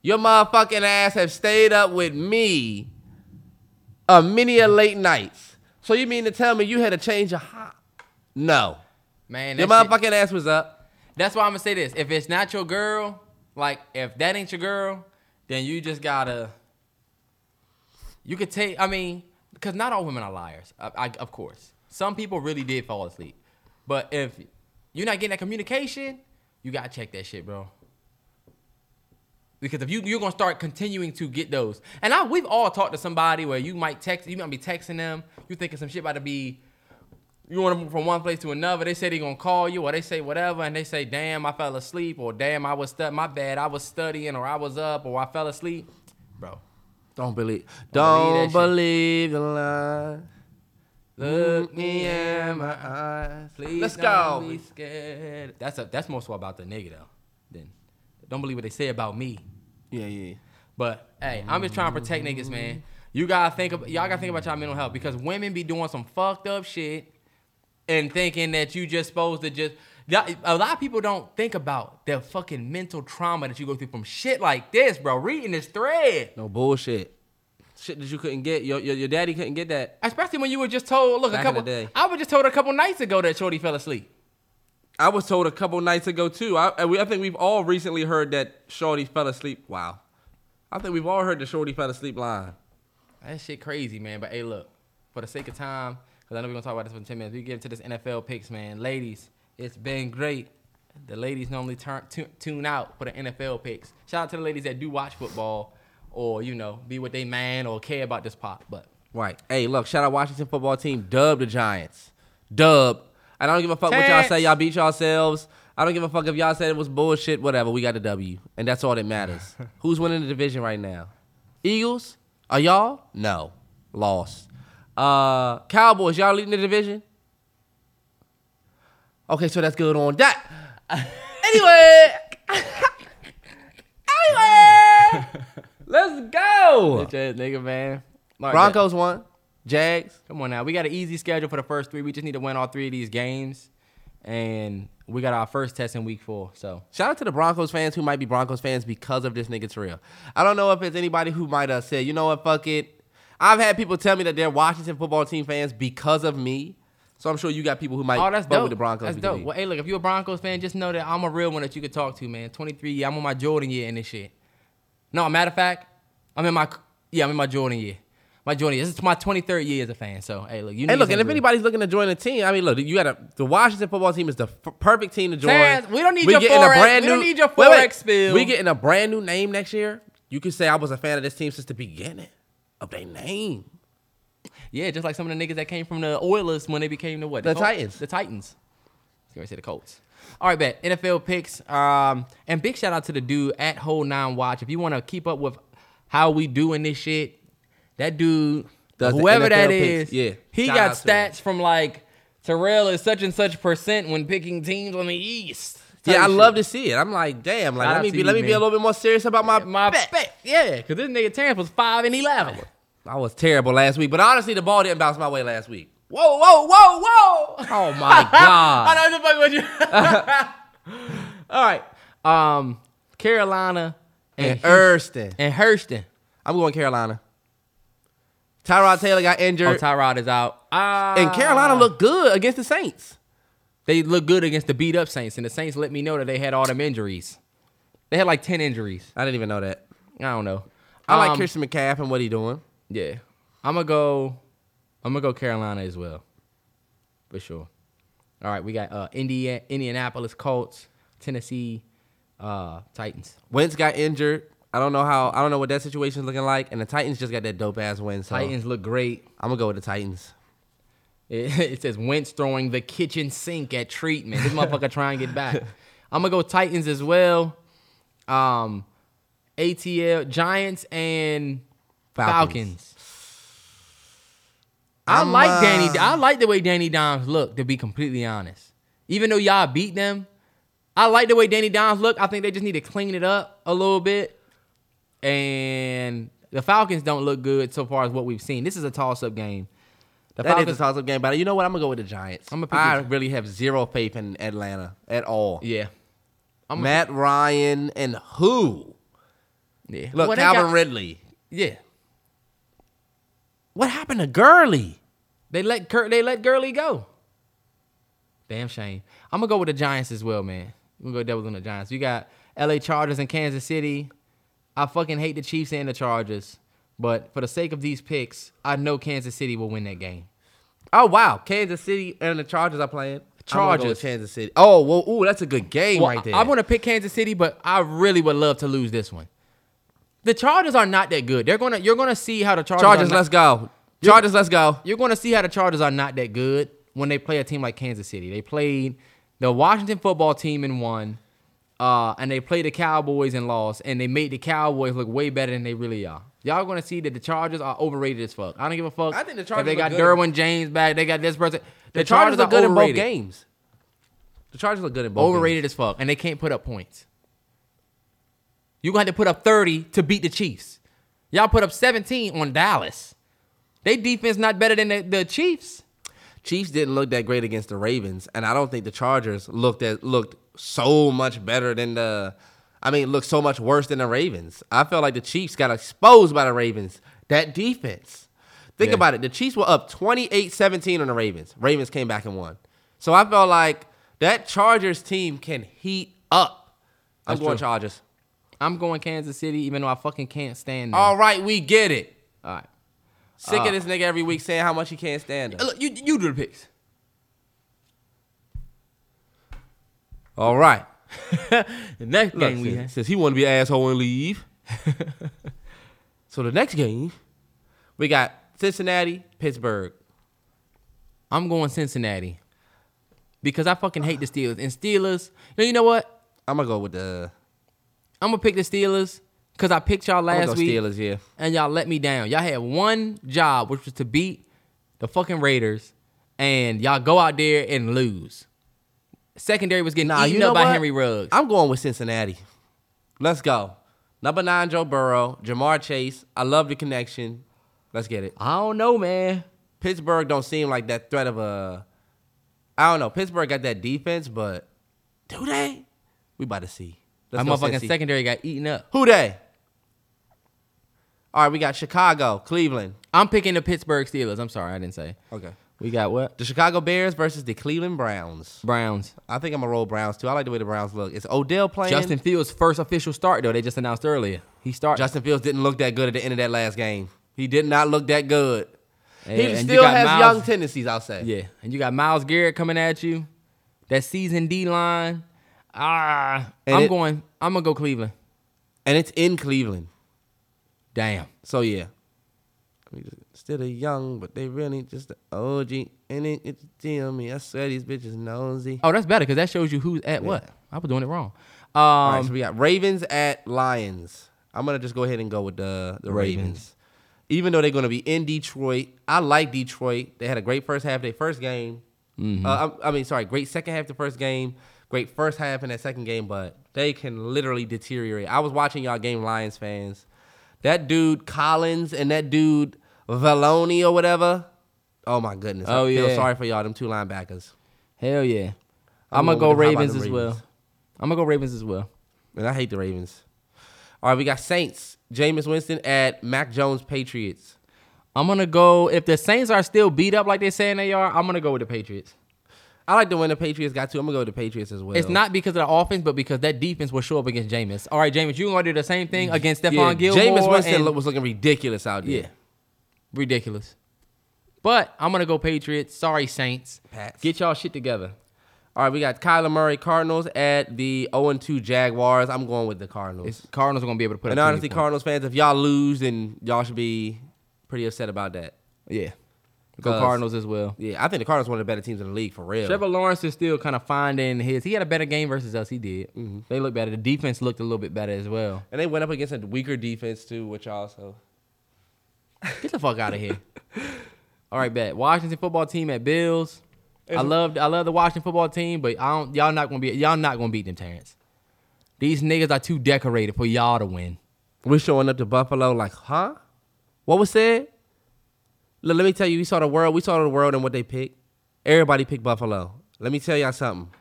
C: Your motherfucking ass have stayed up with me a many a late nights. So you mean to tell me you had to change your hot? No.
A: man.
C: Your
A: that shit-
C: motherfucking ass was up.
A: That's why I'm gonna say this. If it's not your girl, like if that ain't your girl, then you just gotta. You could take. I mean, because not all women are liars. I, I, of course, some people really did fall asleep. But if you're not getting that communication, you gotta check that shit, bro. Because if you you're gonna start continuing to get those, and I we've all talked to somebody where you might text, you might be texting them, you thinking some shit about to be you want to move from one place to another. They say they gonna call you, or they say whatever, and they say, "Damn, I fell asleep," or "Damn, I was stu- my bad, I was studying, or I was up, or I fell asleep." Bro,
C: Don't believe.
A: Don't
C: Don't
A: believe
C: believe the lie.
A: look
C: Me in my eyes.
A: please.
C: Let's go.
A: Be scared. That's a that's more so about the nigga though. Don't believe what they say about me.
C: Yeah, yeah.
A: But hey, I'm just trying to protect niggas, man. You gotta think of y'all gotta think about y'all mental health because women be doing some fucked up shit and thinking that you just supposed to just. A lot of people don't think about the fucking mental trauma that you go through from shit like this, bro. Reading this thread.
C: No bullshit. shit that you couldn't get. Your your, your daddy couldn't get that.
A: Especially when you were just told, look,
C: Back
A: a couple. I was just told a couple nights ago that Shorty fell asleep.
C: I was told a couple nights ago too. I, I think we've all recently heard that Shorty fell asleep. Wow. I think we've all heard the Shorty fell asleep line.
A: That shit crazy, man. But hey, look, for the sake of time, because I know we're gonna talk about this for ten minutes. We get into this NFL picks, man. Ladies, it's been great. The ladies normally turn tu- tune out for the NFL picks. Shout out to the ladies that do watch football, or you know, be with they man or care about this pop. But
C: Right. Hey, look, shout out Washington football team. Dub the Giants. Dub. I don't give a fuck what y'all say. Y'all beat yourselves. I don't give a fuck if y'all said it was bullshit. Whatever. We got the W, and that's all that matters. Who's winning the division right now? Eagles. Are y'all? No. Lost. Uh, Cowboys. Y'all leading the division. Okay, so that's good on that. anyway. anyway. Let's go.
A: bitch ass nigga, man. That.
C: Broncos won. Jags.
A: Come on now. We got an easy schedule for the first three. We just need to win all three of these games. And we got our first test in week four. So
C: Shout out to the Broncos fans who might be Broncos fans because of this nigga Terrell. I don't know if it's anybody who might have said, you know what, fuck it. I've had people tell me that they're Washington football team fans because of me. So I'm sure you got people who might
A: Oh, that's dope.
C: with the Broncos.
A: That's dope. Well, hey, look, if you're a Broncos fan, just know that I'm a real one that you could talk to, man. 23 year, I'm on my Jordan year in this shit. No, matter of fact, I'm in my yeah, I'm in my Jordan year. My year. This is my 23rd year as a fan. So hey, look, you.
C: Hey, look, and if anybody's looking to join the team, I mean, look, you got a the Washington football team is the f- perfect team to join.
A: Terrence, we don't need
C: We
A: your Forex- we don't need your
C: Wait, wait.
A: Forex spill.
C: We getting a brand new name next year. You can say I was a fan of this team since the beginning of their name.
A: yeah, just like some of the niggas that came from the Oilers when they became the what?
C: The
A: Colts?
C: Titans.
A: The Titans. Gonna say the Colts. All right, bet NFL picks. Um, and big shout out to the dude at Whole Nine Watch. If you want to keep up with how we doing this shit, that dude,
C: Does
A: whoever that is,
C: yeah.
A: he
C: Shout
A: got
C: out to him.
A: stats from like Terrell is such and such percent when picking teams on the East.
C: Yeah, I love to see it. I'm like, damn, like
A: Shout
C: let me be
A: you,
C: let me be a little bit more serious about my
A: My
C: bet.
A: bet, yeah, because this nigga Terrence was five and eleven.
C: I was terrible last week, but honestly, the ball didn't bounce my way last week.
A: Whoa, whoa, whoa, whoa!
C: Oh my god!
A: I know the fuck with you. All right. Um, Carolina and,
C: and
A: Houston-
C: Erston.
A: and Hurston.
C: I'm going Carolina. Tyrod Taylor got injured.
A: Oh, Tyrod is out. Ah,
C: and Carolina looked good against the Saints.
A: They look good against the beat up Saints, and the Saints let me know that they had all them injuries. They had like ten injuries.
C: I didn't even know that.
A: I don't know.
C: I like
A: Um,
C: Christian McCaff and what he doing.
A: Yeah, I'm gonna go. I'm gonna go Carolina as well, for sure. All right, we got uh, India, Indianapolis Colts, Tennessee uh, Titans.
C: Wentz got injured. I don't know how. I don't know what that situation's looking like. And the Titans just got that dope ass win. So
A: Titans look great.
C: I'm gonna go with the Titans.
A: It, it says Wentz throwing the kitchen sink at treatment. This motherfucker trying to get back. I'm gonna go Titans as well. Um, ATL Giants and
C: Falcons.
A: Falcons. I
C: I'm,
A: like Danny. I like the way Danny Dimes look. To be completely honest, even though y'all beat them, I like the way Danny Dimes look. I think they just need to clean it up a little bit. And the Falcons don't look good so far as what we've seen. This is a toss-up game. The
C: That is
A: Falcons,
C: a toss up game, but you know what? I'm gonna go with the Giants.
A: I'ma pick
C: I really have zero faith in Atlanta at all.
A: yeah, I'm
C: Matt Ryan and who?
A: yeah.
C: Look,
A: Well,
C: Calvin
A: got-
C: Ridley.
A: Yeah,
C: What happened to Gurley?
A: they let Kurt, they let Gurley go. Damn shame. I'm gonna go with the Giants as well, man. We're gonna go Devils on the Giants. You got L.A. Chargers and Kansas City. I fucking hate the Chiefs and the Chargers, but for the sake of these picks, I know Kansas City will win that game.
C: Oh wow, Kansas City and the Chargers are playing. Gonna go
A: Chargers.
C: with Kansas City. Oh well, ooh, that's a good game
A: Well,
C: right there.
A: I, am gonna pick Kansas City, but I really would love to lose this one. The Chargers are not that good. They're gonna you're gonna see how the Chargers.
C: Chargers,
A: are not-
C: let's go. Chargers, let's go.
A: you're going to see how the Chargers are not that good when they play a team like Kansas City. They played the Washington football team and won, uh, and they played the Cowboys and lost, and they made the Cowboys look way better than they really are. Y'all going to see that the Chargers are overrated as fuck. I don't give a fuck.
C: I think the
A: if
C: Chargers
A: they
C: look
A: got
C: good.
A: Derwin James back. They got this person. The,
C: The Chargers,
A: are
C: are good in both games. The Chargers look good in both.
A: Overrated as fuck, and they can't put up points. You gonna have to put up 30 to beat the Chiefs. Y'all put up 17 on Dallas. They defense not better than the, the Chiefs.
C: Chiefs didn't look that great against the Ravens, and I don't think the Chargers looked at looked so much better than the. I mean, looked so much worse than the Ravens. I felt like the Chiefs got exposed by the Ravens. that defense. Think
A: Yeah.
C: about it. The Chiefs were up 28-17 on the Ravens. Ravens came back and won. So I felt like that Chargers team can heat up. I'm
A: That's
C: going
A: true.
C: Chargers.
A: I'm going Kansas City, even though I fucking can't stand them.
C: All right, we get it.
A: All right.
C: Sick
A: Uh,
C: of this nigga every week saying how much he can't stand us.
A: Look, you you do the picks.
C: All right.
A: The next
C: Look,
A: game we
C: since he want to be an asshole and leave. so the next game, we got Cincinnati, Pittsburgh.
A: I'm going Cincinnati because I fucking hate the Steelers. And Steelers, you know, you know what?
C: I'm gonna go with the
A: I'm gonna pick the Steelers because I picked y'all last
C: go
A: week
C: Steelers. Yeah,
A: and y'all let me down. Y'all had one job, which was to beat the fucking Raiders, and y'all go out there and lose. Secondary was getting
C: Nah,
A: eaten
C: you know
A: up by
C: what?
A: Henry Ruggs.
C: I'm going with Cincinnati. Let's go. Number nine, Joe Burrow, Ja'Marr Chase. I love the connection. Let's get it.
A: I don't know, man.
C: Pittsburgh don't seem like that threat of a. I don't know. Pittsburgh got that defense, but do they? We about to see.
A: My
C: Let's
A: motherfucking secondary got eaten up.
C: Who they? All right, we got Chicago, Cleveland.
A: I'm picking the Pittsburgh Steelers. I'm sorry, I didn't say.
C: Okay.
A: We got what?
C: The Chicago Bears versus the Cleveland Browns.
A: Browns.
C: I think I'm gonna roll Browns too. I like the way the Browns look. It's Odell playing?
A: Justin Fields' first official start though. They just announced earlier. He started.
C: Justin Fields didn't look that good at the end of that last game. He did not look that good.
A: And-
C: he still has
A: Miles-
C: young tendencies, I'll say.
A: Yeah, and you got Myles Garrett coming at you. That season D line. Ah,
C: And
A: I'm
C: it-
A: going. I'm gonna go Cleveland.
C: And it's in Cleveland.
A: Damn.
C: So yeah. I mean, Still a young, but they really just the OG. And it, it tell me, I swear these bitches nosy.
A: Oh, that's better because that shows you who's at what. I was doing it wrong. Um,
C: All right, so we got Ravens at Lions. I'm gonna just go ahead and go with the the Ravens.
A: Ravens.
C: Even though they're gonna be in Detroit, I like Detroit. They had a great first half. of Their first game.
A: Mm-hmm.
C: Uh, I, I mean, sorry, great second half. The first game, great first half in that second game, but they can literally deteriorate. I was watching y'all game, Lions fans. That dude Collins and that dude Valoni or whatever. Oh my goodness.
A: Oh,
C: I feel
A: yeah.
C: sorry for y'all. Them two linebackers.
A: hell yeah.
C: I'm
A: I'm, gonna go
C: with the- how about
A: Ravens as well. I'm gonna go Ravens as well.
C: And I hate the Ravens. All right, we got Saints. Jameis Winston at Mac Jones Patriots.
A: I'm gonna go. If the Saints are still beat up like they're saying they are, I'm gonna go with the Patriots.
C: I like the win the Patriots got to. I'm gonna go with the Patriots as well.
A: It's not because of the offense, but because that defense will show up against Jameis. All right, Jameis, you gonna do the same thing against
C: yeah,
A: Stephon Gilmore?
C: Jameis Winston
A: and-
C: was looking ridiculous out there.
A: Yeah. Ridiculous. But I'm gonna go Patriots. Sorry, Saints.
C: Pats.
A: Get y'all shit together.
C: All right, we got Kyler Murray Cardinals at the 0-2 Jaguars. I'm going with the Cardinals.
A: It's, Cardinals are gonna be able to put
C: and
A: up 20
C: honestly,
A: points.
C: Cardinals fans, if y'all lose, then y'all should be pretty upset about that.
A: Yeah. Go Cardinals as well.
C: Yeah, I think the Cardinals one of the better teams in the league for real.
A: Trevor Lawrence is still kind of finding his. He had a better game versus us. He did.
C: Mm-hmm.
A: They look better. The defense looked a little bit better as well.
C: and they went up against a weaker defense too, which also.
A: Get the fuck out of here. All right, bet. Washington football team at Bills. I love I love the Washington football team, but I don't y'all not gonna be y'all not gonna beat them Terrence. These niggas are too decorated for y'all to win.
C: We're showing up to Buffalo like, huh? What was said? Look, let me tell you, we saw the world. We saw the world and what they picked. Everybody picked Buffalo. Let me tell y'all something.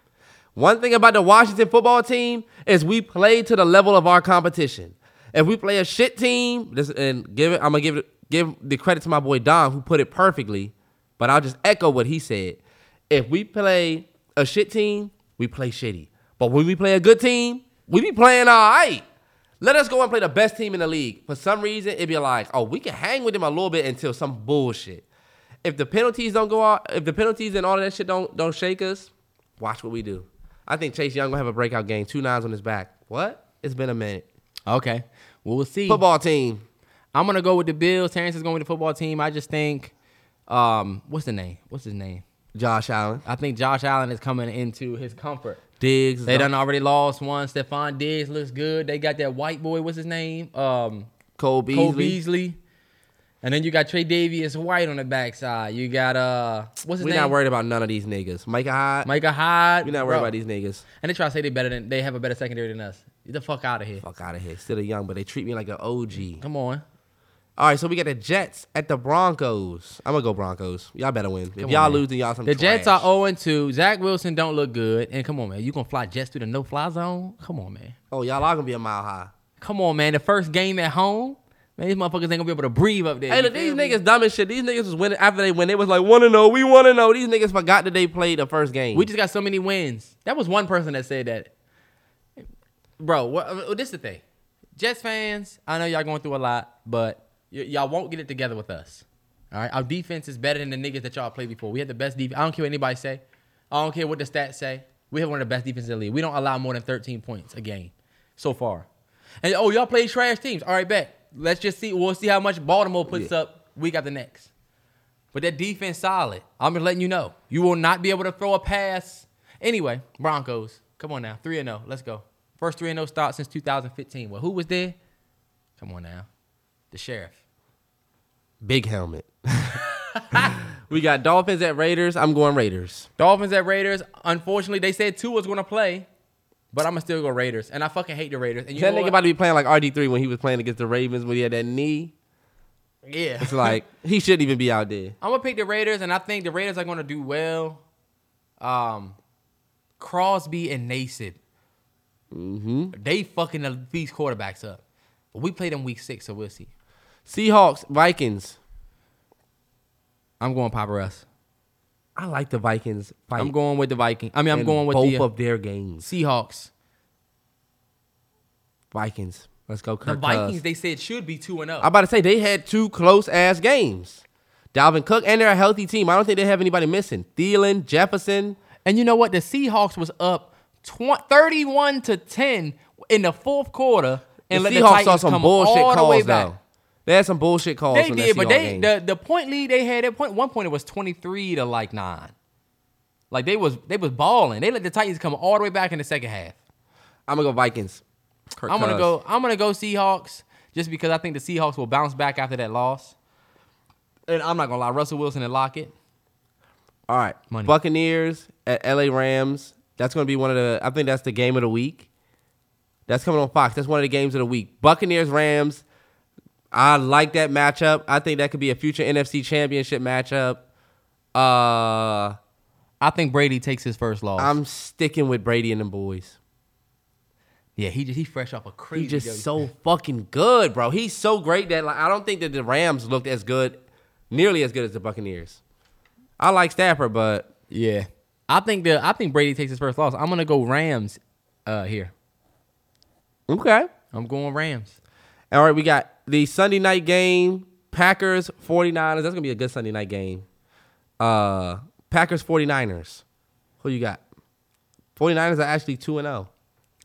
C: One thing about the Washington football team is we play to the level of our competition. If we play a shit team, this and give it, I'm gonna give it give the credit to my boy Don who put it perfectly. But I'll just echo what he said. If we play a shit team, we play shitty. But when we play a good team, we be playing all right. Let us go and play the best team in the league. For some reason, it'd be like, oh, we can hang with them a little bit until some bullshit. If the penalties don't go out, if the penalties and all of that shit don't don't shake us, watch what we do. I think Chase Young gonna have a breakout game. Two nines on his back. What? It's been a minute.
A: Okay. We'll see.
C: Football team.
A: I'm gonna go with the Bills. Terrence is going with the football team. I just think, um, what's the name? What's his name?
C: Josh Allen.
A: I think Josh Allen is coming into his comfort.
C: Diggs.
A: They done already lost one. Stefon Diggs looks good. They got that white boy. What's his name? Um,
C: Cole Beasley.
A: Cole Beasley. And then you got Tre'Davious White on the backside. You got uh, what's his name?
C: We're not worried about none of these niggas. Micah Hyde.
A: Micah Hyde.
C: We're not worried
A: Bro.
C: about these niggas.
A: And they try to say they better than they have a better secondary than us. Get the fuck out of here.
C: Fuck out of here. Still a young, but they treat me like an OG.
A: Come on.
C: All right, so we got the Jets at the Broncos. I'm gonna go Broncos. Y'all better win. If
A: Come
C: y'all
A: on,
C: lose, then y'all some
A: The Jets are 0 and 2. Zach Wilson don't look good. And come on, man. You gonna fly Jets through the no fly zone? Come on, man.
C: Oh, y'all are gonna be a mile high.
A: Come on, man. The first game at home. Man, these motherfuckers ain't gonna be able to breathe up there.
C: Hey, look, these
A: me?
C: niggas dumb as shit. These niggas was winning after they win. They was like, want to know, we want to know. These niggas forgot that they played the first game.
A: We just got so many wins. That was one person that said that. Bro, what, uh, this is the thing. Jets fans, I know y'all going through a lot, but y- y'all won't get it together with us. All right, our defense is better than the niggas that y'all played before. We had the best defense. I don't care what anybody say. I don't care what the stats say. We have one of the best defenses in the league. We don't allow more than 13 points a game so far. And oh, y'all play trash teams. All right, bet. Let's just see. We'll see how much Baltimore puts up week after next. But that defense solid. I'm just letting you know. You will not be able to throw a pass. Anyway, Broncos. Come on now. 3 and 0. Let's go. First 3 and 0 start since 2015. Well, who was there? Come on now. The sheriff.
C: Big helmet. we got Dolphins at Raiders. I'm going Raiders.
A: Dolphins at Raiders. Unfortunately, they said Tua was going to play, but I'm going to still go Raiders. And I fucking hate the Raiders. And you
C: that nigga
A: what?
C: about to be playing like RD3 when he was playing against the Ravens when he had that knee.
A: Yeah.
C: It's like he shouldn't even be out there.
A: I'm gonna pick the Raiders, and I think the Raiders are gonna do well. Um, Crosby and Nassib,
C: Mm-hmm.
A: they fucking these quarterbacks up. But we play them week six, so we'll see.
C: Seahawks, Vikings.
A: I'm going Papa Russ.
C: I like the Vikings fight.
A: I'm going with the Viking. I mean, I'm
C: in
A: going with
C: both
A: the uh,
C: of their games.
A: Seahawks.
C: Vikings. Let's go,
A: The Vikings,
C: Cousins.
A: they said should be two and oh.
C: I'm about to say they had two close ass games. Dalvin Cook, and they're a healthy team. I don't think they have anybody missing. Thielen, Jefferson.
A: And you know what? The Seahawks was up tw- 31 to 10 in the fourth quarter, and
C: the
A: let
C: Seahawks
A: the Titans
C: saw some
A: come
C: bullshit
A: all the way
C: calls
A: back.
C: though. They had some bullshit calls.
A: They did, but they
C: game.
A: the, the point lead they had at point one point it was twenty three to like nine. Like they was they was balling. They let the Titans come all the way back in the second half.
C: I'm gonna go Vikings. Kirk
A: I'm gonna go. I'm gonna go Seahawks just because I think the Seahawks will bounce back after that loss. And I'm not gonna lie, Russell Wilson and Lockett.
C: All right,
A: Money.
C: Buccaneers at LA Rams. That's gonna be one of the. I think that's the game of the week. That's coming on Fox. That's one of the games of the week. Buccaneers Rams. I like that matchup. I think that could be a future NFC Championship matchup. Uh,
A: I think Brady takes his first loss.
C: I'm sticking with Brady and the boys.
A: yeah, he just he's fresh off a crazy.
C: He's just so fucking good, bro. He's so great that like I don't think that the Rams looked as good, nearly as good as the Buccaneers. I like Stafford, but
A: yeah. I think the I think Brady takes his first loss. I'm gonna go Rams uh here.
C: okay.
A: I'm going Rams.
C: All right, we got the Sunday night game, Packers 49ers. That's going to be a good Sunday night game. Uh Packers 49ers. Who you got? 49ers are actually 2 and 0.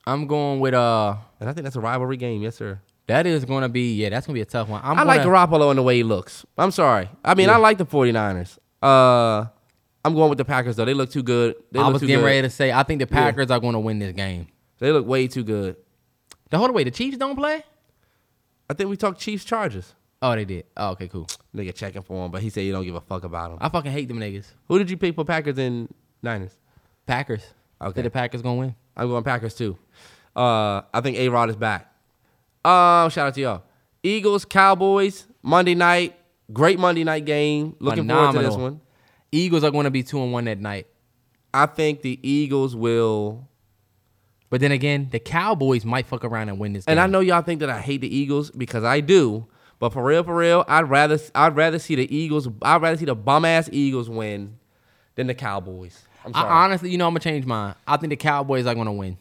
A: I'm going with uh
C: And I think that's a rivalry game. Yes, sir.
A: that is gonna be yeah, that's gonna be a tough one. I'm
C: i like
A: gonna-
C: Garoppolo and the way he looks. I'm sorry. I mean, I like the 49ers. Uh I'm going with the Packers though. They look too good. They
A: I was getting
C: good.
A: ready to say I think the Packers are going to win this game.
C: They look way too good.
A: The whole way the Chiefs don't play.
C: I think we talked Chiefs Chargers.
A: Oh, they did. Oh, okay, cool.
C: Nigga checking for him, but he said you don't give a fuck about him.
A: I fucking hate them niggas.
C: Who did you pick for Packers and Niners?
A: Packers.
C: Okay.
A: The Packers gonna win.
C: I'm going Packers too. Uh, I think A Rod is back. Um, shout out to y'all. Eagles, Cowboys, Monday night. Great Monday night game. Looking forward to this one.
A: Eagles are going to be two and one that night.
C: I think the Eagles will.
A: But then again, the Cowboys might fuck around and win this.
C: And. I know y'all think that I hate the Eagles because I do. But for real, for real, I'd rather I'd rather see the Eagles. I'd rather see the bum ass Eagles win than the Cowboys. I'm sorry.
A: I, honestly, you know, I'm gonna change mine. I think the Cowboys are gonna win.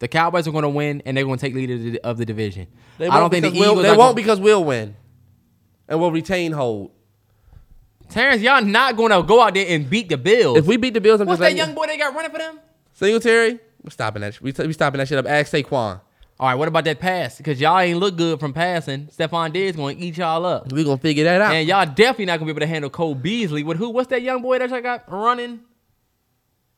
A: The Cowboys are gonna win, and they're gonna take lead of the, of the division.
C: they
A: I don't think the
C: because we'll-
A: Eagles.
C: They won't
A: gonna-
C: because we'll win, and we'll retain hold.
A: Terrence, y'all not gonna go out there and beat the Bills.
C: If we beat the Bills, I'm
A: What's that young boy they got running for them?
C: Singletary. We're stopping that. sh- We we stopping that shit up. Ask Saquon.
A: All right, what about that pass? Because y'all ain't look good from passing. Stefon Diggs gonna eat y'all up.
C: We gonna figure that out.
A: And y'all definitely not gonna be able to handle Cole Beasley. With who? What's that young boy that y'all got running?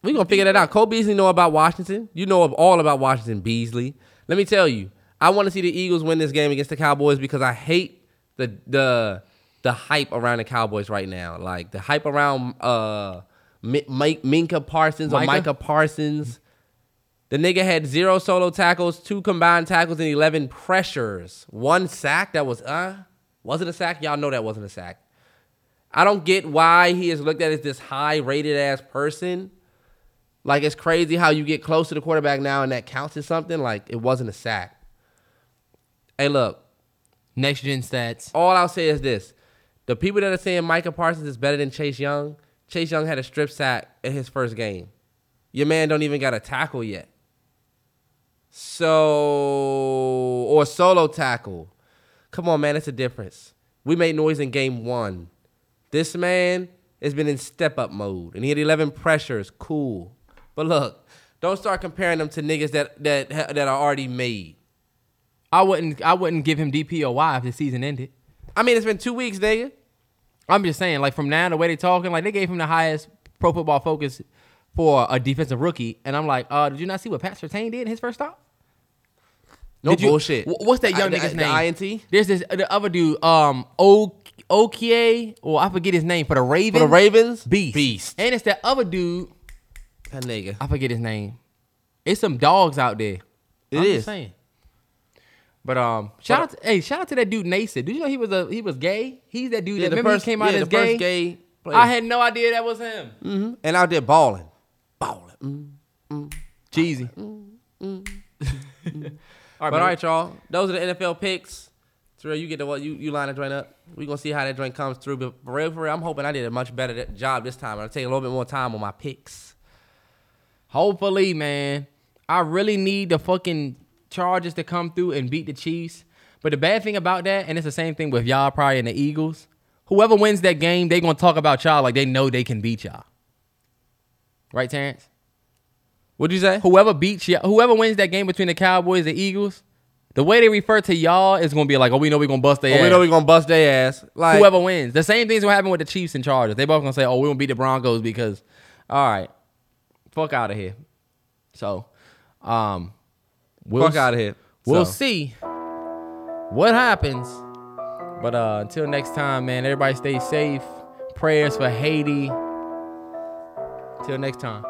C: We gonna figure that out. Cole Beasley know about Washington. You know of all about Washington Beasley. Let me tell you, I want to see the Eagles win this game against the Cowboys because I hate the the the hype around the Cowboys right now. Like the hype around uh Mi- Mike Minka Parsons or
A: Micah?
C: Micah Parsons. The nigga had zero solo tackles, two combined tackles, and eleven pressures. One sack. That was uh wasn't a sack? Y'all know that wasn't a sack. I don't get why he is looked at as this high rated ass person. Like it's crazy how you get close to the quarterback now and that counts as something. Like it wasn't a sack. Hey, look,
A: Next gen stats.
C: All I'll say is this: the people that are saying Micah Parsons is better than Chase Young, Chase Young had a strip sack in his first game. Your man don't even got a tackle yet. So or solo tackle. Come on, man, it's a difference. We made noise in game one. This man has been in step up mode, and he had 11 pressures. Cool, but look, don't start comparing them to niggas that that that are already made.
A: I wouldn't. I wouldn't give him DPOY if the season ended.
C: I mean, it's been two weeks, nigga.
A: I'm just saying, like from now the way they talking, like they gave him the highest Pro Football Focus for a defensive rookie, and I'm like, uh, did you not see what Pat Surtain did in his first stop?
C: No
A: Did
C: bullshit.
A: wh- What's that young
C: I-
A: nigga's
C: the
A: name?
C: INT?
A: There's this the other dude, um, O Okie, or I forget his name for the Ravens.
C: For the Ravens,
A: Beast.
C: Beast.
A: And it's that other dude,
C: That nigga.
A: I forget his name. It's some dogs out there.
C: It
A: I'm
C: is.
A: Just saying. But um, shout out, to, hey, shout out to that dude Nassib. Did you know he was a he was gay? He's that dude
C: Yeah,
A: that remember
C: first-
A: he came out
C: yeah,
A: as
C: the
A: gay.
C: gay.
A: I had no idea that was him.
C: and out there balling, balling. Mm.
A: Cheesy. all
C: But all right, y'all. Those are the NFL picks. Terrell, you get the what you you line the joint up. We gonna see how that joint comes through. But for real, for real, I'm hoping I did a much better job this time. I'll take a little bit more time on my picks.
A: Hopefully, man. I really need the fucking Chargers to come through and beat the Chiefs. But the bad thing about that, and it's the same thing with y'all probably and the Eagles. Whoever wins that game, they gonna talk about y'all like they know they can beat y'all. Right, Terrence?
C: What'd you say?
A: Whoever beats y'all, whoever wins that game between the Cowboys and Eagles, the way they refer to y'all is gonna be like, oh, we know we gonna bust their
C: Oh,
A: ass.
C: we know we gonna bust their ass. Like
A: Whoever wins. The same thing's gonna happen with the Chiefs and Chargers. They both gonna say, "Oh, we're gonna beat the Broncos because." All right, fuck out of here. So, um, we'll
C: fuck out of here.
A: We'll
C: So,
A: see what happens. But uh, until next time, man. Everybody stay safe. Prayers for Haiti. Till next time.